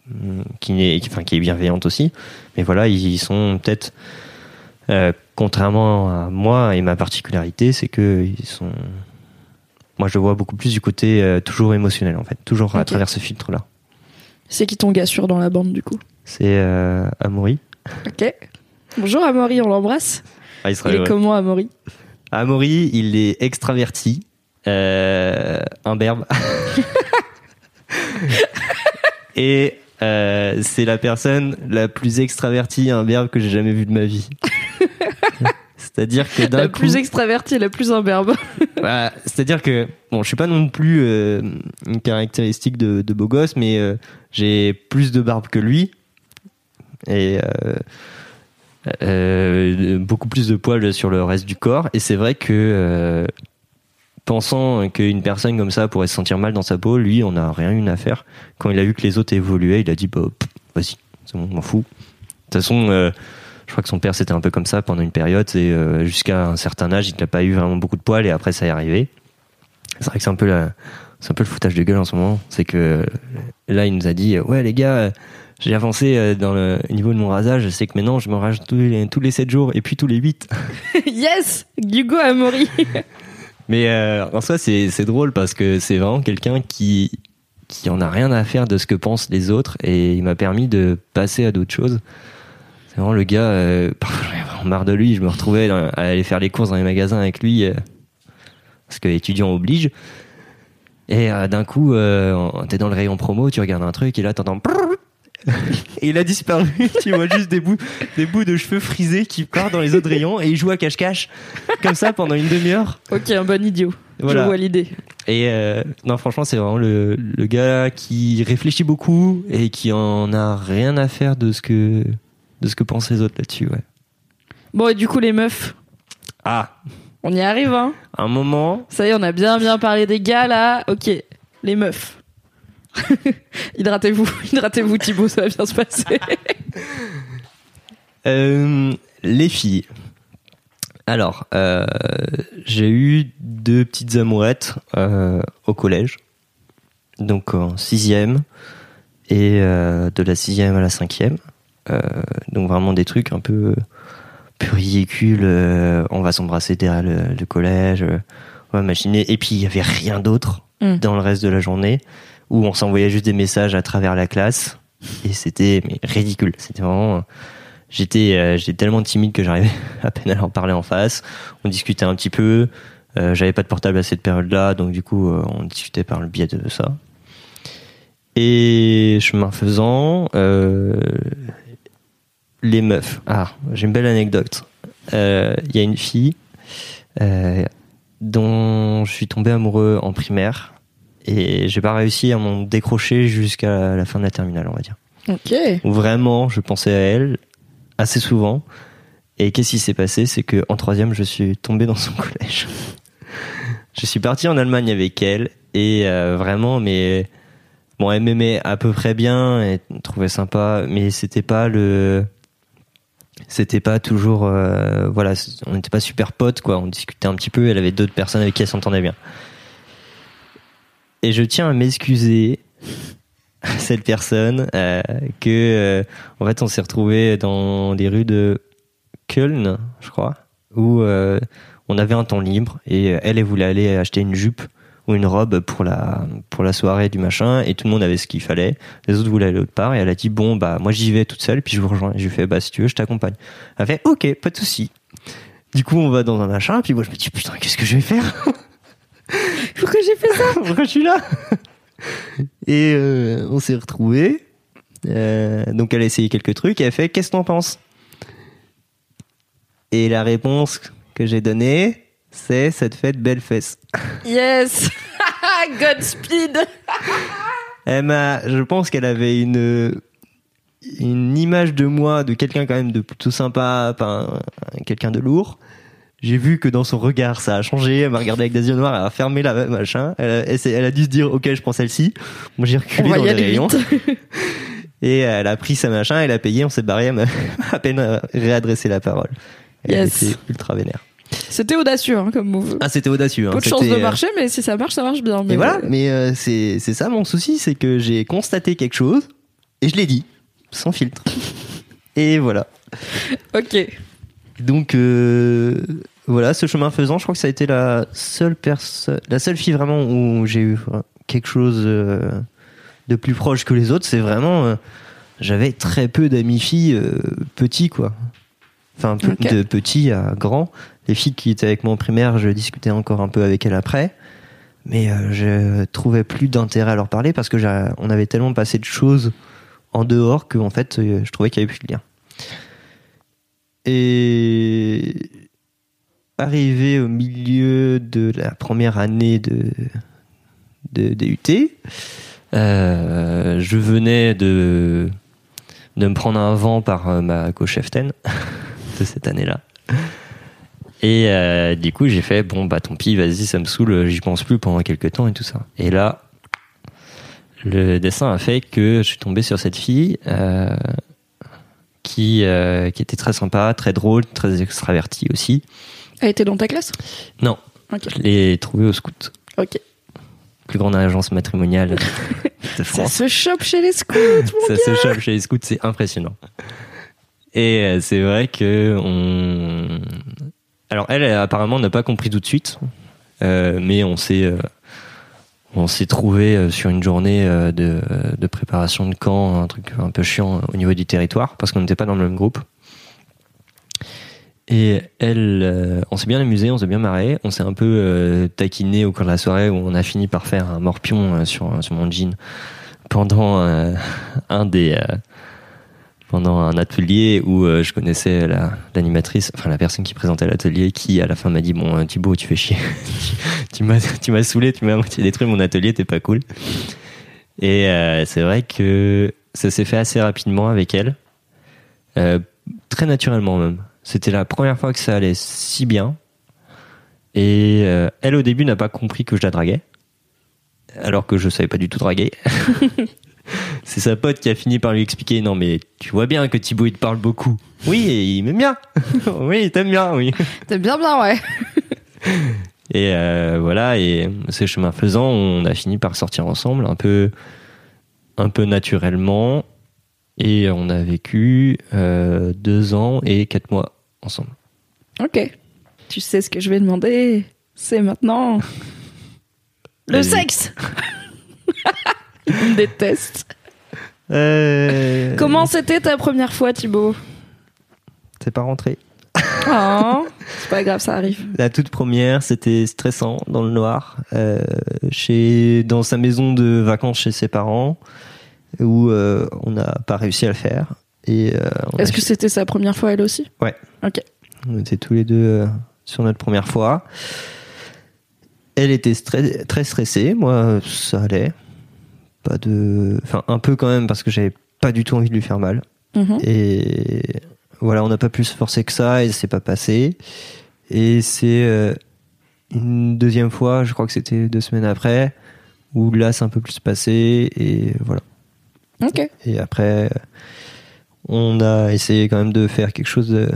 mm, qui n'est qui- enfin qui est bienveillante aussi. Mais voilà ils sont peut-être euh, contrairement à moi et ma particularité c'est que ils sont moi je vois beaucoup plus du côté euh, toujours émotionnel en fait toujours à travers ce filtre là C'est qui ton gars sûr dans la bande du coup? C'est euh, Amaury Ok. Bonjour Amaury, on l'embrasse. ah, il sera Il est comment Amaury? Amaury il est extraverti euh, imberbe et euh, c'est la personne la plus extravertie imberbe que j'ai jamais vue de ma vie c'est-à-dire que d'un La coup plus extravertie et la plus imberbe. Bah, c'est-à-dire que bon, je suis pas non plus euh, une caractéristique de, de beau gosse, mais euh, j'ai plus de barbe que lui et euh, euh, beaucoup plus de poils sur le reste du corps. Et c'est vrai que euh, pensant qu'une personne comme ça pourrait se sentir mal dans sa peau, lui, on n'a rien eu à faire. Quand il a vu que les autres évoluaient, il a dit bah vas-y, c'est bon, m'en fous. De toute façon. je crois que son père c'était un peu comme ça pendant une période et jusqu'à un certain âge il n'a pas eu vraiment beaucoup de poils et après ça est arrivé c'est vrai que c'est un peu c'est un peu le foutage de gueule en ce moment c'est que là il nous a dit ouais les gars j'ai avancé euh, dans le au niveau de mon rasage je sais que maintenant je me rase tous les, tous les 7 jours et puis tous les 8 yes Hugo Amaury. Mais euh, en soi c'est drôle parce que c'est vraiment quelqu'un qui qui en a rien à faire de ce que pensent les autres et il m'a permis de passer à d'autres choses. C'est vraiment le gars euh, parfois j'en avais vraiment marre de lui je me retrouvais à aller faire les courses dans les magasins avec lui euh, parce que étudiant oblige. Et euh, d'un coup t'es dans le rayon promo tu regardes un truc et là t'entends et il a disparu tu vois juste des bouts des bouts de cheveux frisés qui partent dans les autres rayons et il joue à cache-cache comme ça pendant une demi-heure Ok, un bon idiot. Voilà. Je vois l'idée. et euh, non, franchement, c'est vraiment le, le gars qui réfléchit beaucoup et qui en a rien à faire de ce que de ce que pensent les autres là-dessus. Ouais. Bon, et du coup, les meufs, Ah, on y arrive, hein un moment. Ça y est, on a bien bien parlé des gars là. Ok, les meufs. hydratez-vous, hydratez-vous Thibaut, ça va bien se passer. euh, les filles. Alors, euh, j'ai eu deux petites amourettes euh, au collège, donc en sixième et de la sixième à la cinquième. Donc vraiment des trucs un peu peu ridicules. on va s'embrasser derrière le, le collège. on va machiner. Et puis il y avait rien d'autre Mm. dans le reste de la journée où on s'envoyait juste des messages à travers la classe et c'était ridicule. C'était vraiment j'étais euh, j'étais tellement timide que j'arrivais à peine à leur parler en face. On discutait un petit peu. Euh, J'avais pas de portable à cette période-là, donc du coup euh, on discutait par le biais de ça. Et chemin faisant, les meufs. Ah, j'ai une belle anecdote. Il y a une fille dont je suis tombé amoureux en primaire et j'ai pas réussi à m'en décrocher jusqu'à la fin de la terminale, on va dire. ok. Où vraiment, je pensais à elle assez souvent. Et qu'est-ce qui s'est passé? C'est que en troisième, je suis tombé dans son collège. je suis parti en Allemagne avec elle et euh, vraiment, mais bon, elle m'aimait à peu près bien, et trouvait sympa, mais c'était pas le, c'était pas toujours, euh, voilà, on n'était pas super potes quoi. On discutait un petit peu. Elle avait d'autres personnes avec qui elle s'entendait bien. Et je tiens à m'excuser à cette personne euh, que euh, en fait on s'est retrouvé dans les rues de Köln, je crois. où euh, on avait un temps libre et elle, elle voulait aller acheter une jupe ou une robe pour la pour la soirée du machin et tout le monde avait ce qu'il fallait. Les autres voulaient aller autre part et elle a dit bon bah moi j'y vais toute seule puis je vous rejoins. Et je lui fais bah si tu veux je t'accompagne. Elle fait ok pas de souci. Du coup on va dans un machin puis moi je me dis putain qu'est-ce que je vais faire? Pourquoi j'ai fait ça Pourquoi je suis là Et euh, on s'est retrouvés. Euh, donc elle a essayé quelques trucs et elle fait qu'est-ce que t'en penses? Et la réponse que j'ai donnée c'est cette fête belle fesse. Yes Godspeed Elle m'a, je pense qu'elle avait une une image de moi, de quelqu'un quand même de plutôt sympa, pas quelqu'un de lourd. J'ai vu que dans son regard, ça a changé. Elle m'a regardé avec des yeux noirs, elle a fermé la machin. Elle a, elle s'est- elle a dû se dire, ok, je prends celle-ci. Moi, j'ai reculé dans les rayons. Et elle a pris sa machin, elle a payé, on s'est barré, elle m'a à peine euh, réadressé la parole. Elle Yes. était ultra vénère. C'était audacieux hein, comme move. Ah, c'était audacieux. hein. Peu de chance de euh, marcher, mais si ça marche, ça marche bien. Mais Et voilà, mais euh, c'est ça mon souci, c'est que j'ai constaté quelque chose et je l'ai dit, sans filtre. Et voilà. Ok. Donc euh, voilà, ce chemin faisant, je crois que ça a été la seule personne, la seule fille vraiment où j'ai eu euh, quelque chose euh, de plus proche que les autres. C'est vraiment, j'avais très peu d'amis filles petits quoi. Enfin, de petits à grands. Les filles qui étaient avec moi en primaire, je discutais encore un peu avec elles après. Mais euh, je trouvais plus d'intérêt à leur parler parce que on avait tellement passé de choses en dehors que en fait, euh, je trouvais qu'il y avait plus de lien. Arrivé au milieu de la première année de, de DUT, euh, je venais de, de me prendre un vent par euh, ma co-cheftaine de cette année-là. Et euh, du coup, j'ai fait bon bah tant pis, vas-y, ça me saoule, j'y pense plus pendant quelques temps et tout ça. Et là, le dessin a fait que je suis tombé sur cette fille qui euh, qui était très sympa, très drôle, très extravertie aussi. Elle était dans ta classe? Non, je l'ai trouvée au scout, Ok. plus grande agence matrimoniale de Ça France. se chope chez les scouts, mon ça gars. se chope chez les scouts, c'est impressionnant. Et euh, c'est vrai que on. Alors elle, apparemment n'a pas compris tout de suite, euh, mais on s'est on s'est trouvé euh, sur une journée euh, de, préparation de camp, un truc un peu chiant au niveau du territoire parce qu'on n'était pas dans le même groupe. Et elle, euh, on s'est bien amusé, on s'est bien marré, on s'est un peu euh, taquiné au cours de la soirée où on a fini par faire un morpion euh, sur, sur mon jean pendant euh, un des euh, pendant un atelier où euh, je connaissais la l'animatrice, enfin la personne qui présentait l'atelier, qui à la fin m'a dit bon euh, Thibaut tu fais chier, tu m'as saoulé, tu m'as détruit mon atelier, t'es pas cool. Et euh, c'est vrai que ça s'est fait assez rapidement avec elle, très naturellement même. C'était la première fois que ça allait si bien. Et elle au début n'a pas compris que je la draguais, alors que je savais pas du tout draguer. C'est sa pote qui a fini par lui expliquer non mais tu vois bien que Thibaut il te parle beaucoup. Oui, et il m'aime bien. oui, il t'aime bien, oui. T'es bien bien, ouais. Et euh, voilà, et ce chemin faisant, on a fini par sortir ensemble un peu, un peu naturellement, et on a vécu euh, deux ans et quatre mois ensemble. Ok. Tu sais ce que je vais demander C'est maintenant. Le sexe Il me déteste. Euh, Comment c'était ta première fois, Thibaut? C'est pas rentré. Oh, c'est pas grave, ça arrive. La toute première, c'était stressant dans le noir, euh, chez dans sa maison de vacances chez ses parents, où euh, on n'a pas réussi à le faire. Et on Est-ce que c'était sa première fois, elle aussi? Ouais. Ok. On était tous les deux sur notre première fois. Elle était très stressée, moi ça allait. Pas de, enfin un peu quand même parce que j'avais pas du tout envie de lui faire mal. Mhm. Et voilà, on n'a pas pu se forcer que ça et c'est pas passé. Et c'est euh, une deuxième fois, je crois que c'était deux semaines après, où là c'est un peu plus passé et voilà. Ok. Et après, on a essayé quand même de faire quelque chose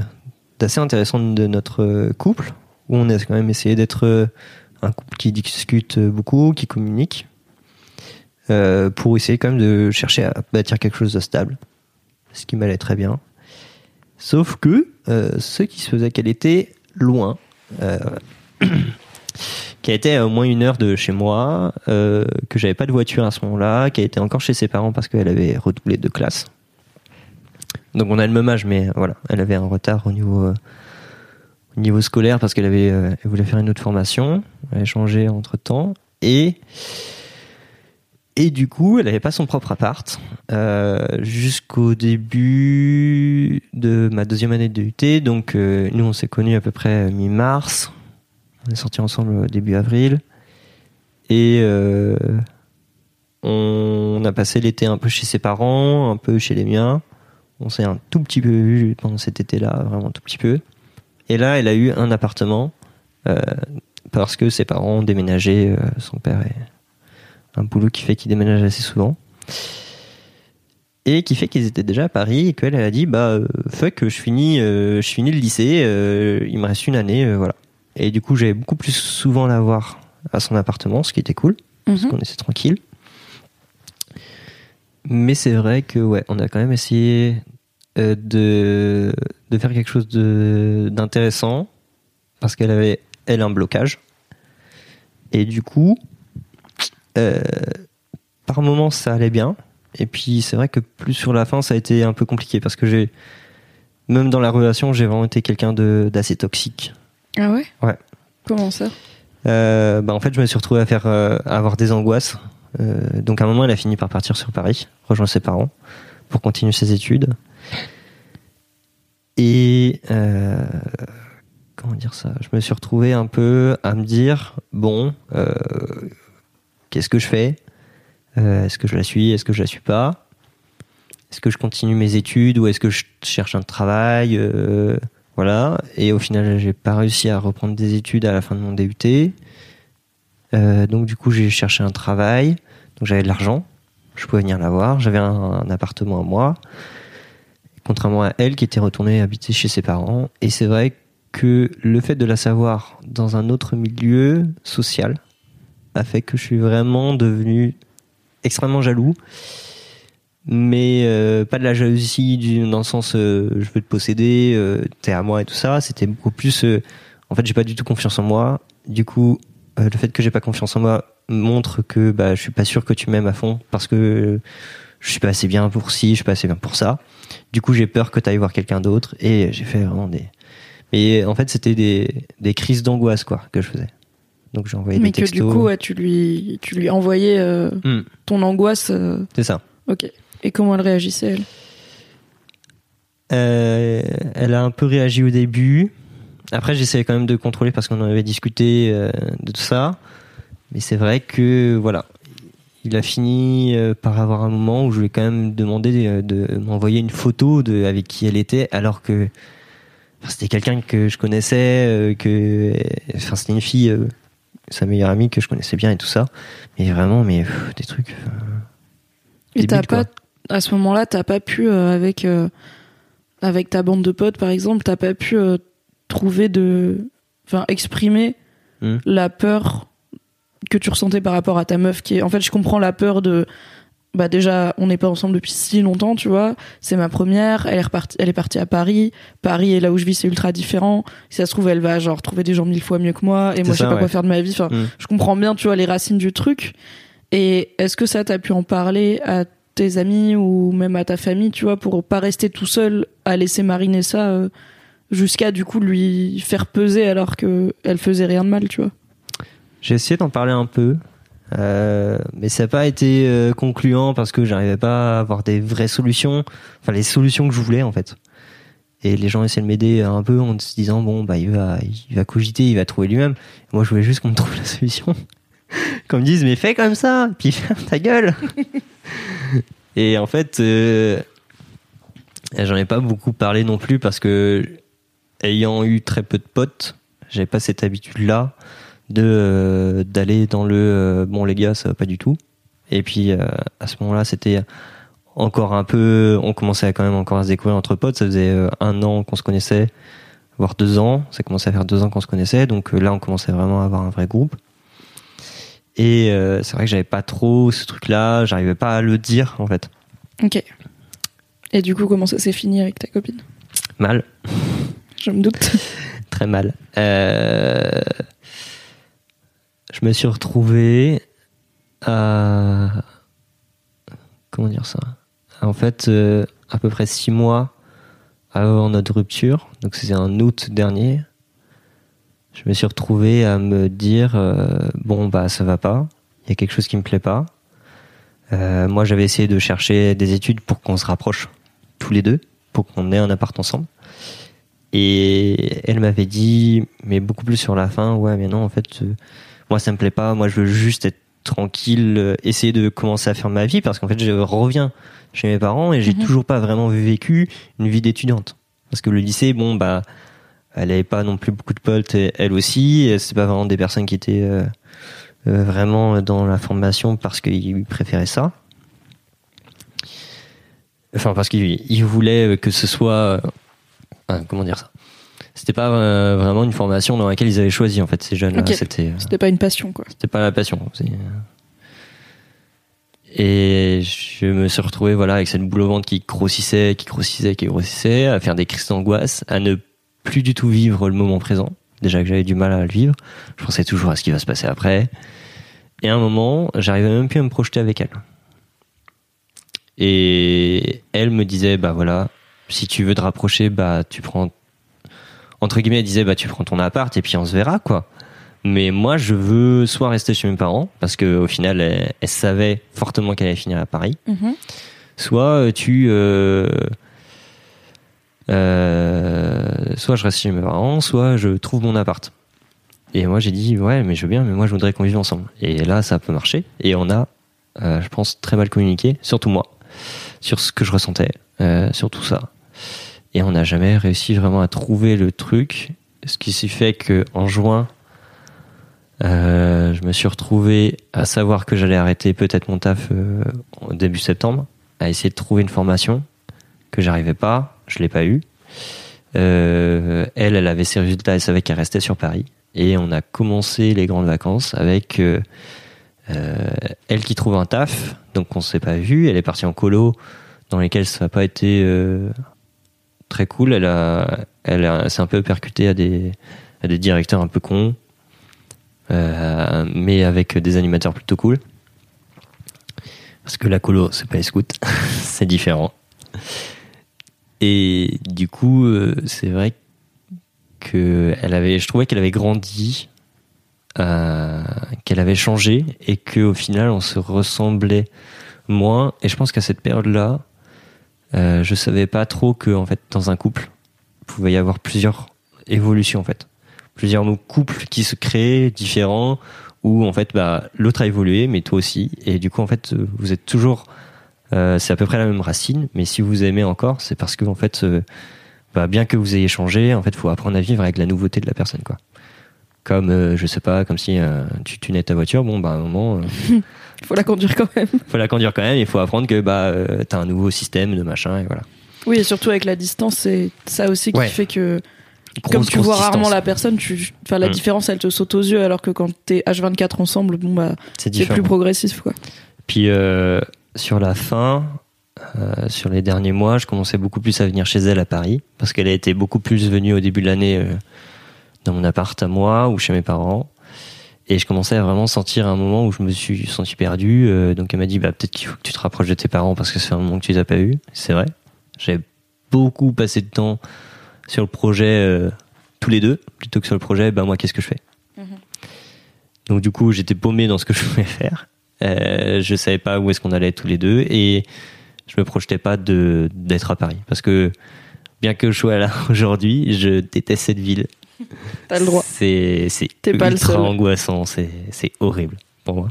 d'assez intéressant de notre couple, où on a quand même essayé d'être un couple qui discute beaucoup, qui communique, euh, pour essayer quand même de chercher à bâtir quelque chose de stable, ce qui m'allait très bien. Sauf que euh, ce qui se faisait qu'elle était loin, euh, été à au moins une heure de chez moi, que j'avais pas de voiture à ce moment-là, a été encore chez ses parents parce qu'elle avait redoublé de classe. Donc on a le même âge, mais voilà, elle avait un retard au niveau, au niveau scolaire parce qu'elle avait, euh, voulait faire une autre formation, elle a changé entre temps et et du coup, elle n'avait pas son propre appart euh, jusqu'au début de ma deuxième année de UT. Donc, euh, nous, on s'est connus à peu près mi-mars. On est sortis ensemble début avril. Et euh, on a passé l'été un peu chez ses parents, un peu chez les miens. On s'est un tout petit peu vu pendant cet été-là, vraiment un tout petit peu. Et là, elle a eu un appartement euh, parce que ses parents ont déménagé. euh, son père est un boulot qui fait qu'il déménage assez souvent. Et qui fait qu'ils étaient déjà à Paris et qu'elle elle a dit bah euh, fuck je finis euh, je finis le lycée euh, il me reste une année voilà et du coup j'allais beaucoup plus souvent la voir à son appartement ce qui était cool parce Mhm. qu'on était tranquille mais c'est vrai que ouais on a quand même essayé euh, de de faire quelque chose de d'intéressant parce qu'elle avait elle un blocage et du coup par moments ça allait bien. Et puis c'est vrai que plus sur la fin ça a été un peu compliqué parce que j'ai même dans la relation j'ai vraiment été quelqu'un d'assez toxique. Ah ouais? Ouais. Comment ça? Euh, bah en fait je me suis retrouvé à faire euh, à avoir des angoisses. Euh, donc à un moment elle a fini par partir sur Paris rejoindre ses parents pour continuer ses études. Et euh, comment dire ça? Je me suis retrouvé un peu à me dire bon euh, qu'est-ce que je fais? Euh, est-ce que je la suis? Est-ce que je la suis pas? Est-ce que je continue mes études ou est-ce que je cherche un travail? Euh, voilà. Et au final j'ai pas réussi à reprendre des études à la fin de mon DUT Euh, donc du coup j'ai cherché un travail. Donc j'avais de l'argent. Je pouvais venir la voir. J'avais un, un appartement à moi. Contrairement à elle qui était retournée habiter chez ses parents. Et c'est vrai que le fait de la savoir dans un autre milieu social a fait que je suis vraiment devenu extrêmement jaloux. Mais euh, pas de la jalousie du, dans le sens euh, je veux te posséder euh, t'es à moi et tout ça. C'était beaucoup plus euh, en fait j'ai pas du tout confiance en moi. Du coup euh, le fait que j'ai pas confiance en moi montre que bah je suis pas sûr que tu m'aimes à fond parce que je suis pas assez bien pour ci je suis pas assez bien pour ça. Du coup j'ai peur que tu voir quelqu'un d'autre et j'ai fait vraiment des mais en fait c'était des, des crises d'angoisse quoi que je faisais donc j'ai envoyé Mais des que textos du coup, ouais, tu lui, tu lui envoyais euh, Hmm, ton angoisse. euh, c'est ça ok. Et comment elle réagissait, elle? Euh, elle a un peu réagi au début. Après, j'essayais quand même de contrôler parce qu'on en avait discuté euh, de tout ça. Mais c'est vrai que, voilà, il a fini par avoir un moment où je lui ai quand même demandé de m'envoyer une photo de avec qui elle était, alors que enfin, c'était quelqu'un que je connaissais, que, enfin, c'était une fille, euh, sa meilleure amie que je connaissais bien et tout ça. Mais vraiment, mais pff, des trucs. euh, Et t'as pas, à ce moment-là, t'as pas pu, euh, avec, euh, avec ta bande de potes, par exemple, t'as pas pu euh, trouver de. Enfin, exprimer Hmm. la peur que tu ressentais par rapport à ta meuf qui est. En fait, je comprends la peur de. Bah, déjà, on n'est pas ensemble depuis si longtemps, tu vois. C'est ma première. Elle est repartie, elle est partie à Paris. Paris et là où je vis, c'est ultra différent. Si ça se trouve, elle va, genre, trouver des gens mille fois mieux que moi. Et moi, je sais pas ouais. quoi faire de ma vie. Enfin, Hmm. je comprends bien, tu vois, les racines du truc. Et est-ce que ça, t'as pu en parler à tes amis ou même à ta famille, tu vois, pour pas rester tout seul à laisser mariner ça euh, jusqu'à du coup lui faire peser alors que elle faisait rien de mal, tu vois? J'ai essayé d'en parler un peu, euh, mais ça n'a pas été euh, concluant parce que j'arrivais pas à avoir des vraies solutions, enfin les solutions que je voulais en fait. Et les gens essaient de m'aider un peu en se disant bon bah il va il va cogiter, il va trouver lui-même. Moi je voulais juste qu'on me trouve la solution. Qu'on me dise mais fais comme ça, puis ferme ta gueule. Et en fait euh, j'en ai pas beaucoup parlé non plus parce que ayant eu très peu de potes, j'avais pas cette habitude là de euh, d'aller dans le euh, bon les gars ça va pas du tout. Et puis euh, à ce moment-là c'était encore un peu on commençait à quand même encore à se découvrir entre potes. Ça faisait un an qu'on se connaissait voire deux ans. Ça commençait à faire deux ans qu'on se connaissait. Donc là on commençait vraiment à avoir un vrai groupe. Et euh, c'est vrai que j'avais pas trop ce truc là j'arrivais pas à le dire en fait. Ok. Et du coup, comment ça s'est fini avec ta copine? Mal. Je me doute. très mal. Euh, je me suis retrouvé à comment dire ça? En fait, euh, à peu près six mois avant notre rupture, donc c'était un août dernier, je me suis retrouvé à me dire euh, bon bah ça va pas, il y a quelque chose qui me plaît pas. Euh, moi j'avais essayé de chercher des études pour qu'on se rapproche tous les deux, pour qu'on ait un appart ensemble. Et elle m'avait dit, mais beaucoup plus sur la fin, ouais mais non en fait moi ça me plaît pas, moi je veux juste être tranquille, euh, essayer de commencer à faire ma vie parce qu'en fait je reviens chez mes parents et j'ai Mhm. toujours pas vraiment vécu une vie d'étudiante. Parce que le lycée, bon bah elle avait pas non plus beaucoup de potes elle aussi c'est pas vraiment des personnes qui étaient euh, euh, vraiment dans la formation parce qu'ils préféraient ça enfin parce qu'ils ils voulaient que ce soit euh, comment dire ça? C'était pas euh, vraiment une formation dans laquelle ils avaient choisi en fait ces jeunes là Ok. c'était euh, C'était pas une passion, quoi. c'était pas la passion. c'est- Et je me suis retrouvé voilà avec cette boule au ventre qui grossissait, qui grossissait, qui grossissait, à faire des crises d'angoisse, à ne plus du tout vivre le moment présent. Déjà que j'avais du mal à le vivre, je pensais toujours à ce qui va se passer après. Et à un moment, j'arrivais même plus à me projeter avec elle. Et elle me disait bah voilà, si tu veux te rapprocher, bah tu prends entre guillemets, elle disait bah tu prends ton appart et puis on se verra quoi. Mais moi, je veux soit rester chez mes parents, parce que au final, elle, elle savait fortement qu'elle allait finir à Paris, Mhm. soit euh, tu, euh, euh, soit je reste chez mes parents, soit je trouve mon appart. Et moi, j'ai dit ouais, mais je veux bien, mais moi, je voudrais qu'on vive ensemble. Et là, ça peut marcher. Et on a, euh, je pense, très mal communiqué, surtout moi, sur ce que je ressentais, sur tout ça. Et on n'a jamais réussi vraiment à trouver le truc, ce qui s'est fait que en juin. Euh, je me suis retrouvé à savoir que j'allais arrêter peut-être mon taf euh, au début septembre, à essayer de trouver une formation que j'arrivais pas, je l'ai pas eu. Euh, elle, elle avait ses résultats, elle savait qu'elle restait sur Paris, et on a commencé les grandes vacances avec elle qui trouve un taf, donc on s'est pas vu. Elle est partie en colo, dans lesquels ça n'a pas été très cool. Elle a, elle s'est un peu percutée à des, à des directeurs un peu cons. Euh, mais avec des animateurs plutôt cool. Parce que la colo, c'est pas les scouts, c'est différent. Et du coup, euh, c'est vrai que elle avait, je trouvais qu'elle avait grandi, euh, qu'elle avait changé et qu'au final, on se ressemblait moins. Et je pense qu'à cette période-là, euh, je savais pas trop que, en fait, dans un couple, il pouvait y avoir plusieurs évolutions, en fait. Plusieurs couples qui se créent différents où en fait bah l'autre a évolué mais toi aussi. Et du coup en fait euh, vous êtes toujours euh, c'est à peu près la même racine mais si vous aimez encore c'est parce que en fait euh, bah, bien que vous ayez changé en fait faut apprendre à vivre avec la nouveauté de la personne quoi. Comme euh, je sais pas comme si euh, tu tunais ta voiture bon bah à un moment Faut la conduire quand même. faut la conduire quand même il faut apprendre que bah euh, t'as un nouveau système de machin et voilà Oui, et surtout avec la distance, c'est ça aussi qui Ouais. fait que, comme tu vois rarement la personne, tu, enfin, la Mm. différence, elle te saute aux yeux, alors que quand t'es H24 ensemble, bon, bah, c'est plus progressif, quoi. Puis euh, sur la fin, euh, sur les derniers mois, je commençais beaucoup plus à venir chez elle à Paris parce qu'elle a été beaucoup plus venue au début de l'année euh, dans mon appart à moi ou chez mes parents. Et je commençais à vraiment sentir un moment où je me suis senti perdu. euh, donc elle m'a dit bah peut-être qu'il faut que tu te rapproches de tes parents parce que c'est un moment que tu les as pas eu. C'est vrai. J'ai beaucoup passé de temps sur le projet euh, tous les deux plutôt que sur le projet bah moi qu'est-ce que je fais? Donc du coup j'étais paumé dans ce que je voulais faire. Euh, je savais pas où est-ce qu'on allait tous les deux et je me projetais pas de d'être à Paris parce que bien que je sois là aujourd'hui, je déteste cette ville. T'as le droit. C'est pas le ultra angoissant, c'est horrible pour moi.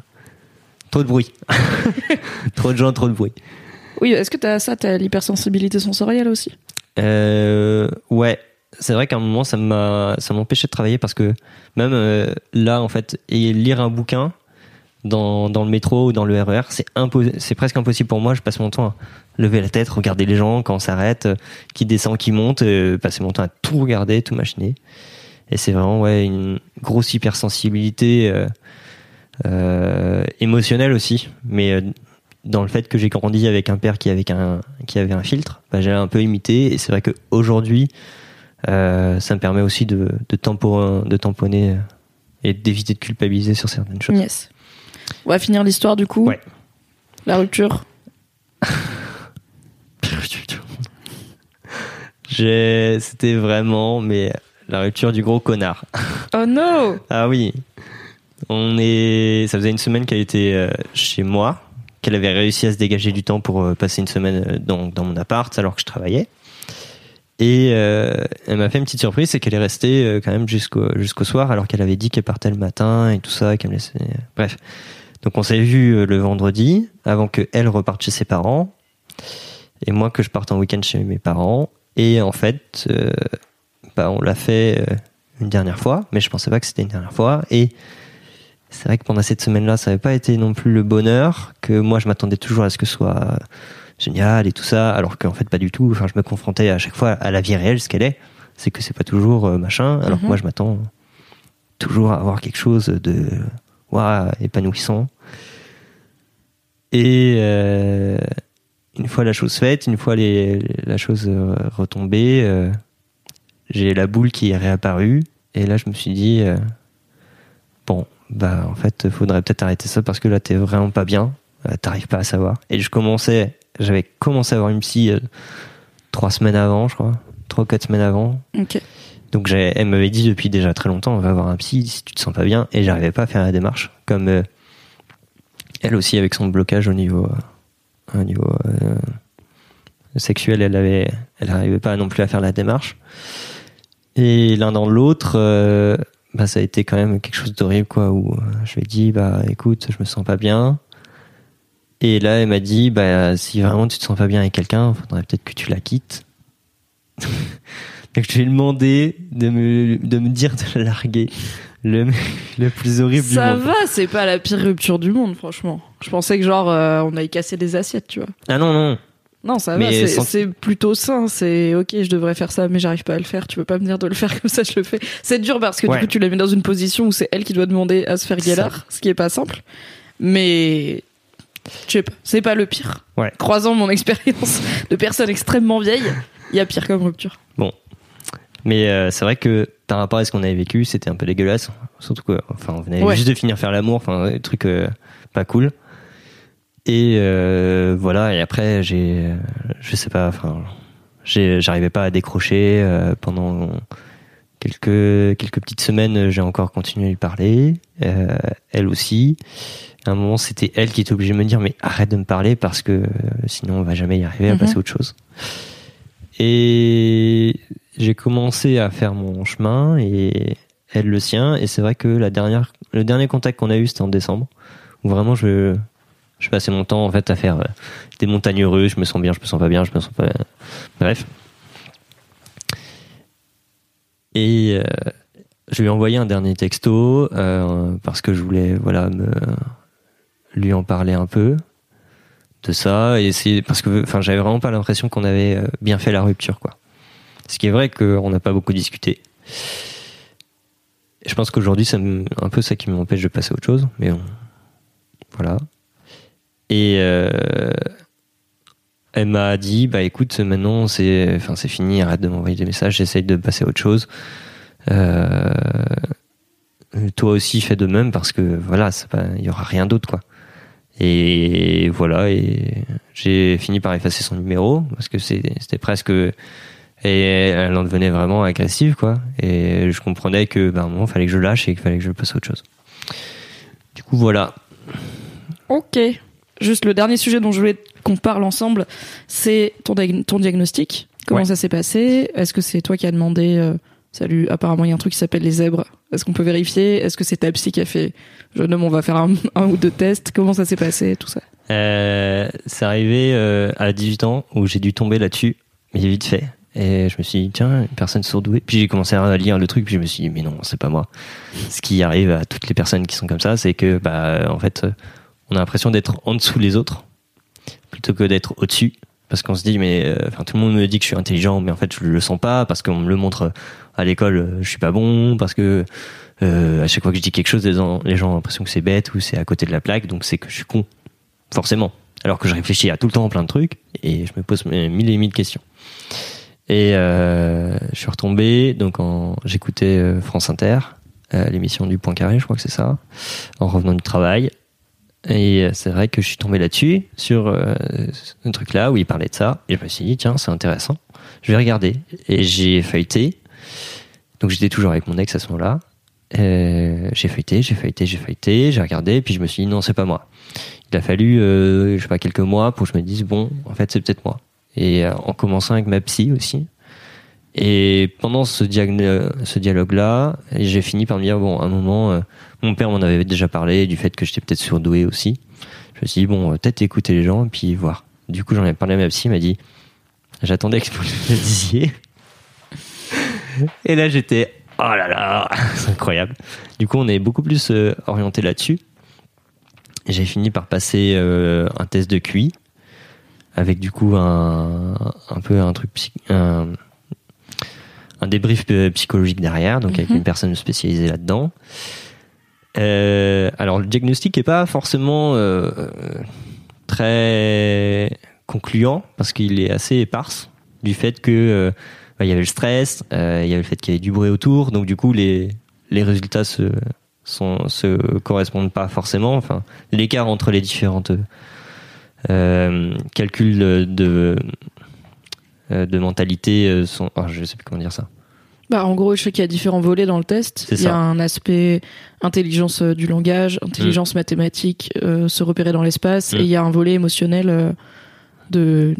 Trop de bruit. trop de gens, trop de bruit. Oui, est-ce que t'as ça, t'as l'hypersensibilité sensorielle aussi? Euh, ouais, c'est vrai qu'à un moment ça m'empêchait de travailler parce que même euh, là en fait et lire un bouquin dans, dans le métro ou dans le RER c'est impo- c'est presque impossible pour moi je passe mon temps à lever la tête regarder les gens quand on s'arrête euh, qui descend qui monte euh, passer mon temps à tout regarder tout machiner et c'est vraiment ouais une grosse hypersensibilité euh, euh, émotionnelle aussi mais euh, dans le fait que j'ai grandi avec un père qui avait un qui avait un filtre, bah, j'ai un peu imité et c'est vrai qu'aujourd'hui Euh, ça me permet aussi de, de, tampon- de tamponner et d'éviter de culpabiliser sur certaines choses. Yes. On va finir l'histoire du coup. Ouais. La rupture. J'ai- C'était vraiment mais la rupture du gros connard. Oh no Ah oui. On est. Ça faisait une semaine qu'elle était euh, chez moi, qu'elle avait réussi à se dégager du temps pour euh, passer une semaine euh, dans, dans mon appart alors que je travaillais. Et euh, elle m'a fait une petite surprise, c'est qu'elle est restée quand même jusqu'au jusqu'au soir alors qu'elle avait dit qu'elle partait le matin et tout ça, qu'elle me laissait. Bref. Donc on s'est vu le vendredi avant que elle reparte chez ses parents et moi que je parte en week-end chez mes parents. Et en fait, euh, bah, on l'a fait euh, une dernière fois, mais je pensais pas que c'était une dernière fois. Et c'est vrai que pendant cette semaine-là, ça n'avait pas été non plus le bonheur que moi je m'attendais toujours à ce que ce soit génial et tout ça, alors qu'en fait pas du tout. Enfin, je me confrontais à chaque fois à la vie réelle, ce qu'elle est. C'est que c'est pas toujours euh, machin, alors que Mhm. moi je m'attends toujours à avoir quelque chose de ouah, épanouissant. Et euh, une fois la chose faite, une fois les, la chose retombée, euh, j'ai la boule qui est réapparue. Et là, je me suis dit, euh, bon, bah en fait, faudrait peut-être arrêter ça parce que là, t'es vraiment pas bien. Euh, T'arrives pas à savoir. Et je commençais, j'avais commencé à avoir une psy euh, trois semaines avant, je crois, trois ou quatre semaines avant. Ok. Donc j'ai- elle m'avait dit depuis déjà très longtemps, on va avoir un psy si tu te sens pas bien. Et j'arrivais pas à faire la démarche, comme euh, elle aussi avec son blocage au niveau, euh, au niveau euh, sexuel, elle avait, elle n'arrivait pas non plus à faire la démarche. Et l'un dans l'autre, euh, bah ça a été quand même quelque chose d'horrible quoi. Où euh, je lui ai dit bah écoute, je me sens pas bien. Et là elle m'a dit bah si vraiment tu te sens pas bien avec quelqu'un, faudrait peut-être que tu la quittes. Donc je lui ai demandé de me, de me dire de la larguer. Le, le plus horrible Ça du monde. va, c'est pas la pire rupture du monde, franchement. Je pensais que genre euh, on allait casser des assiettes, tu vois. Ah non, non. Non, ça va, c'est sans- plutôt sain. C'est ok, je devrais faire ça, mais j'arrive pas à le faire. Tu peux pas me dire de le faire comme ça, je le fais. C'est dur parce que Ouais. du coup, tu la mets dans une position où c'est elle qui doit demander à se faire guélard, ce qui est pas simple. Mais je sais pas, c'est pas le pire. Ouais. Croisant mon expérience de personne extrêmement vieille, il y a pire comme rupture. Mais euh, c'est vrai que par rapport à ce qu'on avait vécu, c'était un peu dégueulasse. Surtout que, enfin, on venait Ouais. juste de finir faire l'amour, enfin, des trucs euh, pas cool. Et euh, voilà. Et après, j'ai, euh, je sais pas, enfin, j'arrivais pas à décrocher euh, pendant quelques quelques petites semaines. J'ai encore continué à lui parler, euh, elle aussi. À un moment, c'était elle qui était obligée de me dire mais arrête de me parler parce que euh, sinon on va jamais y arriver à Mhm. passer à autre chose. Et j'ai commencé à faire mon chemin et elle le sien. Et c'est vrai que la dernière, le dernier contact qu'on a eu, c'était en décembre, où vraiment je, je passais mon temps en fait à faire euh, des montagnes russes. Je me sens bien, je me sens pas bien, je me sens pas. Bref. Et euh, je lui ai envoyé un dernier texto euh, parce que je voulais voilà lui en parler un peu de ça et parce que enfin j'avais vraiment pas l'impression qu'on avait euh, bien fait la rupture quoi. Ce qui est vrai qu'on n'a pas beaucoup discuté. Je pense qu'aujourd'hui c'est un peu ça qui m'empêche de passer à autre chose, mais voilà. Et euh, elle m'a dit bah écoute maintenant c'est enfin c'est fini arrête de m'envoyer des messages j'essaye de passer à autre chose. Euh, toi aussi fais de même parce que voilà il y aura rien d'autre quoi. Et voilà, et j'ai fini par effacer son numéro parce que c'était presque. Et elle en devenait vraiment agressive, quoi. Et je comprenais que, ben, moment, il fallait que je lâche et qu'il fallait que je passe à autre chose. Du coup, voilà. Ok. Juste le dernier sujet dont je voulais qu'on parle ensemble, c'est ton, ton diagnostic. Comment Ouais. ça s'est passé? Est-ce que c'est toi qui as demandé euh, Salut, apparemment il y a un truc qui s'appelle les zèbres. Est-ce qu'on peut vérifier? Est-ce que c'est ta psy qui a fait Jeune homme, on va faire un, un ou deux tests? Comment ça s'est passé Tout ça? Euh, c'est arrivé euh, à 18 ans où j'ai dû tomber là-dessus, mais vite fait. Et je me suis dit, tiens, une personne surdouée. Puis j'ai commencé à lire le truc, puis je me suis dit, mais non, c'est pas moi. Ce qui arrive à toutes les personnes qui sont comme ça, c'est que, bah, en fait, on a l'impression d'être en dessous des autres, plutôt que d'être au-dessus. Parce qu'on se dit, mais, euh, tout le monde me dit que je suis intelligent, mais en fait, je le sens pas, parce qu'on me le montre à l'école, euh, je suis pas bon, parce que, euh, à chaque fois que je dis quelque chose, les gens, les ont l'impression que c'est bête ou c'est à côté de la plaque, donc c'est que je suis con. Forcément. Alors que je réfléchis à tout le temps plein de trucs, et je me pose mille et mille questions. Et euh, je suis retombé, donc j'écoutais euh, France Inter, euh, l'émission du Point Carré, je crois que c'est ça, en revenant du travail. Et euh, c'est vrai que je suis tombé là-dessus, sur euh, un truc là où il parlait de ça. Et je me suis dit, tiens, c'est intéressant. Je vais regarder. Et j'ai feuilleté. Donc j'étais toujours avec mon ex à ce moment-là. Euh, j'ai feuilleté, j'ai feuilleté, j'ai feuilleté, j'ai regardé, puis je me suis dit, non, c'est pas moi. Il a fallu, euh, je sais pas, quelques mois pour que je me dise, bon, en fait, c'est peut-être moi. Et euh, en commençant avec ma psy aussi. Et pendant ce, ce dialogue-là, j'ai fini par me dire, bon, à un moment, euh, mon père m'en avait déjà parlé du fait que j'étais peut-être surdoué aussi. Je me suis dit, bon, euh, peut-être écouter les gens et puis voir. Du coup, j'en ai parlé à ma psy, m'a dit, j'attendais que vous le disiez. Et là, j'étais, oh là là, c'est incroyable. Du coup, on est beaucoup plus euh, orienté là-dessus. J'ai fini par passer euh, un test de QI avec du coup un, un peu un truc psy- un, un débrief psychologique derrière, donc avec Mhm. une personne spécialisée là-dedans. Euh, alors le diagnostic est pas forcément euh, très concluant parce qu'il est assez éparse du fait que euh, bah, il y avait le stress, euh, il y avait le fait qu'il y avait du bruit autour, donc du coup les les résultats se sont, se correspondent pas forcément. Enfin, l'écart entre les différentes euh, calculs de de, de mentalité euh, sont. oh, je sais plus comment dire ça. Bah, en gros, je sais qu'il y a différents volets dans le test. C'est Il y a un aspect intelligence euh, du langage, intelligence mathématique, euh, se repérer dans l'espace, Mm. et il y a un volet émotionnel euh, de,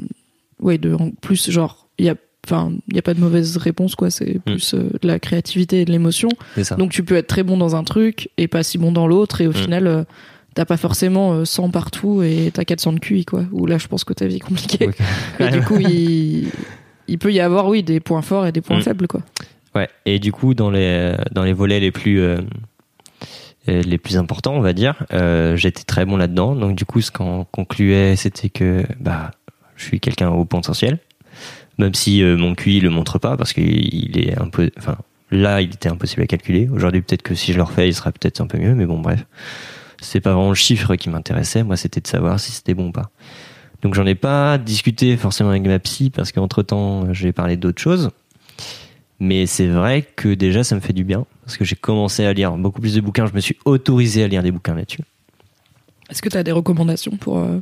ouais, de en plus genre, il y a, enfin, il y a pas de mauvaise réponse quoi. C'est plus euh, de la créativité et de l'émotion. Donc tu peux être très bon dans un truc et pas si bon dans l'autre, et au Mm. final. Euh, T'as pas forcément euh, 100 partout et t'as 400 de QI, quoi. Ou là, je pense que ta vie est compliquée. Et du coup, il, il peut y avoir, oui, des points forts et des points Mm. faibles, quoi. Ouais. Et du coup, dans les dans les volets les plus euh, euh, les plus importants, on va dire, euh, j'étais très bon là-dedans. Donc du coup, ce qu'on concluait, c'était que bah je suis quelqu'un au potentiel, même si euh, mon QI le montre pas parce qu'il il est un peu, enfin là, il était impossible à calculer. Aujourd'hui, peut-être que si je le refais, il sera peut-être un peu mieux, mais bon, bref, c'est pas vraiment le chiffre qui m'intéressait. Moi, c'était de savoir si c'était bon ou pas. Donc j'en ai pas discuté forcément avec ma psy parce qu'entre temps, j'ai parlé d'autres choses. Mais c'est vrai que déjà, ça me fait du bien parce que j'ai commencé à lire beaucoup plus de bouquins. Je me suis autorisé à lire des bouquins là-dessus. Est-ce que tu as des recommandations pour euh,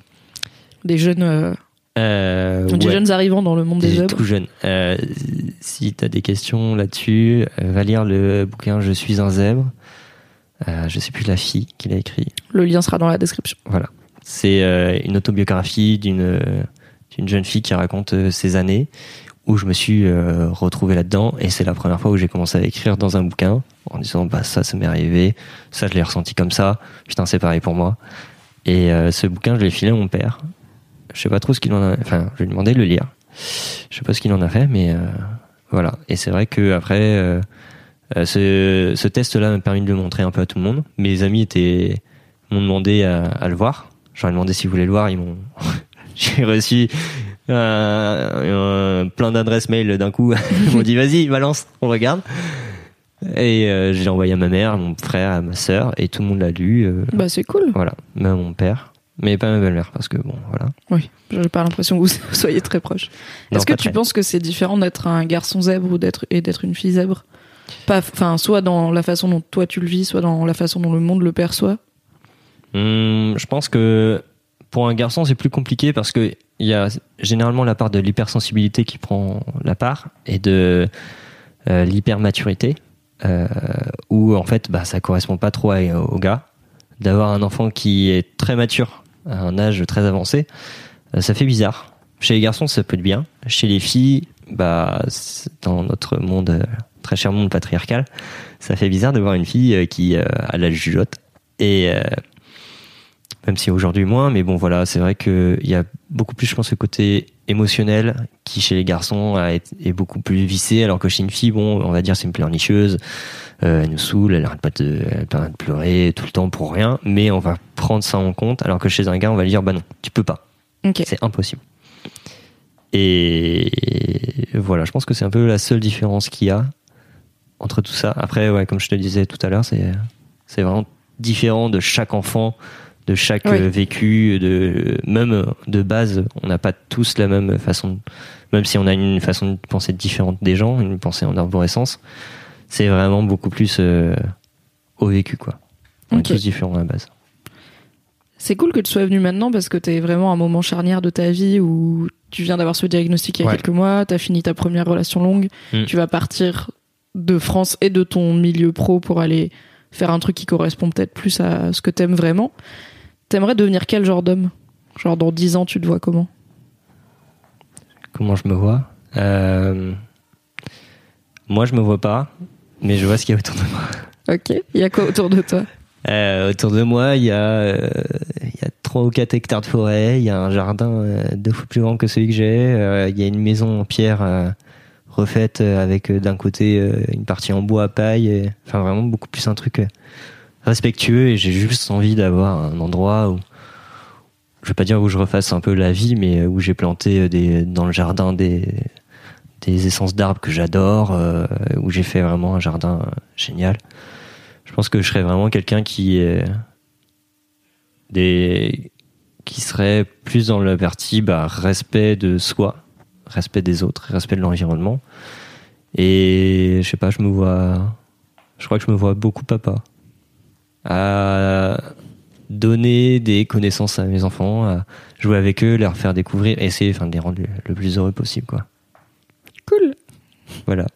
des jeunes, euh, Euh, des ouais. jeunes arrivants dans le monde des Des œuvres tout jeune. Si tu as des questions là-dessus, va lire le bouquin Je suis un zèbre. Euh, je sais plus la fille qui l'a écrit. Le lien sera dans la description. Voilà. C'est euh, une autobiographie d'une euh, d'une jeune fille qui raconte ses années où je me suis retrouvé là-dedans et c'est la première fois où j'ai commencé à écrire dans un bouquin en disant bah ça ça m'est arrivé, ça je l'ai ressenti comme ça, putain c'est pareil pour moi. Et ce bouquin je l'ai filé à mon père. Je sais pas trop ce qu'il en a, enfin je lui ai demandé de le lire. Je sais pas ce qu'il en a fait mais voilà. Et c'est vrai que après euh, ce, ce test-là m'a permis de le montrer un peu à tout le monde. Mes amis étaient m'ont demandé à, à le voir. J'aurais demandé s'ils voulaient le voir. Ils m'ont. J'ai reçu euh, euh, plein d'adresses mail d'un coup. Ils m'ont dit vas-y, balance, on regarde. Et euh, j'ai envoyé à ma mère, à mon frère, à ma sœur, et tout le monde l'a lu. euh, Bah, c'est cool. voilà, même à mon père, mais pas à ma belle-mère parce que bon, voilà. Oui, j'ai pas l'impression que vous soyez très proches. Est-ce que tu très. penses que c'est différent d'être un garçon zèbre ou d'être et d'être une fille zèbre? Pas, enfin, soit dans la façon dont toi tu le vis, soit dans la façon dont le monde le perçoit. Hum, je pense que pour un garçon, c'est plus compliqué parce que il y a généralement la part de l'hypersensibilité qui prend la part et de euh, l'hypermaturité euh, où en fait bah, ça correspond pas trop à- au gars. D'avoir un enfant qui est très mature à un âge très avancé, euh, ça fait bizarre. Chez les garçons, ça peut être bien. Chez les filles, bah, dans notre monde, euh, très cher monde patriarcal, ça fait bizarre de voir une fille euh, qui euh, a la jugeote. Et euh, même si aujourd'hui moins, mais bon voilà, c'est vrai qu'il y a beaucoup plus, je pense, le côté émotionnel qui chez les garçons est beaucoup plus vissé, alors que chez une fille, bon, on va dire c'est une pleurnicheuse, euh, elle nous saoule, elle arrête pas de, elle arrête de pleurer tout le temps pour rien, mais on va prendre ça en compte, alors que chez un gars, on va lui dire bah non, tu peux pas, c'est impossible. Et voilà, je pense que c'est un peu la seule différence qu'il y a entre tout ça. Après, ouais, comme je te disais tout à l'heure, c'est c'est vraiment différent de chaque enfant, de chaque euh, vécu, de même de base, on n'a pas tous la même façon, de- même si on a une façon de penser différente des gens, une pensée en arborescence, c'est vraiment beaucoup plus euh, au vécu quoi. On Ok. est tous différents à la base. C'est cool que tu sois venu maintenant parce que t'es vraiment à un moment charnière de ta vie où tu viens d'avoir ce diagnostic il y a Ouais. quelques mois, t'as fini ta première relation longue, Mm. tu vas partir de France et de ton milieu pro pour aller faire un truc qui correspond peut-être plus à ce que t'aimes vraiment. T'aimerais devenir quel genre d'homme? Genre dans 10 ans, tu te vois comment? Comment je me vois? Euh, Moi, je me vois pas, mais je vois ce qu'il y a autour de moi. Ok. Il y a quoi autour de toi? Euh, autour de moi, il y a euh, il y a trois ou quatre hectares de forêt, il y a un jardin deux fois plus grand que celui que j'ai, il y a une maison en pierre refaite euh, avec euh, d'un côté euh, une partie en bois à paille, enfin vraiment beaucoup plus un truc respectueux et j'ai juste envie d'avoir un endroit où je vais pas dire où je refasse un peu la vie, mais où j'ai planté des dans le jardin des des essences d'arbres que j'adore, où j'ai fait vraiment un jardin génial. Je pense que je serais vraiment quelqu'un qui des qui serait plus dans la partie bah, respect de soi, respect des autres, respect de l'environnement. Et je sais pas, je me vois, je crois que je me vois beaucoup papa à donner des connaissances à mes enfants, à jouer avec eux, leur faire découvrir, essayer enfin, de les rendre le, plus heureux possible, quoi. Cool. Voilà.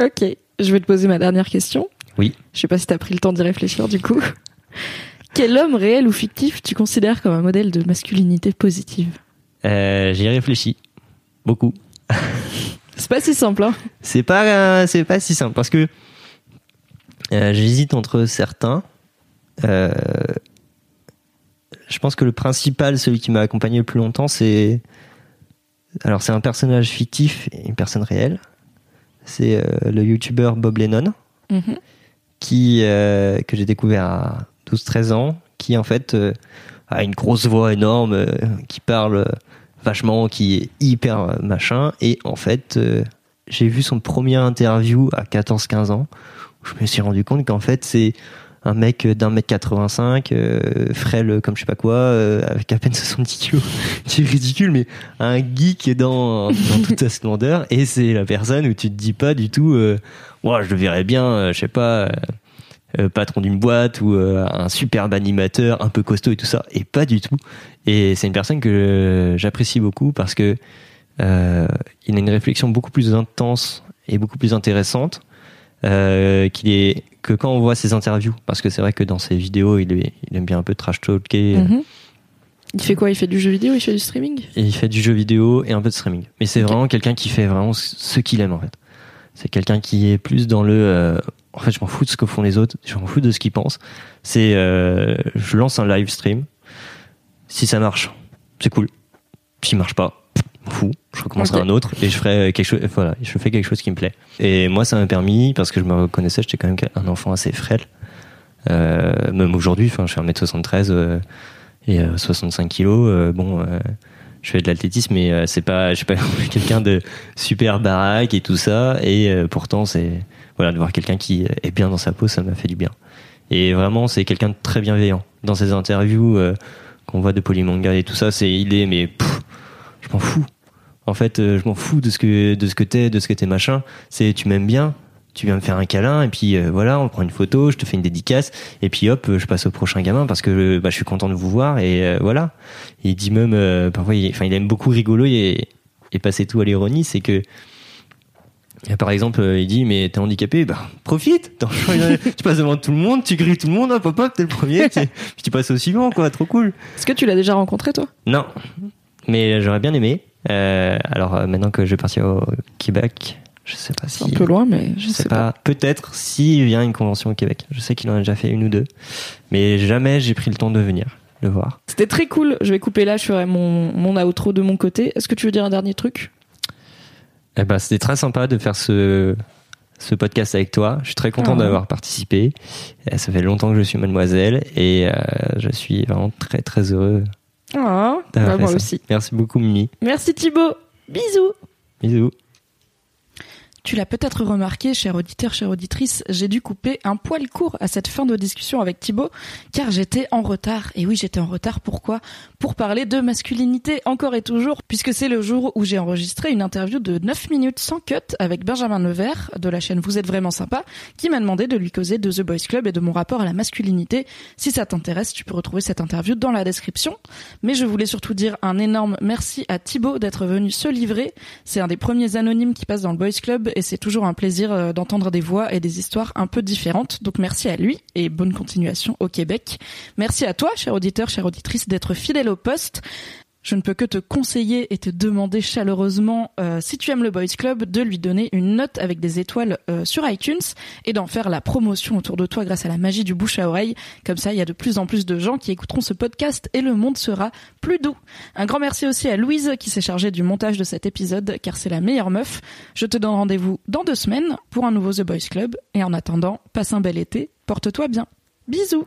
Ok. Je vais te poser ma dernière question. Oui. Je sais pas si t'as pris le temps d'y réfléchir du coup. Quel homme réel ou fictif tu considères comme un modèle de masculinité positive? Euh, J'y ai réfléchi beaucoup. C'est pas si simple, hein C'est pas, euh, c'est pas si simple parce que euh, j'hésite entre certains. Euh, je pense que le principal, celui qui m'a accompagné le plus longtemps, c'est alors c'est un personnage fictif et une personne réelle. C'est le youtubeur Bob Lennon Mhm. qui que j'ai découvert à 12-13 ans, qui en fait a une grosse voix énorme, qui parle vachement, qui est hyper euh, machin, et en fait euh, j'ai vu son premier interview à 14-15 ans, où je me suis rendu compte qu'en fait c'est un mec d'un mètre 85, euh, frêle comme je sais pas quoi, euh, avec à peine 70 kilos, qui est ridicule, mais un geek dans, dans toute sa splendeur, et c'est la personne où tu te dis pas du tout, euh, Ouah, je le verrais bien, euh, je sais pas, euh, patron d'une boîte ou euh, un superbe animateur, un peu costaud et tout ça, et pas du tout. Et c'est une personne que j'apprécie beaucoup parce que euh, il a une réflexion beaucoup plus intense et beaucoup plus intéressante euh, qu'il est que quand on voit ses interviews, parce que c'est vrai que dans ses vidéos, il, est, il aime bien un peu trash talker. Mhm. Il fait quoi? Il fait du jeu vidéo? Il fait du streaming? Et il fait du jeu vidéo et un peu de streaming. Mais c'est vraiment quelqu'un qui fait vraiment ce ce qu'il aime en fait. C'est quelqu'un qui est plus dans le. euh, en fait, je m'en fous de ce que font les autres. Je m'en fous de ce qu'ils pensent. C'est. euh, je lance un live stream. Si ça marche, c'est cool. S'il marche pas, fous. Je recommencerai un autre et je ferai quelque chose. Voilà, je fais quelque chose qui me plaît. Et moi, ça m'a permis parce que je me reconnaissais. J'étais quand même un enfant assez frêle. Euh, même aujourd'hui, enfin, je fais 1m73 euh, et euh, 65 kilos. euh, bon. euh, je fais de l'athlétisme mais euh, c'est pas je suis pas quelqu'un de super baraque et tout ça et euh, pourtant c'est voilà de voir quelqu'un qui est bien dans sa peau ça m'a fait du bien. Et vraiment c'est quelqu'un de très bienveillant. Dans ses interviews euh, qu'on voit de Polymanga et tout ça c'est il est mais pff, je m'en fous. En fait euh, je m'en fous de ce que de ce que t'es de ce que t'es machin. C'est tu m'aimes bien tu viens me faire un câlin et puis euh, voilà on prend une photo je te fais une dédicace et puis hop je passe au prochain gamin parce que bah, je suis content de vous voir et euh, voilà. Il dit même euh, parfois il, enfin il aime beaucoup rigoler et, et passer tout à l'ironie c'est que par exemple, euh, il dit mais t'es handicapé, bah profite. Tu passes devant tout le monde, tu grilles tout le monde, hop hop hop, t'es le premier, tu- puis tu passes au suivant quoi, trop cool. Est-ce que tu l'as déjà rencontré toi? Non, mais j'aurais bien aimé. Euh, alors euh, maintenant que je vais partir au Québec, je sais pas si. un peu loin, mais je Je sais sais pas. pas. Peut-être s'il vient une convention au Québec. Je sais qu'il en a déjà fait une ou deux, mais jamais j'ai pris le temps de venir le voir. C'était très cool. Je vais couper là, je ferai mon, mon outro de mon côté. Est-ce que tu veux dire un dernier truc? Eh ben, c'était très sympa de faire ce, ce podcast avec toi. Je suis très content Ah. d'avoir participé. Euh, Ça fait longtemps que je suis mademoiselle et euh, je suis vraiment très très heureux Ah, d'avoir bah, fait moi ça. aussi. Merci beaucoup Mimi. Merci Thibaut. Bisous. Bisous. Tu l'as peut-être remarqué, cher auditeur, chère auditrice, j'ai dû couper un poil court à cette fin de discussion avec Thibaut, car j'étais en retard. Et oui, j'étais en retard. Pourquoi? Pour parler de masculinité, encore et toujours, puisque c'est le jour où j'ai enregistré une interview de 9 minutes sans cut avec Benjamin Nevers, de la chaîne Vous êtes vraiment sympa, qui m'a demandé de lui causer de The Boys Club et de mon rapport à la masculinité. Si ça t'intéresse, tu peux retrouver cette interview dans la description. Mais je voulais surtout dire un énorme merci à Thibaut d'être venu se livrer. C'est un des premiers anonymes qui passe dans le Boys Club et c'est toujours un plaisir euh, d'entendre des voix et des histoires un peu différentes. Donc merci à lui et bonne continuation au Québec. Merci à toi, cher auditeur, chère auditrice, d'être fidèle au poste je ne peux que te conseiller et te demander chaleureusement, euh, si tu aimes le Boys Club, de lui donner une note avec des étoiles euh, sur iTunes et d'en faire la promotion autour de toi grâce à la magie du bouche à oreille. Comme ça, il y a de plus en plus de gens qui écouteront ce podcast et le monde sera plus doux. Un grand merci aussi à Louise qui s'est chargée du montage de cet épisode car c'est la meilleure meuf. Je te donne rendez-vous dans deux semaines pour un nouveau The Boys Club et en attendant, passe un bel été, porte-toi bien. Bisous